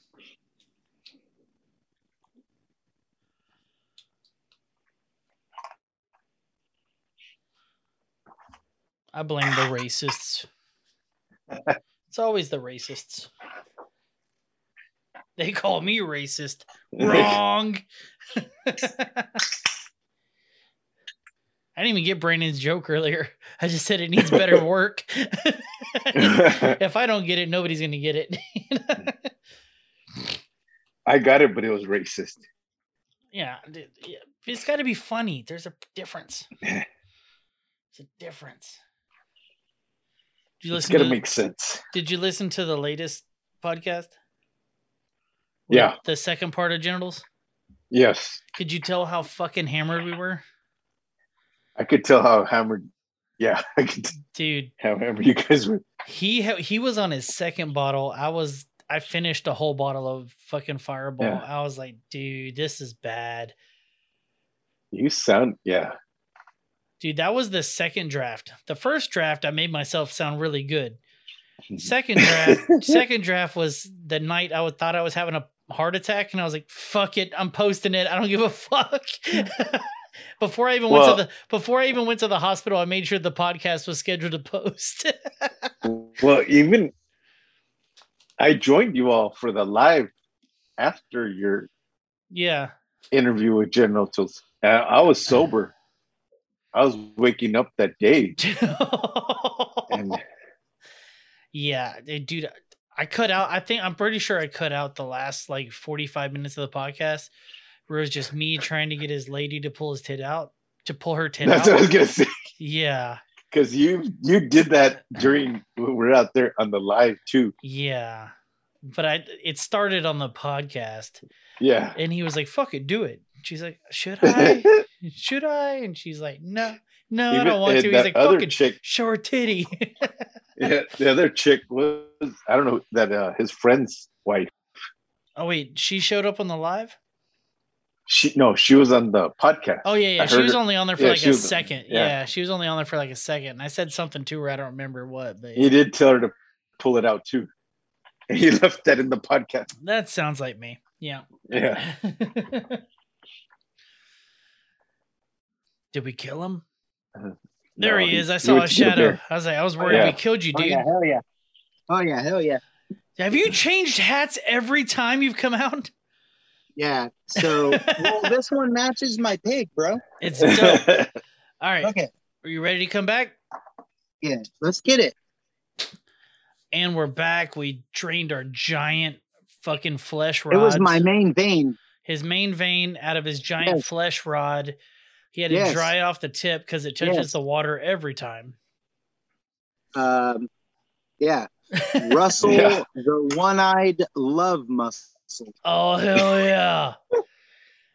I blame the racists. It's always the racists. They call me racist. Wrong. I didn't even get Brandon's joke earlier. I just said it needs better work. if I don't get it, nobody's gonna get it. I got it, but it was racist. yeah, it's got to be funny. There's a difference. There's a difference. Did you listen? gotta To, make sense. did you listen to the latest podcast? Yeah. The second part of genitals. Yes. Could you tell how fucking hammered we were, I could tell how hammered. Yeah, I could dude? how hammered you guys were. He ha- he was on his second bottle. I was I finished a whole bottle of fucking Fireball. Yeah. I was like, dude, this is bad. You sound, yeah. Dude, that was the second draft. The first draft, I made myself sound really good. Second draft, second draft was the night I would, thought I was having a heart attack, and I was like, "Fuck it, I'm posting it. I don't give a fuck." before I even went to the before I even went to the hospital, I made sure the podcast was scheduled to post. Well, even I joined you all for the live after your yeah, interview with General Tools. Uh, I was sober. I was waking up that day, and yeah, dude. I cut out. I think I'm pretty sure I cut out the last like 45 minutes of the podcast, where it was just me trying to get his lady to pull his tit out, to pull her tit that's out. what I was gonna say. Yeah, Because you you did that during when we're out there on the live too. yeah. But I, it started on the podcast, Yeah. and he was like, "Fuck it, do it." She's like, "Should I? Should I?" And she's like, "No, no, I don't want to." He's like, other "Fucking chick- her titty." Yeah, the other chick was I don't know that uh, his friend's wife. oh wait, she showed up on the live. She no, she was on the podcast. Oh yeah, yeah. I She was her- only on there for yeah, like a was- second. Yeah. yeah. she was only on there for like a second. And I said something to her. I don't remember what, but He did tell her to pull it out too. And he left that in the podcast. that sounds like me. Yeah. Yeah. Did we kill him? There No, he is. I saw a shadow. I was like, I was worried Yeah. we killed you, Oh dude. yeah, hell yeah. Oh yeah, hell yeah. Have you changed hats every time you've come out? Yeah. So well, this one matches my pig, bro. It's dope. All right. Okay. Are you ready to come back? Yeah. Let's get it. And we're back. We drained our giant fucking flesh rod. It was my main vein. his main vein out of his giant Yes. flesh rod. He had to Yes. dry off the tip because it touches Yes. the water every time. Um, yeah. Russell, Yeah. the one-eyed love muscle. Oh hell yeah!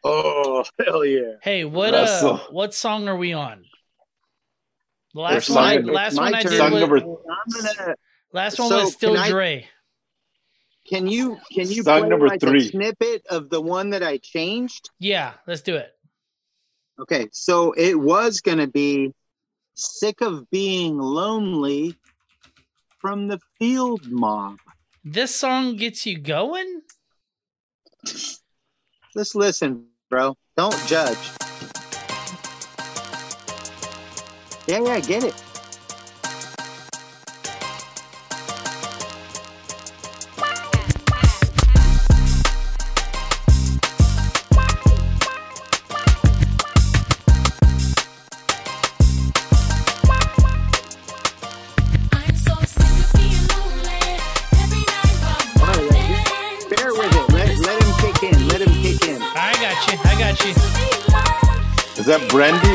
Oh hell yeah! Hey, what Russell. uh, what song are we on? The last song one, I, number- last my one I did Song was number- I'm gonna. last one So, was still can I- Dre. Can you can you Song play number like three. a snippet of the one that I changed? Yeah, let's do it. Okay, so it was gonna be "Sick of Being Lonely" from the Field Mob. This song gets you going. Just listen, bro. Don't judge. Yeah, yeah, I get it. Brandy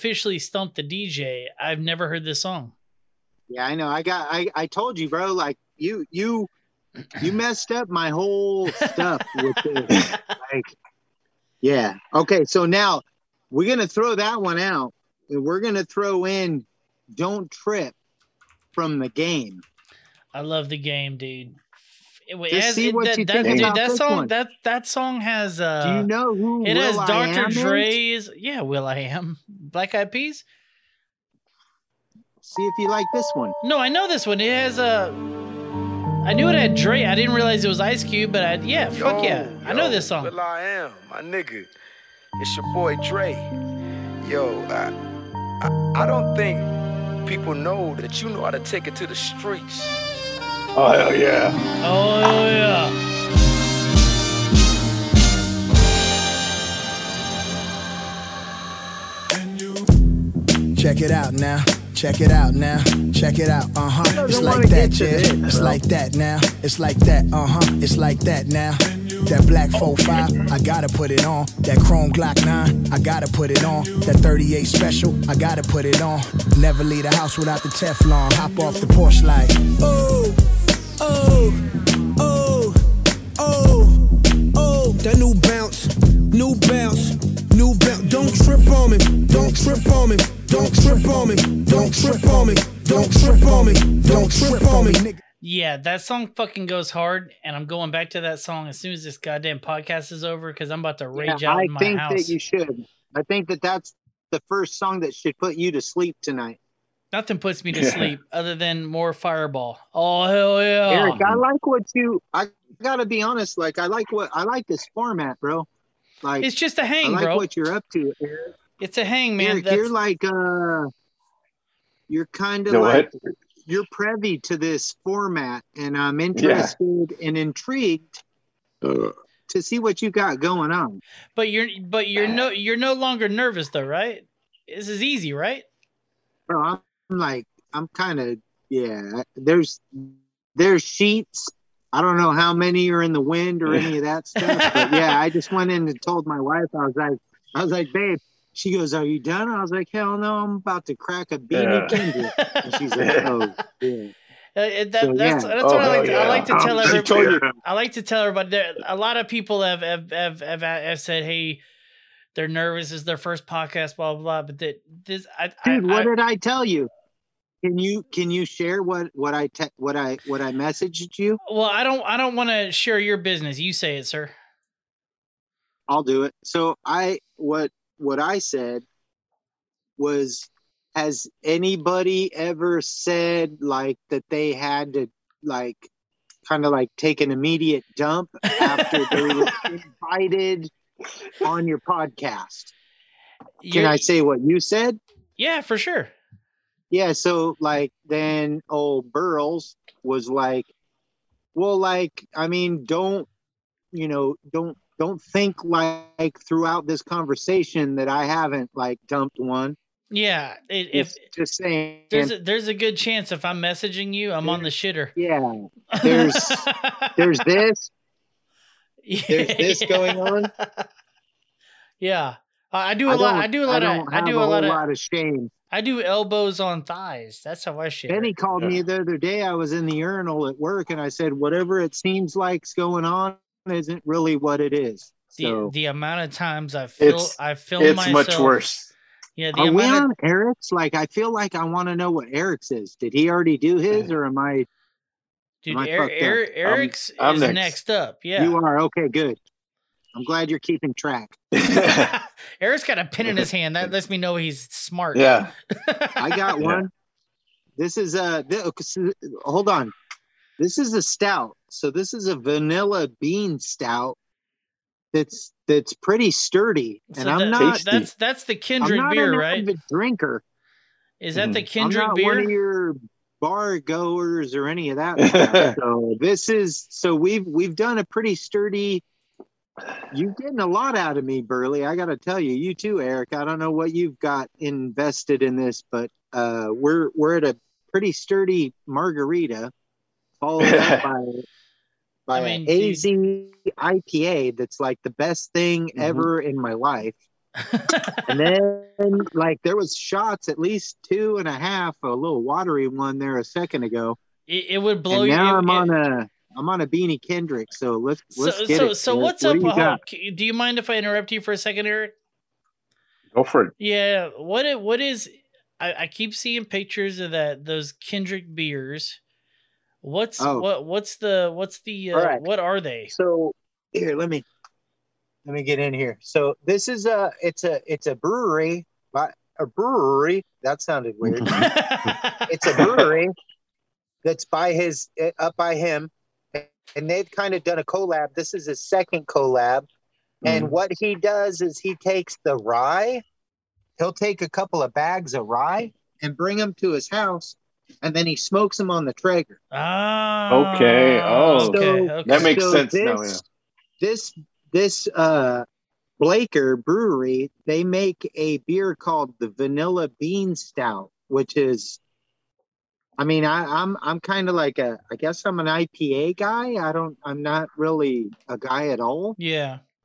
officially stumped the DJ. I've never heard this song. Yeah, I know. I got. I, I told you, bro. Like you, you, you messed up my whole stuff with this. Like, yeah. Okay. So now we're gonna throw that one out, and we're gonna throw in "Don't Trip" from the game. I love the game, dude. It, it Just has- see what that, you that, think dude, about that this song one. that that song has uh Do you know who it Will I Dr. Am is? Dre's yeah, Will I Am. Black Eyed Peas? See if you like this one. No, I know this one. It has a I knew it had Dre. I didn't realize it was Ice Cube, but I, yeah, fuck yeah. I know this song. Will I am, my nigga. It's your boy Dre. Yo, I, I, I don't think people know that you know how to take it to the streets. Oh hell yeah. Oh yeah. Check it out now. Check it out now. Check it out. Uh huh. It's like that, get yeah. It's like that now. It's like that. Uh huh. It's like that now. That black 45, I gotta put it on. That chrome Glock 9, I gotta put it on. That 38 special, I gotta put it on. Never leave the house without the Teflon. Hop off the porch like, oh, oh, oh, oh, oh. That new bounce, new bounce, new bounce. Don't trip on me, don't trip on me, don't trip on me, don't trip on me, don't trip on me, don't trip on me, nigga. Yeah, that song fucking goes hard, and I'm going back to that song as soon as this goddamn podcast is over because I'm about to rage Yeah, out I in my house. I think that you should. I think that that's the first song that should put you to sleep tonight. Nothing puts me to sleep other than more Fireball. Oh hell yeah! Eric, I like what you. I gotta be honest. Like I like what I like this format, bro. Like It's just a hang, I like bro. what you're up to, Eric. It's a hang, man. Eric, you're like uh, you're kind of You know like what? You're privy to this format, and I'm interested and intrigued uh. to see what you got going on. But you're but you're no you're no longer nervous though, right? This is easy, right? Bro, I'm like I'm kind of yeah. There's there's sheets. I don't know how many are in the wind or any of that stuff, but yeah, I just went in and told my wife. I was like, I was like, babe. She goes, "Are you done?" I was like, "Hell no, I'm about to crack a beanie Yeah. Kendrick." And she's like, "Oh, yeah." Uh, that, So, that's yeah. that's Oh, what I like. hell To, I like to Um, tell she everybody. I like to tell everybody. There, a lot of people have have, have have have said, "Hey, they're nervous. Is their first podcast." Blah blah. blah. But that this, I, Dude, I, what I, did I tell you? Can you can you share what what I te- what I what I messaged you? well, I don't. I don't want to share your business. You say it, sir. I'll do it. So I what what I said was has anybody ever said like that they had to like kind of like take an immediate dump after they were invited on your podcast? Can You're- I say what you said? Yeah, for sure. Yeah, so like then old Burls was like, well, like, I mean, don't you know, don't don't think like throughout this conversation that I haven't like dumped one. Yeah. It, if Just, just saying there's a, there's a good chance if I'm messaging you, I'm on the shitter. yeah. There's there's this. There's Yeah, this going on. Yeah. I I do a I lot. I do a lot I of. don't I have do a a lot whole of. lot of shame. I do elbows on thighs. That's how I shit. Benny called me the other day. I was in the urinal at work and I said, whatever it seems like's going on isn't really what it is. The, So the amount of times I feel It's I filmed it's myself. much worse. Yeah, the Are we amount on of, Eric's? Like, I feel like I want to know what Eric's is. Did he already do his, or am I? dude, am I Eric, fucked up? Eric, Eric's I'm is next. next. up. Yeah, You are okay. Good. I'm glad you're keeping track. Eric's got a pin in his hand. That lets me know he's smart. yeah. I got Yeah. one. This is a. th- hold on. This is a stout. So this is a vanilla bean stout. That's that's pretty sturdy, So and I'm that- not. Tasty. That's that's the I'm Kindred not beer, an right? avid drinker. Is that the Mhm. Kindred I'm not one of beer? your bar goers or any of that. stuff. so this is so we've we've done a pretty sturdy. You're getting a lot out of me, Burley. I got to tell you, you too, Eric. I don't know what you've got invested in this, but uh, we're we're at a pretty sturdy margarita, followed up by by I mean, a dude- IPA that's like the best thing Mhm. ever in my life. and then like there was shots at least two and a half a little watery one there a second ago it, it would blow and you. now it- i'm it- on a i'm on a beanie kendrick so let's let's so get so it so Eric. what's What up? do you got? c- do you mind if I interrupt you for a second, Eric? Go for it. Yeah. What it what is? I, I keep seeing pictures of that those Kendrick beers. What's Oh. what what's the what's the uh, Alright. what are they? so here let me let me get in here so this is a it's a it's a brewery a brewery that sounded weird it's a brewery that's by his eh, up by him and they've kind of done a collab this is his second collab and Mhm. what he does is he takes the rye he'll take a couple of bags of rye and bring them to his house and then he smokes them on the traeger Ah. Okay, oh. okay. So- okay. That makes So sense now. Yeah. this, this this uh Blaker Brewery, they make a beer called the Vanilla Bean Stout, which is, I mean, I, I'm I'm kind of like a, I guess I'm an IPA guy. I don't, I'm not really a guy at all. Yeah.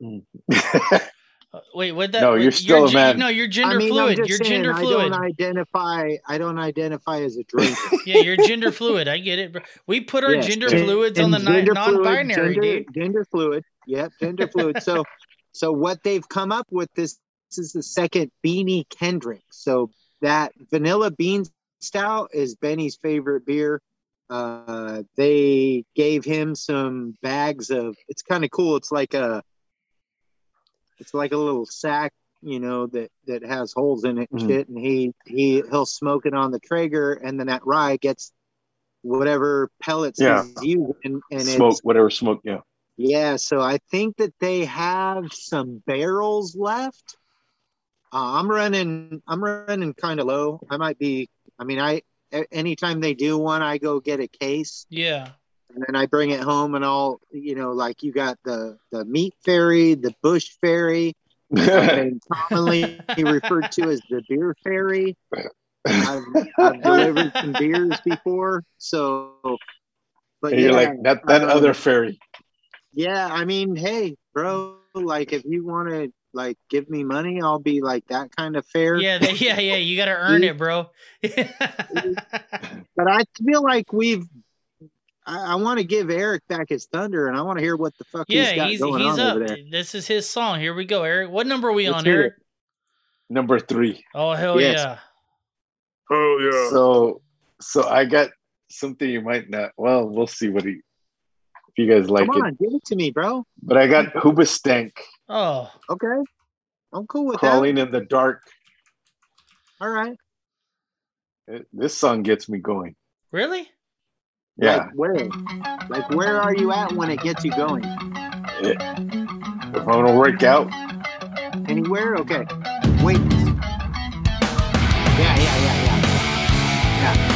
Wait, what? That? No, you're still a man. No, you're gender I mean, fluid. You're saying, gender I fluid. don't identify. I don't identify as a drinker. yeah, you're gender fluid. I get it. bro. We put our Yes, gender gen- fluids on the and gender non-binary, gender, dude. Gender fluid. Yep, gender fluid. So, so what they've come up with this, this is the second Beanie Kendrick. So that vanilla bean stout is Benny's favorite beer. Uh, they gave him some bags of. It's kind of cool. It's like a. It's like a little sack, you know, that that has holes in it and Mhm. shit. And he he he'll smoke it on the Traeger, and then that rye gets whatever pellets Yeah. he's using, and smoke, it's whatever smoke. Yeah. yeah, so I think that they have some barrels left. Uh, I'm running. I'm running kind of low. I might be. I mean, I anytime they do one, I go get a case Yeah. And then I bring it home and all. You know, like you got the the meat fairy, the bush fairy, and commonly referred to as the beer fairy. I've, I've delivered some beers before, so. But And you're yeah, like that that um, other fairy. yeah, I mean, hey, bro, like if you want to like give me money, I'll be like that kind of fair. Yeah, they, yeah, yeah. You got to earn it, bro. But I feel like we've. I, I want to give Eric back his thunder, and I want to hear what the fuck yeah, he's got he's going he's on up. over there. This is his song. Here we go, Eric. What number are we Let's on, hear Eric? Number three. Oh hell Yes. yeah! Oh yeah. So so I got something you might not. Well, we'll see what he. If you guys like Come on, it, give it to me, bro. but I got Hoobastank Oh, Okay, I'm cool with that. crawling in the dark. All right. It- this song gets me going. really? Yeah. Like where? Like where are you at when it gets you going? If I want to work out, Anywhere? Okay. Wait. Yeah, yeah, yeah, yeah. Yeah.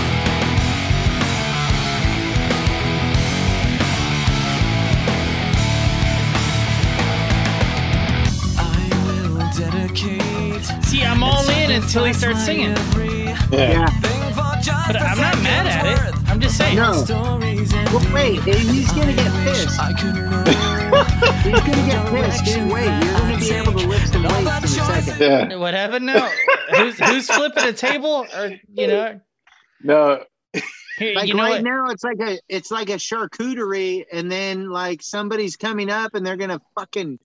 See, I'm all in until he starts singing. Yeah. But I'm not mad at it. I'm just saying. No. Well, wait, he's gonna get pissed. he's gonna get pissed. Dude, wait, you're gonna be able to lift some weights in a second. yeah. What happened now? who's who's flipping a table? Or you know, No, here, Like you know right what? now, it's like a it's like a charcuterie, and then like somebody's coming up and they're gonna fucking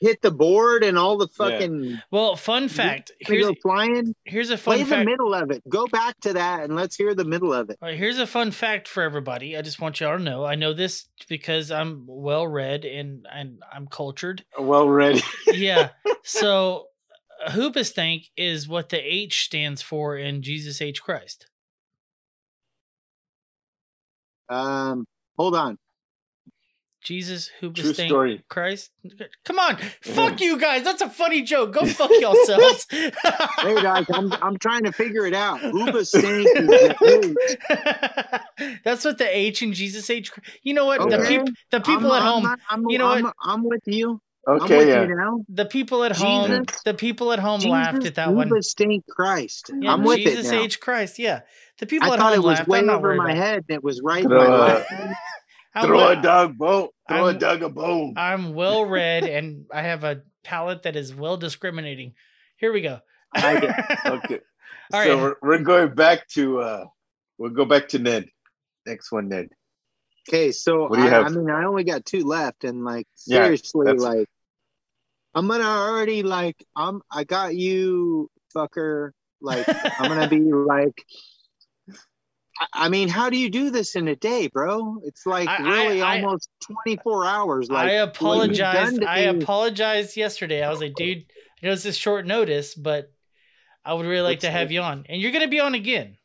hit the board, and all the Yeah. fucking Well, fun fact. Here's go flying. here's a fun. Play fun the middle of it. Go back to that, and let's hear the middle of it. All right, here's a fun fact for everybody. I just want y'all to know. I know this because I'm well read and and I'm cultured. well read. Yeah. so hoobastank is what the H stands for in Jesus H Christ. Um, hold on. Jesus who True hoobastank story. Christ. Come on, mm-hmm. fuck you guys. That's a funny joke. Go fuck yourselves. Hey guys, I'm I'm trying to figure it out. Uba Stank is. That's what the H in Jesus H. You know what? The Okay. people, the people I'm, at home. I'm, I'm, you know I'm, what? I'm with you. I'm with Okay, yeah. you now. The people at home. Jesus. The people at home laughed at that one. Uba Stank Christ. Yeah, I'm with Jesus it now. H Christ. Yeah, the people I at thought home it was laughed. way over my head. That was right in Throw a, lap. I'm throw well- a dog bone. Throw a I'm- dog a bone. I'm well read and I have a palate that is well discriminating. Here we go. I get Okay. All so right. we're, we're going back to uh we'll go back to Ned. Next one, Ned. Okay, so What do you I, have? I mean, I only got two left, and like seriously, that's- like I'm gonna already like I'm. I got you, fucker. Like I'm gonna be like. I- I mean, how do you do this in a day, bro? It's like I- I- really I- almost 24 hours. Like I what you've apologized. I me- apologized yesterday. I was like, dude, I know this is short notice, but I would really like to have you on. And you're gonna be on again.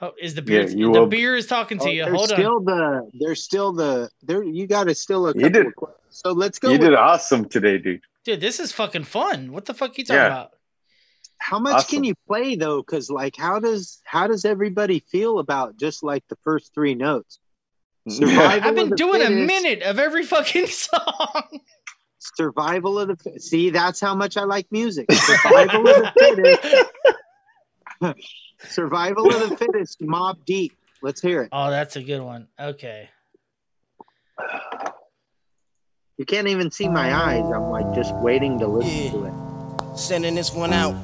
Oh, is the beer Yeah, you the will- beer is talking to Oh, you. there's Hold on. still the there's still the there you got to still a You couple did- of questions. so let's go You with did awesome today, dude. Dude, this is fucking fun. What the fuck are you talking Yeah. about? How much Awesome. can you play though because like how does how does everybody feel about just like the first three notes mm-hmm. Survival I've been the doing a minute of every fucking song. Survival of the. See, that's how much I like music. Survival of the fittest. Survival of the fittest. Mobb Deep. Let's hear it. Oh, that's a good one. Okay. You can't even see my uh, eyes. I'm like just waiting to listen to it. Sending this one out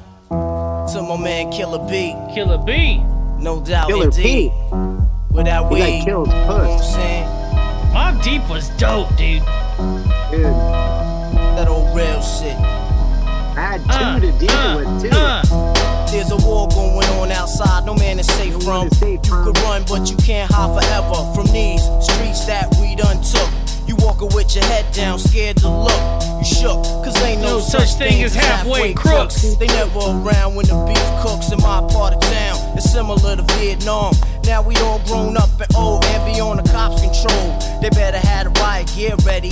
to my man Killer B. Killer B. No doubt Killer indeed. Without He weed. like kills you know what I'm puss. saying? Mobb Deep was dope, dude. Dude, That old real shit. I had two Uh, to deal uh, with too. uh. There's a war going on outside, no man is safe from. You could run, but you can't hide forever from these streets that we done took. Walking with your head down, scared to look. You shook, cause ain't no, No such thing as halfway crooks. They never around when the beef cooks in my part of town. It's similar to Vietnam. Now we all grown up and old and be on the cops' control. They better have the riot gear ready.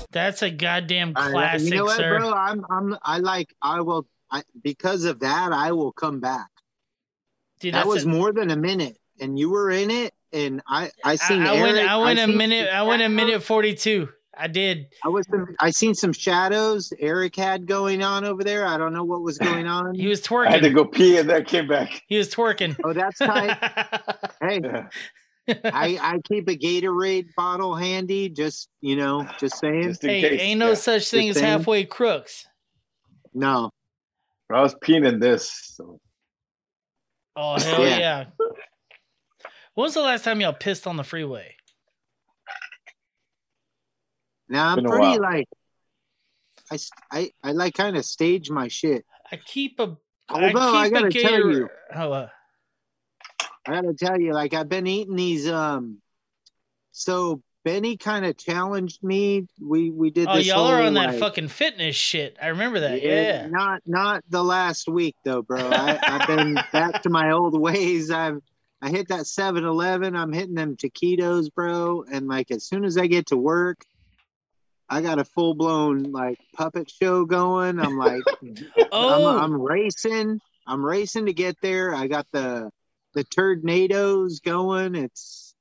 That's a goddamn I- classic, you know what, sir. bro? I'm, I'm, I like. I will. I, because of that, I will come back. Dude, that was a- more than a minute, and you were in it, and I, I seen. I, I went. Eric, I went a minute. I went a minute forty-two. I did. I was. I seen some shadows Eric had going on over there. I don't know what was going on. He was twerking. I had to go pee and then came back. He was twerking. Oh, that's tight. hey, I, I keep a Gatorade bottle handy. Just you know, just saying. Just Hey, case. ain't no yeah. such thing as saying. halfway crooks. No, I was peeing in this. So. Oh hell Yeah. yeah! When was the last time y'all pissed on the freeway? now I'm Been a pretty while. like. I, s- I, I like kind of stage my shit. I keep a. Although I, keep a gotta tell Gator- you, Oh, uh, I gotta tell you, like I've been eating these. Um, so Benny kind of challenged me. We we did. oh, this y'all are on that fucking fitness shit. I remember that. Yeah. Not not the last week though, bro. I, I've been back to my old ways. I've I hit that 7-Eleven. I'm hitting them taquitos, bro. And like as soon as I get to work, I got a full blown like puppet show going. I'm like, Oh. I'm, I'm racing. I'm racing to get there. I got the the tornadoes going. It's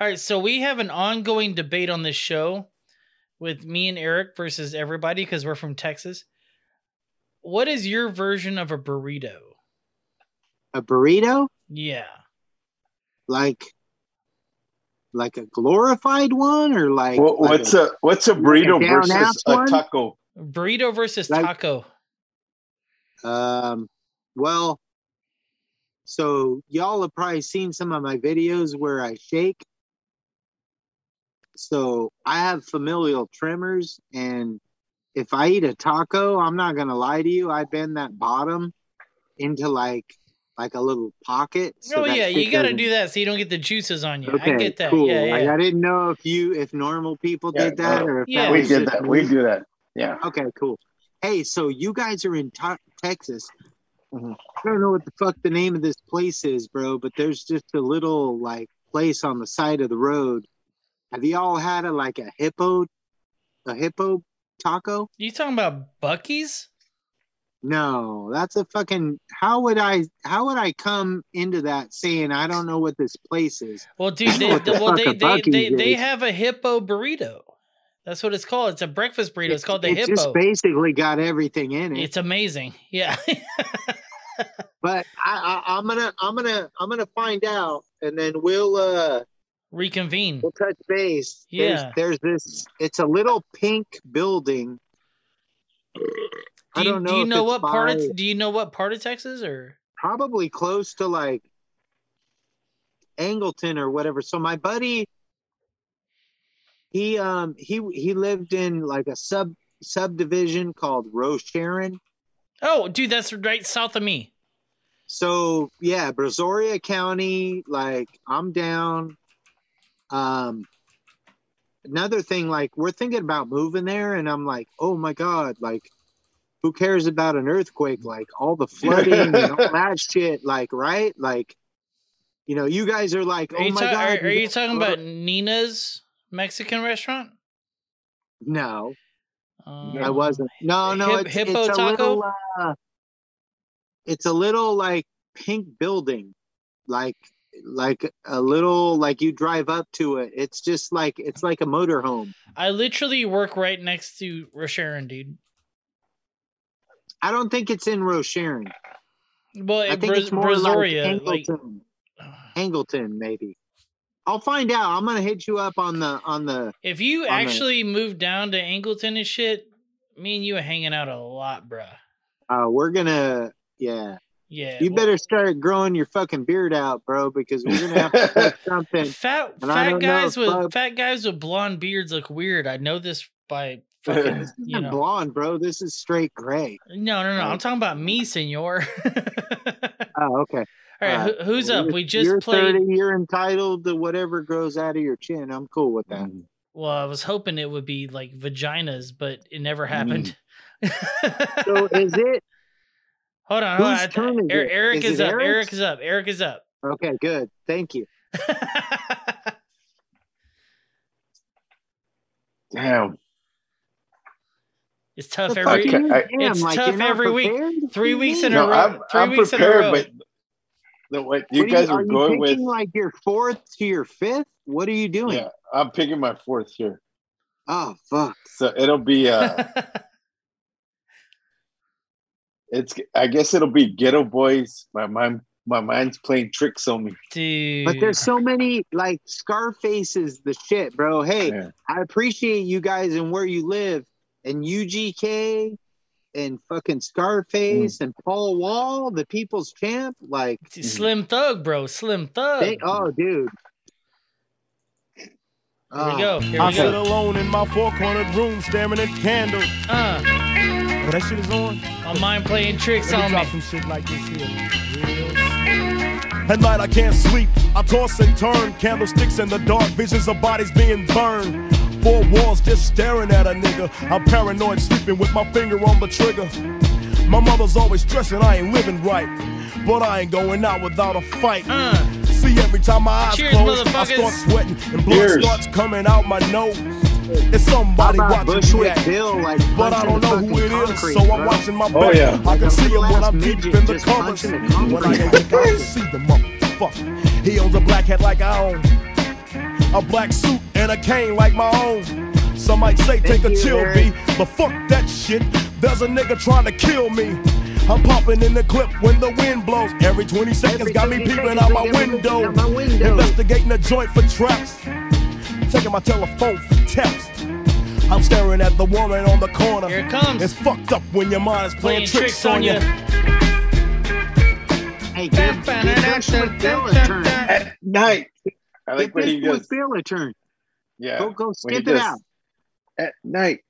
All right, so we have an ongoing debate on this show with me and Eric versus everybody because we're from Texas. What is your version of a burrito? a burrito, Yeah. like like a glorified one, or like What, like what's a what's a burrito down versus a one? taco? Burrito versus Like- taco. Um, well, so y'all have probably seen some of my videos where I shake. So I have familial tremors, and if I eat a taco, I'm not gonna lie to you, I bend that bottom into like like a little pocket. so oh yeah, you got to do that so you don't get the juices on you. Okay, I get that. cool. Yeah, Like, yeah. I didn't know if you if normal people Yeah, did that uh, or if Yeah. that we did just that. We do that. Yeah. Okay, cool. Hey, so you guys are in Ta- Texas. Mhm. I don't know what the fuck the name of this place is, bro, but there's just a little like place on the side of the road. Have you all had a like a hippo, a hippo taco? You talking about Buc-ee's? No, that's a fucking. How would I? How would I come into that saying I don't know what this place is? Well, dude, they, what the well fuck they they they, they have a hippo burrito. That's what it's called. It's a breakfast burrito. It's, called the It hippo. just basically got everything in it. It's amazing. Yeah. but I, I, I'm gonna, I'm gonna, I'm gonna find out, and then we'll uh Reconvene. we'll touch base. Yeah. There's, there's this. It's a little pink building. Do I you, don't know. do you know what part by- of do you know what part of Texas or probably close to like Angleton or whatever. So my buddy, he um he he lived in like a sub subdivision called Rosharon. Oh, dude, that's right south of me. So yeah, Brazoria County, like I'm down. Um another thing, like we're thinking about moving there, and I'm like, oh my god, like who cares about an earthquake? Like all the flooding and all that shit, like right? Like you know, you guys are like, oh my ta- god. are, are you talking about Nina's Mexican restaurant? No, Um, I wasn't. No, no, Hip- it's, Hippo it's a Taco? little. Uh, it's a little like pink building, like like a little like you drive up to it. It's just like it's like a motorhome. I literally work right next to Rosharon, dude. I don't think it's in Rosharon. Well, I think Bra- it's more Brazoria, like like, Angleton. Angleton, maybe. I'll find out. I'm gonna hit you up on the on the. if you on the- actually moved down to Angleton and shit, me and you are hanging out a lot, bruh. Uh, we're gonna. Yeah. Yeah. You better start growing your fucking beard out, bro, because we're gonna have to put something. Fat and fat don't know guys with Bub- fat guys with blonde beards look weird. I know this by fucking This you isn't know. blonde, bro. This is straight gray. No, no, no. I'm talking about me, senor. Oh, okay. All right, Uh, who's up? We just you're played. 30, you're entitled to whatever grows out of your chin. I'm cool with that. Well, I was hoping it would be like vaginas, but it never Mm. happened. So is it? Hold on, hold on. Whose I- turn is Er- Eric Is is, up. Eric's? Eric is up. Eric is up. Okay, good. Thank you. Damn. It's tough every. fuck I- it's like, tough you're every prepared? week. Three weeks in a row. I'm, 3 I'm weeks prepared, in a row. but the what you What guys are are you going with. like your fourth to your fifth? What are you doing? Yeah, I'm picking my fourth here. Oh fuck. So it'll be uh it's I guess it'll be Geto Boys. My mind my mind's playing tricks on me. Dude. But there's so many like Scarface is the shit, bro. Hey, Yeah. I appreciate you guys and where you live and UGK and fucking Mm. Scarface and Paul Wall, the people's champ. Like Slim Thug, bro. Slim Thug. they oh dude. Here we go. Here I we sit go. alone in my four-cornered room staring at candles. Uh, Oh, that shit is on. my mind playing tricks Let me on drop me. some shit like this here. At night I can't sleep. I toss and turn, candlesticks in the dark, visions of bodies being burned. Four walls just staring at a nigga. I'm paranoid, sleeping with my finger on the trigger. My mother's always stressing I ain't living right, but I ain't going out without a fight. Uh. See, every time my eyes Cheers, close, I motherfuckers. start sweating and blood Cheers. starts coming out my nose. It's somebody How about watching me Bushwick act. Bill, like, but I don't know who it fucking is, concrete, so I'm bro? watching my Oh, yeah. I can see him when I'm deep in the just covers. When I concrete. awake, I see the motherfucker. He owns a black hat like I own, a black suit and a cane like my own. Some might say take a chill, Eric. B, but fuck that shit. There's a nigga trying to kill me. I'm popping in the clip when the wind blows. Every 20 seconds Every got me 20 peeping out my got me window. peeping out my window. Investigating the joint for traps. Taking my telephone for taps. I'm staring at the woman on the corner. Here it comes. It's fucked up when your mind is playing, Playing tricks on you. you. Hey, give, give Bushwick Bill a turn. At night. I like Give when he Bushwick goes, Bill a turn. yeah. Go go skip it out. At night.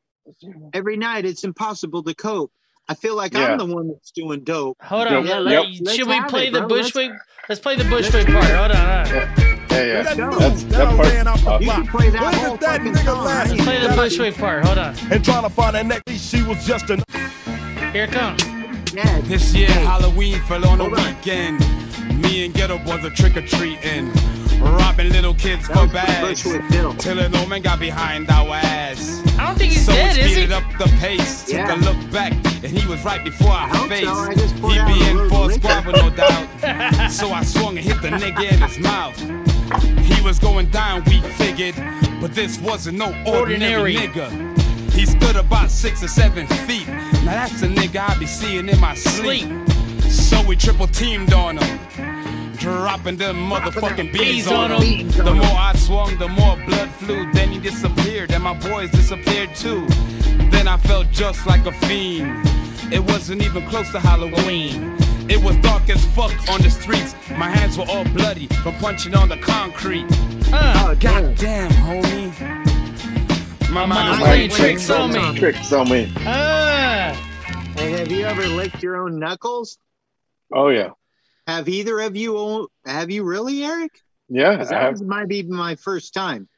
Every night it's impossible to cope. I feel like Yeah. I'm the one that's doing dope. Hold on. Yep, let- yep. should we play it, the bro. Let's- Bushwick? Let's play the Bushwick part. Hold on. Hold on. Yeah, yeah. Let's go. That's That that I part. ran out the You block. can play that Where whole did that fucking nigga song. last? Let's Play the That Bushwick part. Hold on. And trying to find that neck, she was just an. Here it comes. Yeah, This year Halloween fell on a on. weekend. Me and Geto Boys are trick or treating, robbing little kids for was the bags. Bushwick Till an old man got behind our ass. I don't think he's so dead, is he? speeded up the pace, took Yeah. a look back, and he was right before our hope face. so. I just poured He'd out be a in little for a liquor. squabble, no doubt. so I swung and hit the nigga in his mouth. He was going down, we figured, but this wasn't no ordinary, Ordinary. nigga. He stood about six or seven feet. Now that's the nigga I be seeing in my sleep. So we triple teamed on him. Dropping them motherfucking bees on him. The more I swung, the more blood flew. Then he disappeared, and my boys disappeared too. Then I felt just like a fiend. It wasn't even close to Halloween. It was dark as fuck on the streets. My hands were all bloody from punching on the concrete. Uh, God damn, homie. My mind is playing playing tricks on me. Tricks on me. Ah, Hey, have you ever licked your own knuckles? Oh yeah, Have either of you? Have you really, Eric? Yeah, I that have, was- might be my first time.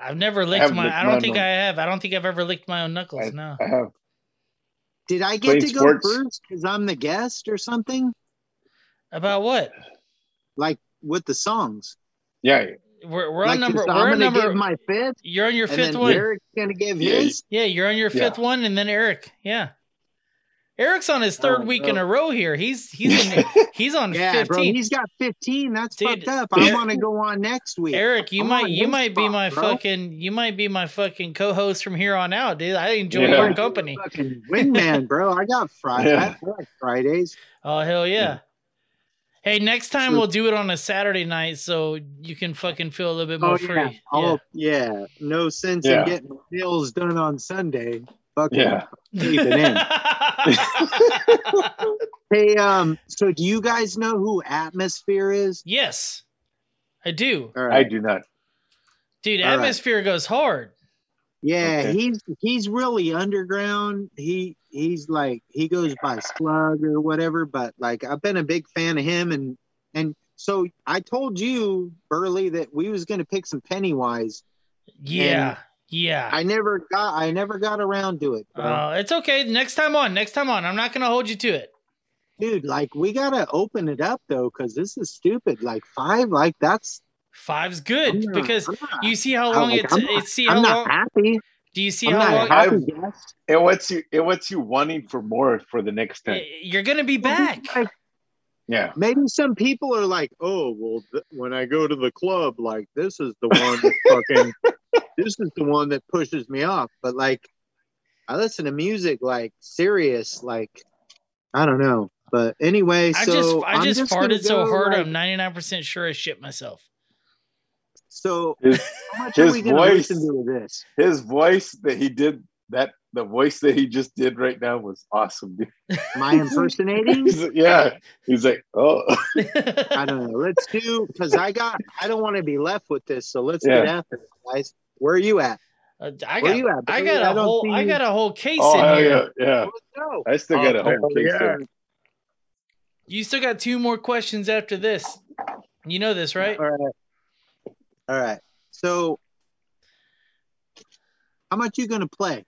I've never licked haven't my. licked I don't think no. I have. I don't think I've ever licked my own knuckles. no. I have. Did I get Playing to go sports. first because I'm the guest or something? About what? Like with the songs. Yeah, We're, we're Like, on number. so We're I'm on gonna number. give my fifth. you're on your and fifth then one. Eric's gonna give Yeah, his. Yeah, you're on your Yeah. fifth one, and then Eric. Yeah. Eric's on his third Oh, week in a row here. He's he's in, he's on Yeah, bro, fifteen. he's got 15. That's Dude, fucked up. I Eric- want to go on next week. Eric, you I'm might you his might be spot, my bro. fucking you might be my fucking co-host from here on out, dude. I enjoy Yeah. your company. fucking wingman, bro. I got Friday. Yeah. I like Fridays. Oh hell yeah. Hey, next time we'll do it on a Saturday night so you can fucking feel a little bit Oh more yeah. free. Oh yeah. No sense Yeah. in getting nails done on Sunday. Fucking Yeah. keep it in. Hey, um, so do you guys know who Atmosphere is? yes. I do. All I do not. Dude, All right. atmosphere goes hard. Yeah, Okay. he's he's really underground. He he's like he goes by Slug or whatever, but like I've been a big fan of him and and so I told you, Burley, that we was gonna pick some Pennywise. Yeah. Yeah. I never got I never got around to it, bro. Uh, it's okay. Next time on. Next time on. I'm not gonna hold you to it. Dude, like we gotta open it up though, because this is stupid. Like five, like that's Five's good I'm not- because not- you see how long like, it, I'm not- it see I'm how not long happy. do you see I'm how not long happy I've- It what's you? It what's you wanting for more for the next time? you're gonna be back. Yeah. maybe some people are like, oh, well, th- when I go to the club, like this is the one that fucking, this is the one that pushes me off. But like, I listen to music like serious, like I don't know. But anyway, I so just I I'm just, gonna farted so hard like- I'm 99% sure I shit myself. So His, how much are his we gonna voice, listen to this? his voice that he did that the voice that he just did right now was awesome. Dude. My impersonating? He's- yeah, he's like, oh, I don't know. Let's do because I got I don't want to be left with this. So let's Yeah. get after it, guys. Where are you at? Uh, I Where got you at, I got I a whole I got a whole case oh in hell here. yeah, yeah. Let's go. I still got a Oh, whole hell case yeah. there. You still got two more questions after this. You know this, right? All right. All right. So how much you gonna play?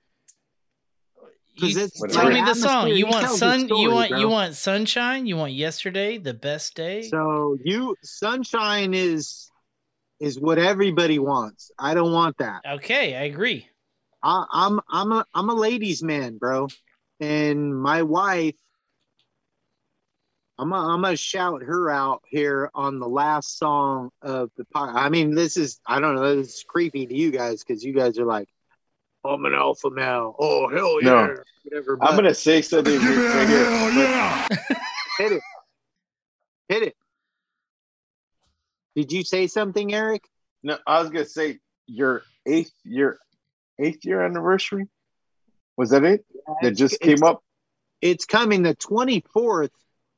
You- tell me the song. atmosphere, You want tells the sun? you want bro. you want sunshine? You want yesterday? The best day? So you sunshine is is what everybody wants. I don't want that. okay, I agree. I, I'm I'm a I'm a ladies man, bro, and my wife. I'm gonna, I'm gonna shout her out here on the last song of the pod. I mean, this is I don't know. This is creepy to you guys because you guys are like, I'm an alpha male. Oh hell yeah, No. whatever. I'm gonna say something right here. hit it, hit it. Did you say something, Eric? No, I was gonna say your eighth year, eighth year anniversary. Was that it? that it's- just came up. It's coming the 24th,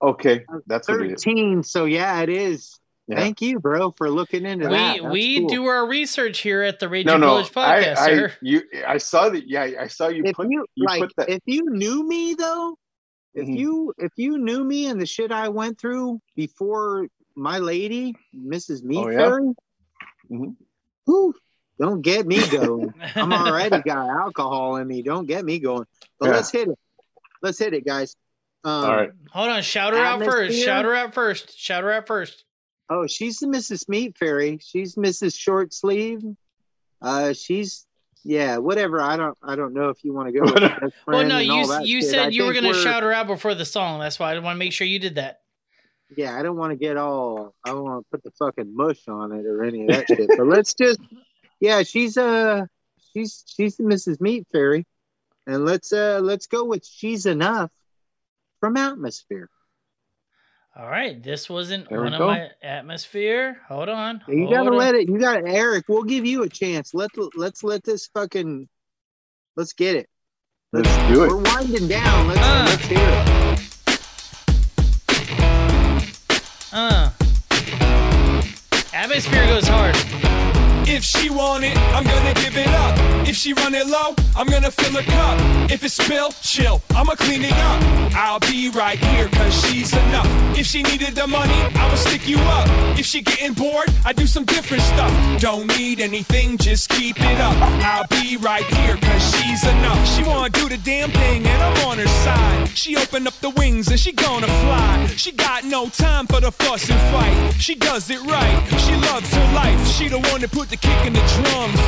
Okay, that's what it is. 13. So yeah, it is. Yeah. Thank you, bro, for looking into We that. That's we cool. do our research here at the Raging No, no, Village podcast, I, I, sir. you, I saw that. Yeah, I saw you If put you, you like, put that. if you knew me though, if Mhm. you if you knew me and the shit I went through before my lady, Mrs. Meat Oh, yeah? Fairy, Mhm. whew, don't get me going. I'm already got alcohol in me. Don't get me going. But Yeah. let's hit it. Let's hit it, guys. Um, All right. Hold on, shout her out first. Atmosphere? Shout her out first. Shout her out first. Oh, she's the Mrs. Meat Fairy. She's Mrs. Short Sleeve. Uh, she's yeah, whatever. I don't I don't know if you want to go. With the best Well, no, you all s- that you shit. said I you were gonna we're- shout her out before the song. That's why I want to make sure you did that. Yeah, I don't want to get all. I don't want to put the fucking mush on it or any of that shit. But let's just. Yeah, she's uh, she's she's the Mrs. Meat Fairy, and let's uh let's go with she's enough from Atmosphere. All right, this wasn't There one of go. my atmosphere. Hold on. You hold gotta on. let it. You got to Eric. We'll give you a chance. Let let's let this fucking. Let's get it. Let's do it. We're winding down. Let's, Uh. let's hear it. Uh. Atmosphere goes hard. If she want it, I'm gonna give it up. If she run it low, I'm gonna fill her cup. If it spill, chill, I'ma clean it up. I'll be right here, cause she's enough. If she needed the money, I'ma stick you up. If she getting bored, I do some different stuff. Don't need anything, just keep it up. I'll be right here, cause she's enough. She wanna do the damn thing, and I'm on her side. She open up the wings and she gonna fly. She got no time for the fuss and fight. She does it right, she loves her life. She the one that put the kick in the drums.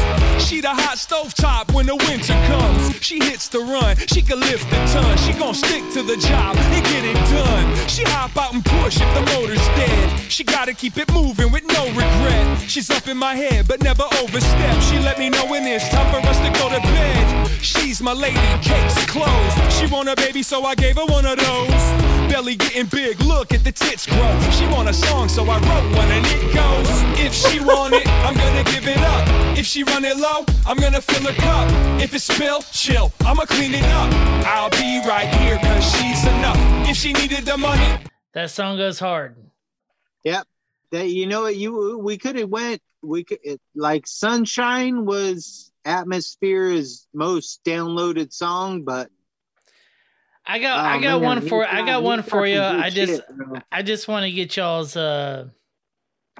She the hot stove top when the winter comes. She hits the run, she can lift a ton. She gon' stick to the job and get it done. She hop out and push if the motor's dead. She gotta keep it moving with no regret. She's up in my head but never overstep. She let me know when it's time for us to go to bed. She's my lady, cakes, clothes. She want a baby, so I gave her one of those. Belly getting big, look at the tits grow. She want a song, so I wrote one and it goes. If she want it, I'm gonna give it up. If she run it low, I'm gonna fill her cup. If it spill, chill, I'ma clean it up. I'll be right here, cause she's enough. If she needed the money, That song goes hard. Yep. That you know what you we could have went we could it, like Sunshine was Atmosphere's most downloaded song, but I got Oh, I got man, one for I got one for you. some I just shit. I just want to get y'all's uh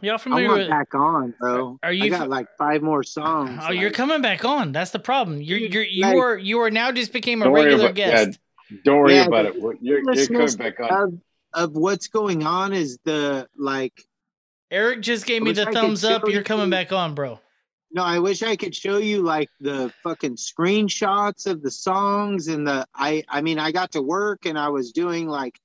y'all I familiar want with back on, bro. Are I you got f- like five more songs. Oh, you're coming back on. That's the problem. You're you're you like- are you are now just became a regular about- yeah, guest. Don't worry Yeah, about the it. You're, you're coming back on. Of, of what's going on is the like Eric just gave me the I thumbs up. You're you- coming back on, bro. No, I wish I could show you like the fucking screenshots of the songs and the I I mean I got to work and I was doing like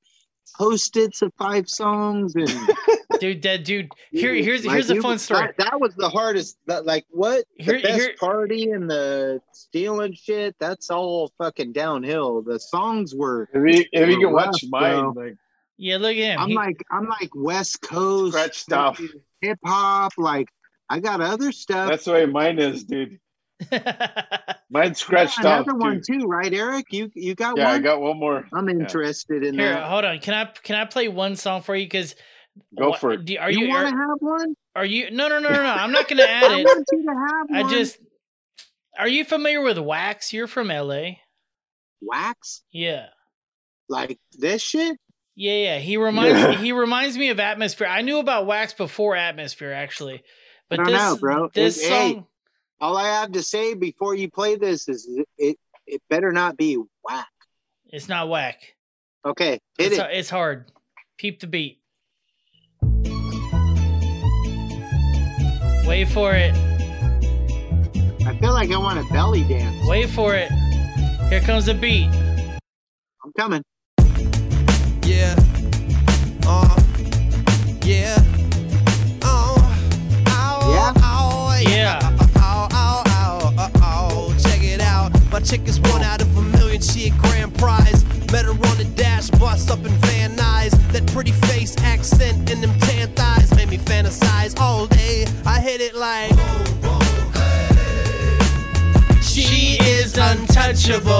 post-its of five songs and Dude, that dude. Here here's like, here's a fun story. That, that was the hardest that like what Here- the best here- party and the stealing shit, that's all fucking downhill. The songs were If you, if you were can watch rough, mine, bro. like Yeah, look at him. I'm He- like I'm like West Coast scratch stuff. hip hop, like I got other stuff. That's the way mine is, dude. Mine's scratched You got off. another one dude. too, right, Eric? You you got Yeah, one? I got one more. I'm interested in Here, that. hold on. Can I can I play one song for you? Because Go for it. Are you, you, want to have one? are you? No, no, no, no, no. I'm not gonna add I it. want you to have one. I just. Are you familiar with Wax? You're from LA. wax Yeah. like this shit. Yeah, yeah. He reminds Yeah. he reminds me of Atmosphere. I knew about Wax before Atmosphere, actually. But I don't this know, bro. this It- hey, song, all I have to say before you play this is it it, it better not be whack. it's not whack. Okay, hit It's, it. it's hard. Peep the beat. Wait for it. I feel like I want to belly dance. Wait for it. Here comes the beat. I'm coming. Yeah. Uh. Yeah. Chick is one out of a million. She a grand prize. Met her on the dash bus up in Van Nuys. That pretty face, accent, and them tan thighs made me fantasize all day. I hit it like. She is untouchable.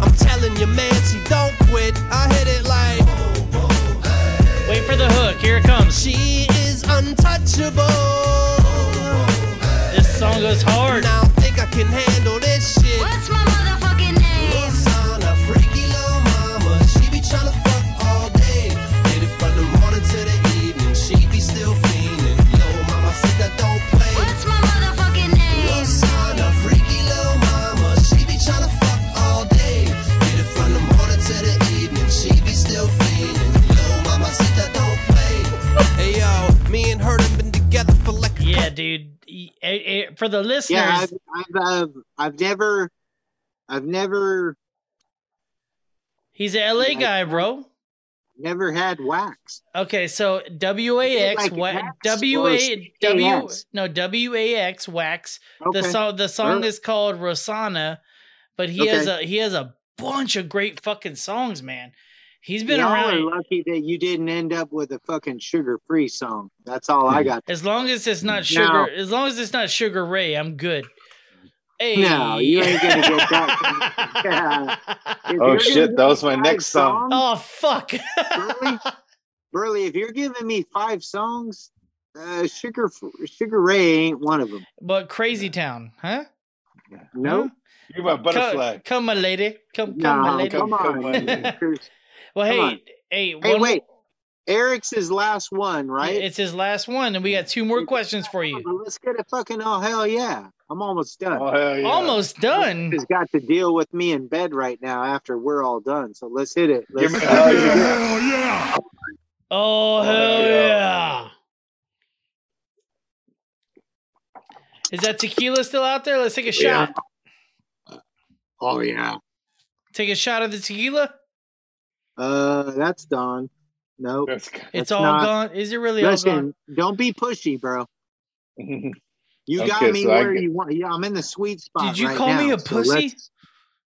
I'm telling you, man, she don't quit. I hit it like Wait for the hook. Here it comes. she is untouchable. Song goes hard. I think I can handle For the listeners, Yeah, I've, I've, uh, I've never, I've never, he's a LA guy, bro. never had wax. Okay, so W A X Like wa- wax W or A W CAS? no W A X wax. The song the song Really? is called Rosanna, but he has a he has a bunch of great fucking songs, man. He's been Y'all around. are lucky that you didn't end up with a fucking sugar-free song. That's all I got. As long as it's not sugar, Now- as long as it's not Sugar Ray, I'm good. Hey. No, you ain't gonna get that. Yeah. Oh shit, that was my next song. songs, Oh fuck. Burley, Burley, if you're giving me five songs, uh, Sugar Sugar Ray ain't one of them. but Crazy Town, huh? Nope. You're my butterfly. Come, come, my lady. Come, come, my lady. come on. Well, Come hey, on. hey, Hey, one- wait. Eric's his last one, right? It's his last one, and we got two more questions for you. Let's get a fucking oh hell yeah! I'm almost done. Oh hell yeah. Almost done. He's got to deal with me in bed right now after we're all done. So let's hit it. Let's Give me- let's hell it. yeah. Oh, oh hell yeah! Is that tequila still out there? Let's take a Yeah. shot. Oh yeah. Take a shot of the tequila. Uh, that's done. Nope. It's That's all not- gone. Is it really all Listen, gone? don't be pushy, bro. You got Okay, me so where get- you want. Yeah, I'm in the sweet spot. Did you right call me a pussy? let's-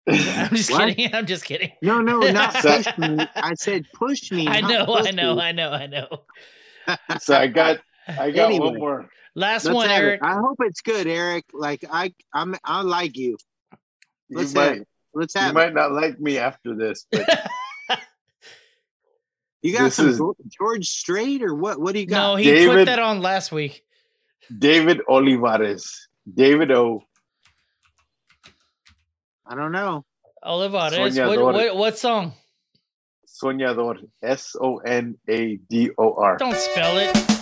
I'm just What? kidding. I'm just kidding. No, no, not So- push me. I said push me. I not know, I know, I know, I know. So I got I got Anyway. one more. Last Let's one, have it. Eric. I hope it's good, Eric. Like I, I'm, I like you. You Let's have might it. Let's you it. might not like me after this, but You got this some is- George Strait or what? What do you got? No, he put that on last week. David Olivares. David O. I don't know. Olivares. What, what, what song? Soñador. S O N A D O R. Don't spell it.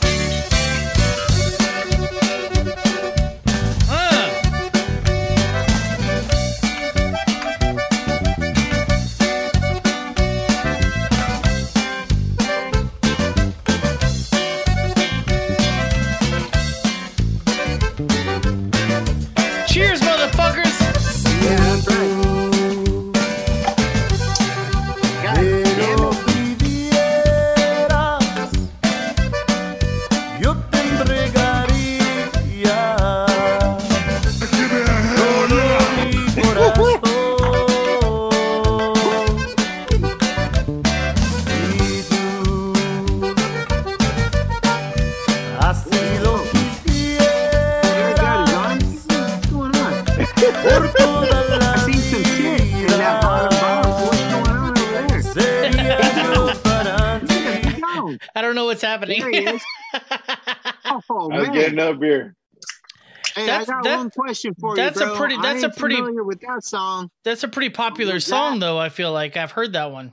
Got that- one question for that's you, a bro. pretty- I that's a pretty- familiar with that song. That's a pretty popular Was song, that- though. I feel like I've heard that one.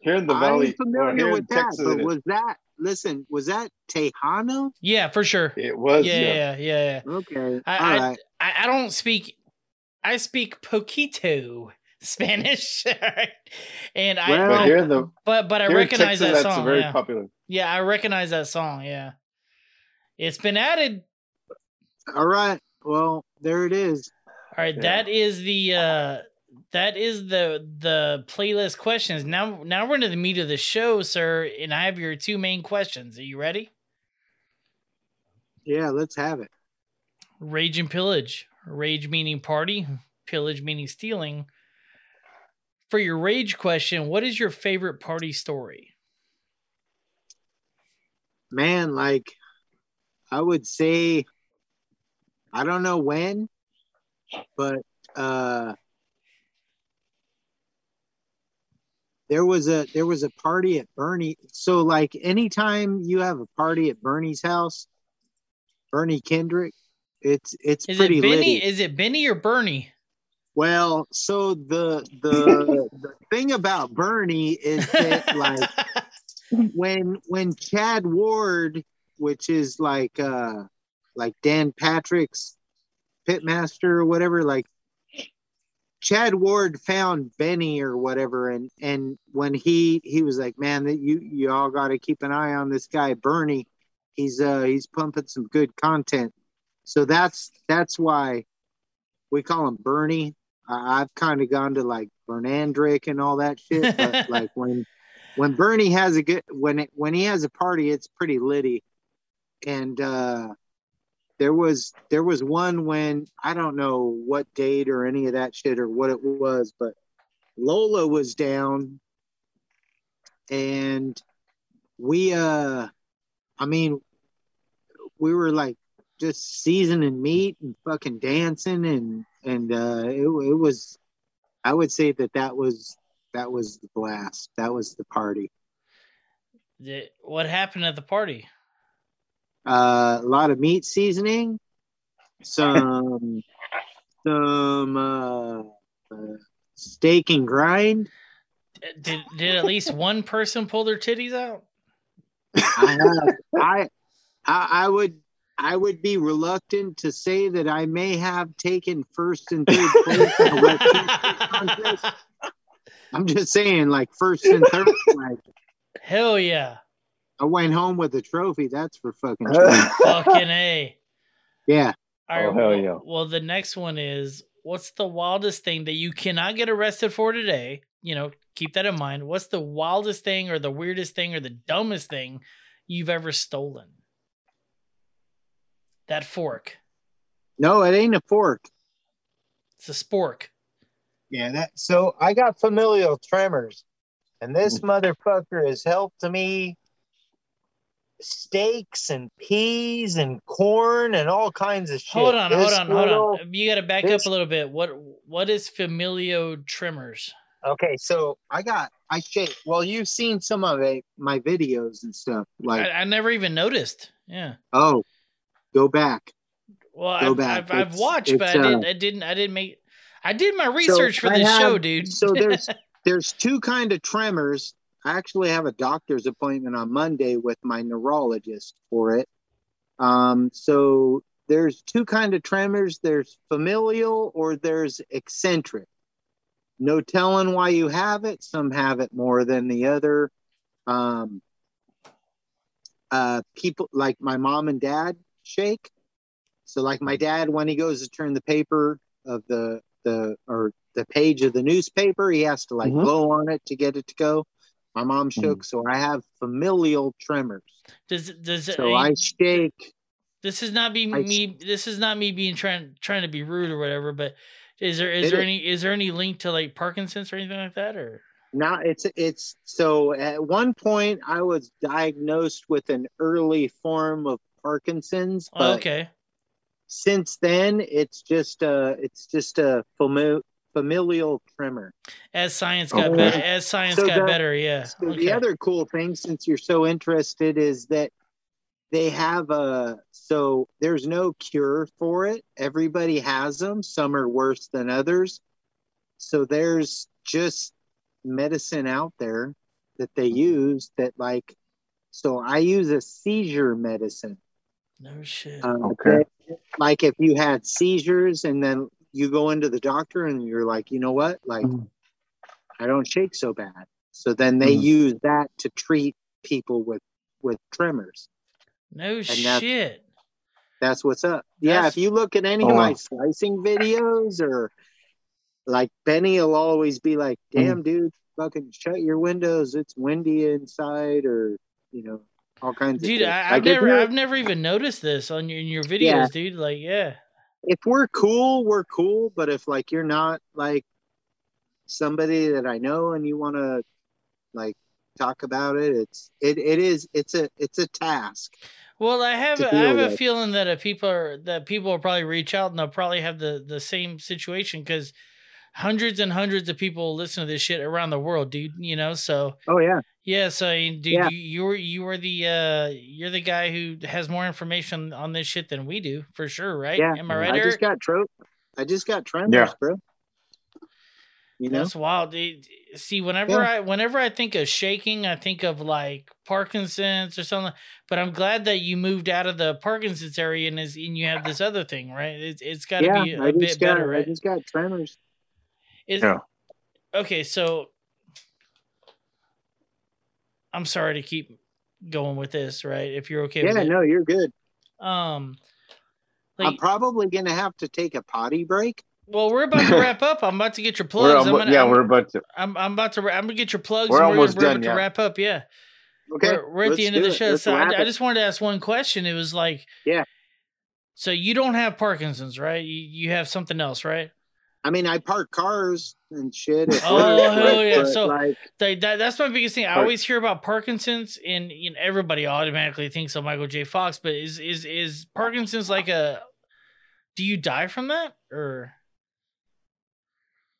Here in the valley. ain't or familiar here in with that, Texas. but was that? Listen, was that Tejano? Yeah, for sure. It was. Yeah, yeah. yeah, yeah, yeah. Okay, I, all I, right. I, I don't speak. I speak poquito Spanish, and I. Well- But here in the but but I here recognize Texas, that that's song. very yeah. popular. yeah, I recognize that song. Yeah, it's been added. All right. Well, there it is. All right, Yeah. that is the uh that is the the playlist questions. Now now we're into the meat of the show, sir, and I have your two main questions. Are you ready? Yeah, let's have it. Rage and pillage. Rage meaning party, pillage meaning stealing. For your rage question, what is your favorite party story? Man, like I would say I don't know when, but uh there was a there was a party at Bernie. So like anytime you have a party at Bernie's house, Bernie Kendrick, it's it's Is pretty it Benny? litty. Is it Benny or Bernie? Well, so the the the thing about Bernie is that like when when Chad Ward, which is like uh like Dan Patrick's pitmaster or whatever, like Chad Ward found Benny or whatever, and and when he he was like, man, that you you all got to keep an eye on this guy Bernie. He's uh he's pumping some good content. So that's that's why we call him Bernie. I, I've kind of gone to like Bernandrick and all that shit, but like when when Bernie has a good when it when he has a party, it's pretty litty. And uh there was there was one when I don't know what date or any of that shit or what it was, but Lola was down and we uh I mean we were like just seasoning meat and fucking dancing and and uh, it it was. I would say that that was that was the blast. That was the party. What happened at the party? Uh, a lot of meat seasoning, some some uh, uh, steak and grind. Did did at least one person pull their titties out? I, have, I I I would I would be reluctant to say that I may have taken first and third place in a wet contest. I'm just saying, like first and third. Like Hell yeah. I went home with a trophy. That's for fucking. Fucking A. Yeah. All oh, right. Oh, hell well, yeah. well, the next one is what's the wildest thing that you cannot get arrested for today? You know, keep that in mind. What's the wildest thing or the weirdest thing or the dumbest thing you've ever stolen? That fork. No, it ain't a fork. It's a spork. Yeah, that so I got familial tremors, and this mm. motherfucker has helped me steaks and peas and corn and all kinds of shit. Hold on, hold This on, hold on. You got to back this- up a little bit. What what is familio trimmers? Okay, so I got I shake. Well, you've seen some of it, my videos and stuff. Like, I, I never even noticed. Yeah. oh, go back. Well, Go I've, back. I've, I've watched, but I uh, didn't. I didn't. I didn't make. I did my research So for this show, dude. So there's there's two kind of tremors. I actually have a doctor's appointment on Monday with my neurologist for it. Um, so there's two kind of tremors. There's familial or there's eccentric. No telling why you have it. Some have it more than the other. Um, uh, people like my mom and dad shake. So like my dad, when he goes to turn the paper of the the or the page of the newspaper, he has to like Mhm. blow on it to get it to go. My mom hmm. shook, so I have familial tremors. Does does it? So I shake. This is not be I- me. This is not me being trying trying to be rude or whatever. But is there is It there is. any is there any link to like Parkinson's or anything like that or? Now it's it's so at one point I was diagnosed with an early form of Parkinson's, Oh, okay. since then it's just a it's just a fami- familial tremor. As science got Okay. better, as science So got the- better, yeah. So Okay. the other cool thing, since you're so interested, is that they have a so there's no cure for it. Everybody has them. Some are worse than others. So there's just medicine out there that they use that like so I use a seizure medicine. No shit. Um, Okay. that- like if you had seizures and then you go into the doctor and you're like, you know what? Like I don't shake so bad. So then they Mhm. use that to treat people with with tremors. no that's- shit. That's what's up. Yeah, That's- if you look at any of my Oh. slicing videos or like Benny will always be like, Mm. "Damn, dude, fucking shut your windows. It's windy inside," or you know, all kinds Dude, of. shit. I, I've Like, never I've never even noticed this on your in your videos, Yeah. dude. Like, yeah. If we're cool, we're cool. But if like you're not like somebody that I know and you want to like talk about it, it's it it is it's a it's a task. Well, I have a, I have deal a feeling that if people are that people will probably reach out and they'll probably have the the same situation because hundreds and hundreds of people listen to this shit around the world, dude. You know, so Oh yeah, yeah, so I mean, dude, Yeah. you you're you are the uh you're the guy who has more information on this shit than we do for sure, right? yeah. Am I right, I Eric? just got tro- I just got tremors, Yeah. bro. You know, That's wild. dude. See, whenever Yeah. I whenever I think of shaking, I think of like Parkinson's or something. But I'm glad that you moved out of the Parkinson's area and is and you have this other thing, right? It's it's got to yeah. be a I bit just got better, I right? just got tremors. Is Yeah. okay. So I'm sorry to keep going with this, right? If you're okay Yeah, with it. no, you're good. Um, I'm probably gonna have to take a potty break. well, we're about to wrap up. I'm about to get your We're plugs. I'm gonna, yeah, I'm, we're about to. I'm, I'm about to. I'm gonna get your plugs. We're and almost we're, we're done, about yeah. to wrap up. Yeah. Okay, We're, we're at the end of the it. show. Let's So I, I just wanted to ask one question. It was like, Yeah. So you don't have Parkinson's, right? You, you have something else, right? I mean, I park cars and shit. Oh hell yeah! So like, that, that, that's my biggest thing. I Park- always hear about Parkinson's, and you know, everybody automatically thinks of Michael J. Fox. But is is is Parkinson's like a? Do you die from that or?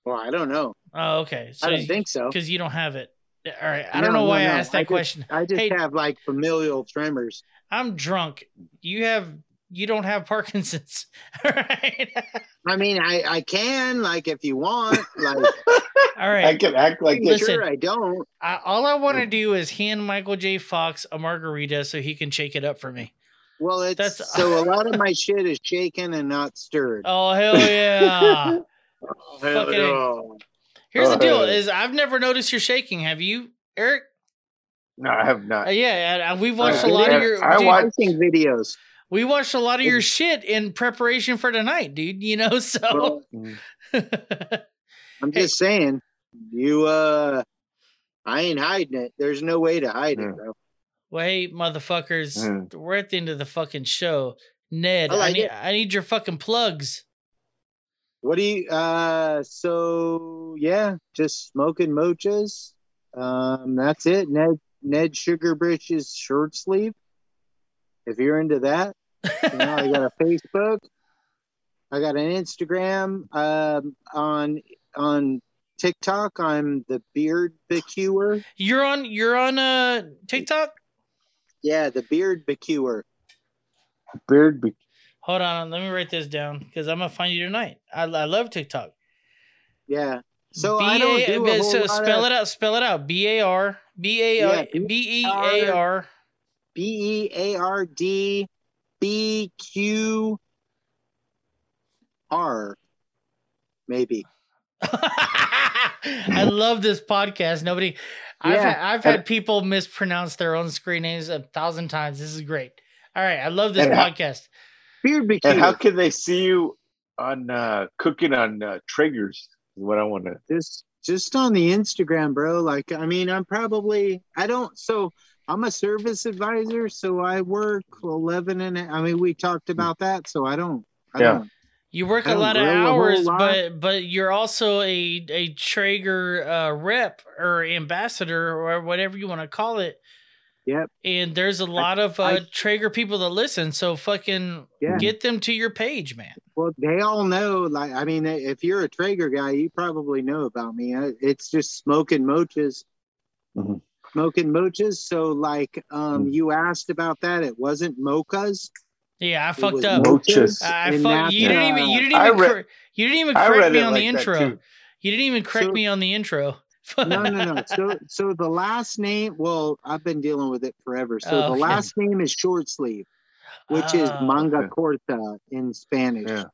well, I don't know. Oh, okay. I don't think so. because you don't have it. All right, I don't know no, why no. I asked that just- question. I just Hey- have like familial tremors. I'm drunk. You have you don't have Parkinson's. All right. I mean, I I can like if you want. Like, All right. I can act like Listen, sure, I don't. I, all I want to do is hand Michael J. Fox a margarita so he can shake it up for me. Well, it's That's- so a lot of my shit is shaken and not stirred. Oh hell yeah! Hell fucking- yeah. Here's the Oh, deal: hell yeah. is I've never noticed your shaking. Have you, Eric? No, I have not. Uh, yeah, and, uh, we've watched a lot of your. I dude, watch- videos. We watched a lot of your shit in preparation for tonight, dude. You know, so I'm just saying, you uh, I ain't hiding it. There's no way to hide it, bro. well, hey, motherfuckers, Mm. we're at the end of the fucking show. Ned, I I, need it. I need your fucking plugs. What do you uh so yeah, just smoking mochas. Um that's it. Ned Ned Sugar Britches short sleeve. If you're into that, you know, I got a Facebook. I got an Instagram. Um on on TikTok, I'm the beard becuer. You're on you're on uh TikTok. Yeah, the beard becuer. Beard be- Hold on, let me write this down because I'm gonna find you tonight. I, I love TikTok. Yeah. So I don't do a whole so spell of- it out. Spell it out. B A R B A R Yeah, B E A R. B E A R D B Q R. Maybe. I love this podcast. Nobody, I've had, I've had people mispronounce their own screen names a thousand times. This is great. All right, I love this And podcast. Beard and how can they see you on uh, cooking on uh, Traegers? Is what I want to. Just just on the Instagram, bro. Like, I mean, I'm probably I don't so I'm a service advisor, so I work eleven and I mean we talked about that, so I don't I Yeah. don't You work a lot of grill a whole hours, lot. but but you're also a a Traeger uh, rep or ambassador or whatever you want to call it. Yep. And there's a lot of uh, I- Traeger people that listen, so fucking Yeah. get them to your page, man. Well, they all know. Like, I mean, if you're a Traeger guy, you probably know about me. It's just smoking mochas, Mhm. Smoking mochas. So, like, um, you asked about that. It wasn't mochas. Yeah, I fucked up. Mochas. I and fuck, you didn't even you didn't even read- cor- you didn't even correct me on the like that, intro. You didn't even correct So- me on the intro. no, no, no. So, so the last name. Well, I've been dealing with it forever. So Oh, the okay. last name is short sleeve, which is Oh. manga Okay. corta in Spanish. Yeah.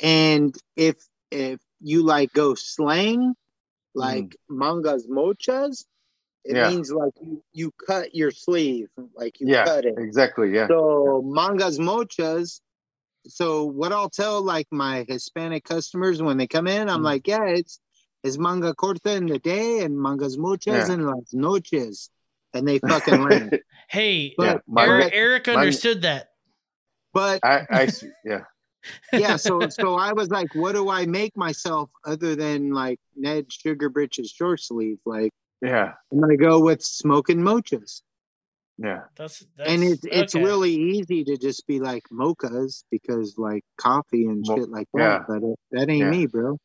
And if if you like go slang, like mangas mochas, it. Yeah. means like you, you cut your sleeve, like you Yeah. cut it. Exactly. Yeah. So mangas mochas. So what I'll tell like my Hispanic customers when they come in, I'm Mm. like, yeah, it's it's manga corta in the day and mangas mochas Yeah. in las noches, and they fucking learn. Hey, But- yeah. Manga- Eric, Eric manga- understood that. But I, I see. Yeah. yeah, so so I was like, what do I make myself other than like Ned Sugar Britches short sleeve? Like Yeah. I'm gonna go with smoking mochas. Yeah. That's, that's and it's it's okay. really easy to just be like mochas because like coffee and Mo- shit like that. yeah. But uh, that ain't Yeah. me, bro.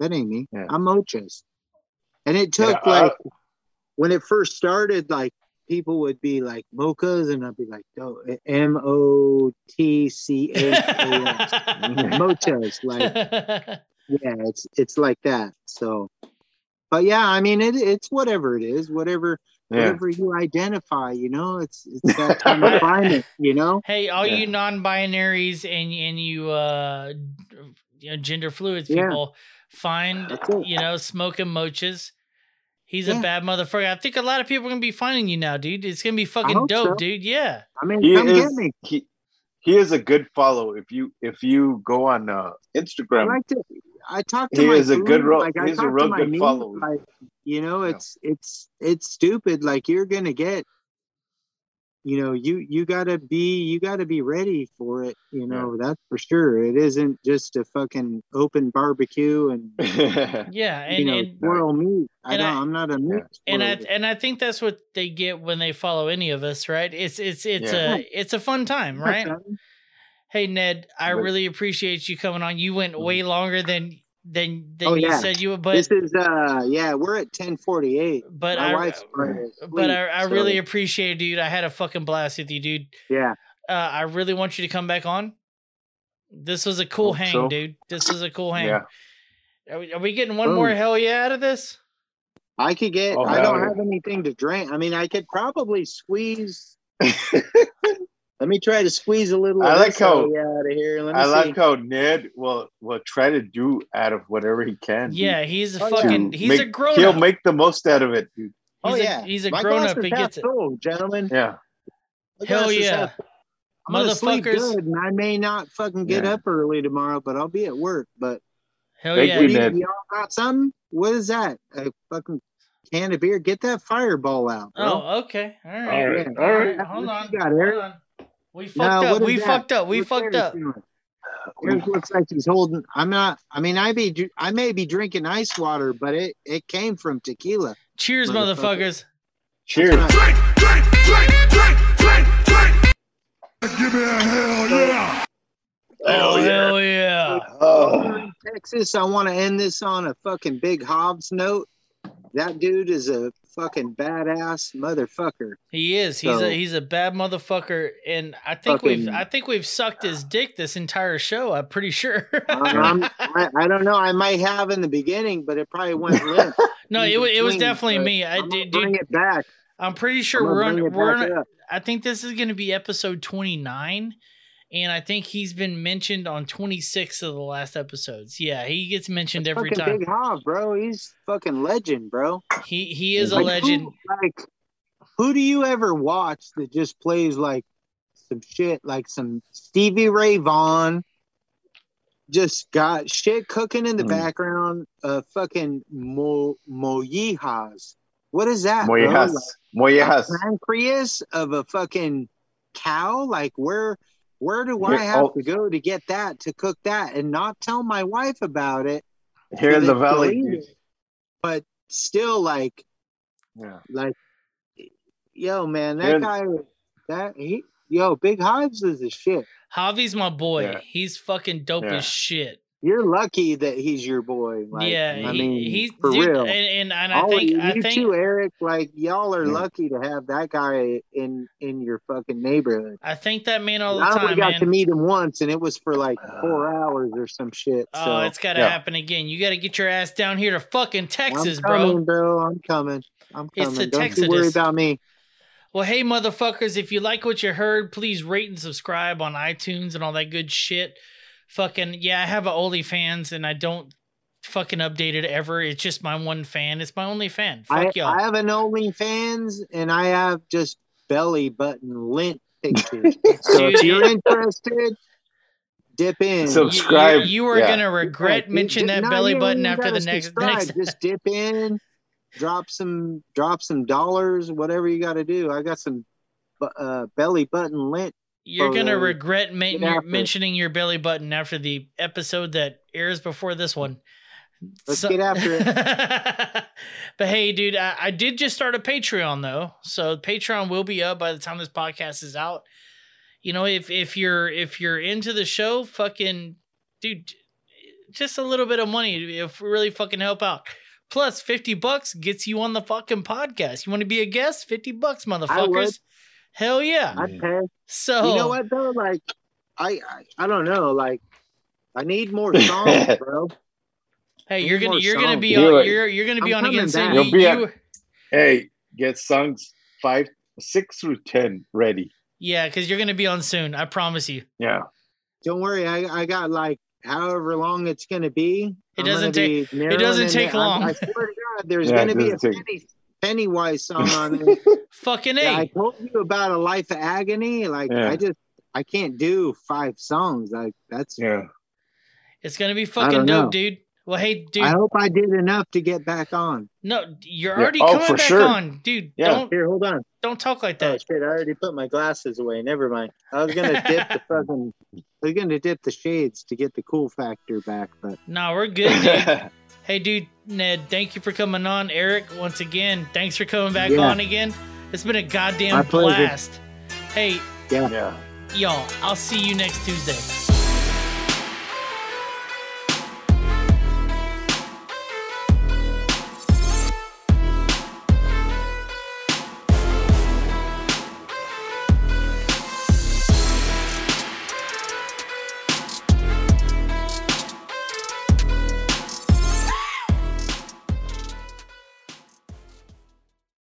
That ain't me. Yeah. I'm mochas. And it took Yeah, I- like when it first started, like people would be like mochas, and I'd be like, oh, M O T C H A S. Mochas, like yeah, it's it's like that. So, but yeah, I mean, it it's whatever it is, whatever Yeah. whatever you identify, you know, it's it's that kind of climate, you know. Hey, all Yeah. you non-binaries and and you uh you know gender fluids Yeah. people find you know smoking mochas. He's a bad motherfucker. I think a lot of people are gonna be finding you now, dude. It's gonna be fucking dope, so. dude. Yeah. I mean, He come get is. me. He, he is a good follow. If you if you go on uh, I Instagram, like to. I talk to He my is a good food, ro- like he's a real good follower. Like you know, Yeah. it's it's it's stupid. Like you're gonna get, you know, you you gotta be you gotta be ready for it. You know, that's for sure. It isn't just a fucking open barbecue and Yeah, and you know and, meat. I don't. I- am not a meat. and I and I think that's what they get when they follow any of us, right? It's it's it's Yeah. a it's a fun time, right? Hey Ned, I But- really appreciate you coming on. You went way longer than than than oh you yeah, said you would, but this is uh yeah, we're at ten forty eight. But my I- wife's but I, I so, really appreciate it, dude. I had a fucking blast with you, dude. yeah. Uh, I really want you to come back on. This was a cool Hope hang, so. dude. This was a cool hang. Yeah. Are, we, are we getting one Boom. more hell yeah out of this? I could get. Oh, I don't yeah. have anything to drink. I mean, I could probably squeeze. Let me try to squeeze a little. I of like how- out of here. Let me I see. like how Ned will will try to do out of whatever he can. Yeah, he's a Oh, fucking. to He's make- a grown He'll up. make the most out of it, dude. Oh He's a- yeah, he's a My grown glass up, is he half gets it. full, gentlemen. Yeah. My Hell yeah. I'm gonna sleep Motherfuckers. good, and I may not fucking get Yeah. up early tomorrow, but I'll be at work. But Hell Thank yeah. you, you, Ned. y'all got something? What is that? A fucking can of beer? Get that fireball out, bro. Oh, okay. All right. All right. Yeah. All right. Hold on. got, Eric? Hold on. We fucked Now, up. We that? fucked up. We What's fucked up. doing? Eric looks like he's holding. I'm not. I mean, I be. I may be drinking ice water, but it it came from tequila. Cheers, Motherfucker. motherfuckers. Cheers. Give me a hell yeah. Oh, oh hell yeah. Oh, Texas, I want to end this on a fucking big Hobbs note. That dude is a fucking badass motherfucker. He is. He's a he's a bad motherfucker, and I think we've I think we've sucked his dick this entire show. I'm pretty sure. Um, I'm, I, I don't know. I might have in the beginning, but it probably went limp. no, it, it was definitely me. I I'm did, bring it back. I'm pretty sure I'm we're on. We're on. up. I think this is going to be episode 29, and I think he's been mentioned on 26 of the last episodes. Yeah, he gets mentioned every time. Big Hob, bro. He's fucking legend, bro. He he is a legend. Who, like, who do you ever watch that just plays like some shit, like some Stevie Ray Vaughan? Just got shit cooking in the Mm. background. Uh, fucking mo mollejas. What is that? bro? Mollejas. Like, Mollejas. a pancreas of a fucking cow. Like where? Where do I have oh. to go to get that to cook that and not tell my wife about it? Here in the valley, she'll eat dude. it? But still, like Yeah. like yo man that Yeah. guy that he yo big hives is the shit Javi's my boy. Yeah. He's fucking dope Yeah. as shit. You're lucky that he's your boy like, yeah, i he, mean he's for dude, real and and, and I All think you, I think too eric like y'all are Yeah. lucky to have that guy in in your fucking neighborhood I think that man all the i only time, got man. to meet him once and it was for like uh, four hours or some shit oh, so Oh, it's got to Yeah. happen again. You got to get your ass down here to fucking Texas, i'm bro. coming bro i'm coming i'm It's coming the don't you worry about me Well, hey, motherfuckers, if you like what you heard, please rate and subscribe on iTunes and all that good shit. Fucking, yeah, I have a OnlyFans and I don't fucking update it ever. It's just my one fan. It's my only fan. Fuck I, y'all. I have an OnlyFans and I have just belly button lint pictures. so if you're interested, dip in. Subscribe. You, you are Yeah. gonna regret Yeah, mentioning that belly button after the next subscribe. next. Just dip in, drop some drop some dollars, whatever you got to do. I got some uh, belly button lint. You're gonna photos. regret Get mentioning your belly button after the episode that airs before this one. Let's get after it. but hey, dude, I, I did just start a Patreon though, so Patreon will be up by the time this podcast is out. You know, if if you're if you're into the show, fucking dude, just a little bit of money if really fucking help out. Plus, fifty bucks gets you on the fucking podcast. You want to be a guest? Fifty bucks, motherfuckers. Hell yeah. I'd pay. So You know what though? Like, I, I I don't know. Like, I need more songs, bro. Hey, you're gonna you're gonna be Do on you're you're gonna be I'm on again coming soon. back. You- You'll be you- at- Hey, get songs five, six through ten ready. yeah, because you're gonna be on soon. I promise you. Yeah. Don't worry. I I got like however long it's gonna be. It I'm doesn't take- it doesn't take there. I- long. I, swear to God, there's Yeah, gonna be a doesn't take- Penny, Pennywise song on there. Fucking Yeah, I a. told you about a life of agony. Like Yeah. I just I can't do five songs. Like that's Yeah. It's gonna be fucking don't dope, know. dude. Well, hey, dude. I hope I did enough to get back on. No, you're Yeah. already Oh, coming for back sure. on, dude. Don't Here, hold on. don't talk like Oh that. shit! I already put my glasses away. Never mind. I was gonna dip the fucking. I was gonna dip the shades to get the cool factor back, but No, we're good, dude. hey, dude, Ned, thank you for coming on. Eric, once again, thanks for coming back Yeah. on again. It's been a goddamn blast. Hey, yeah. y'all, I'll see you next Tuesday.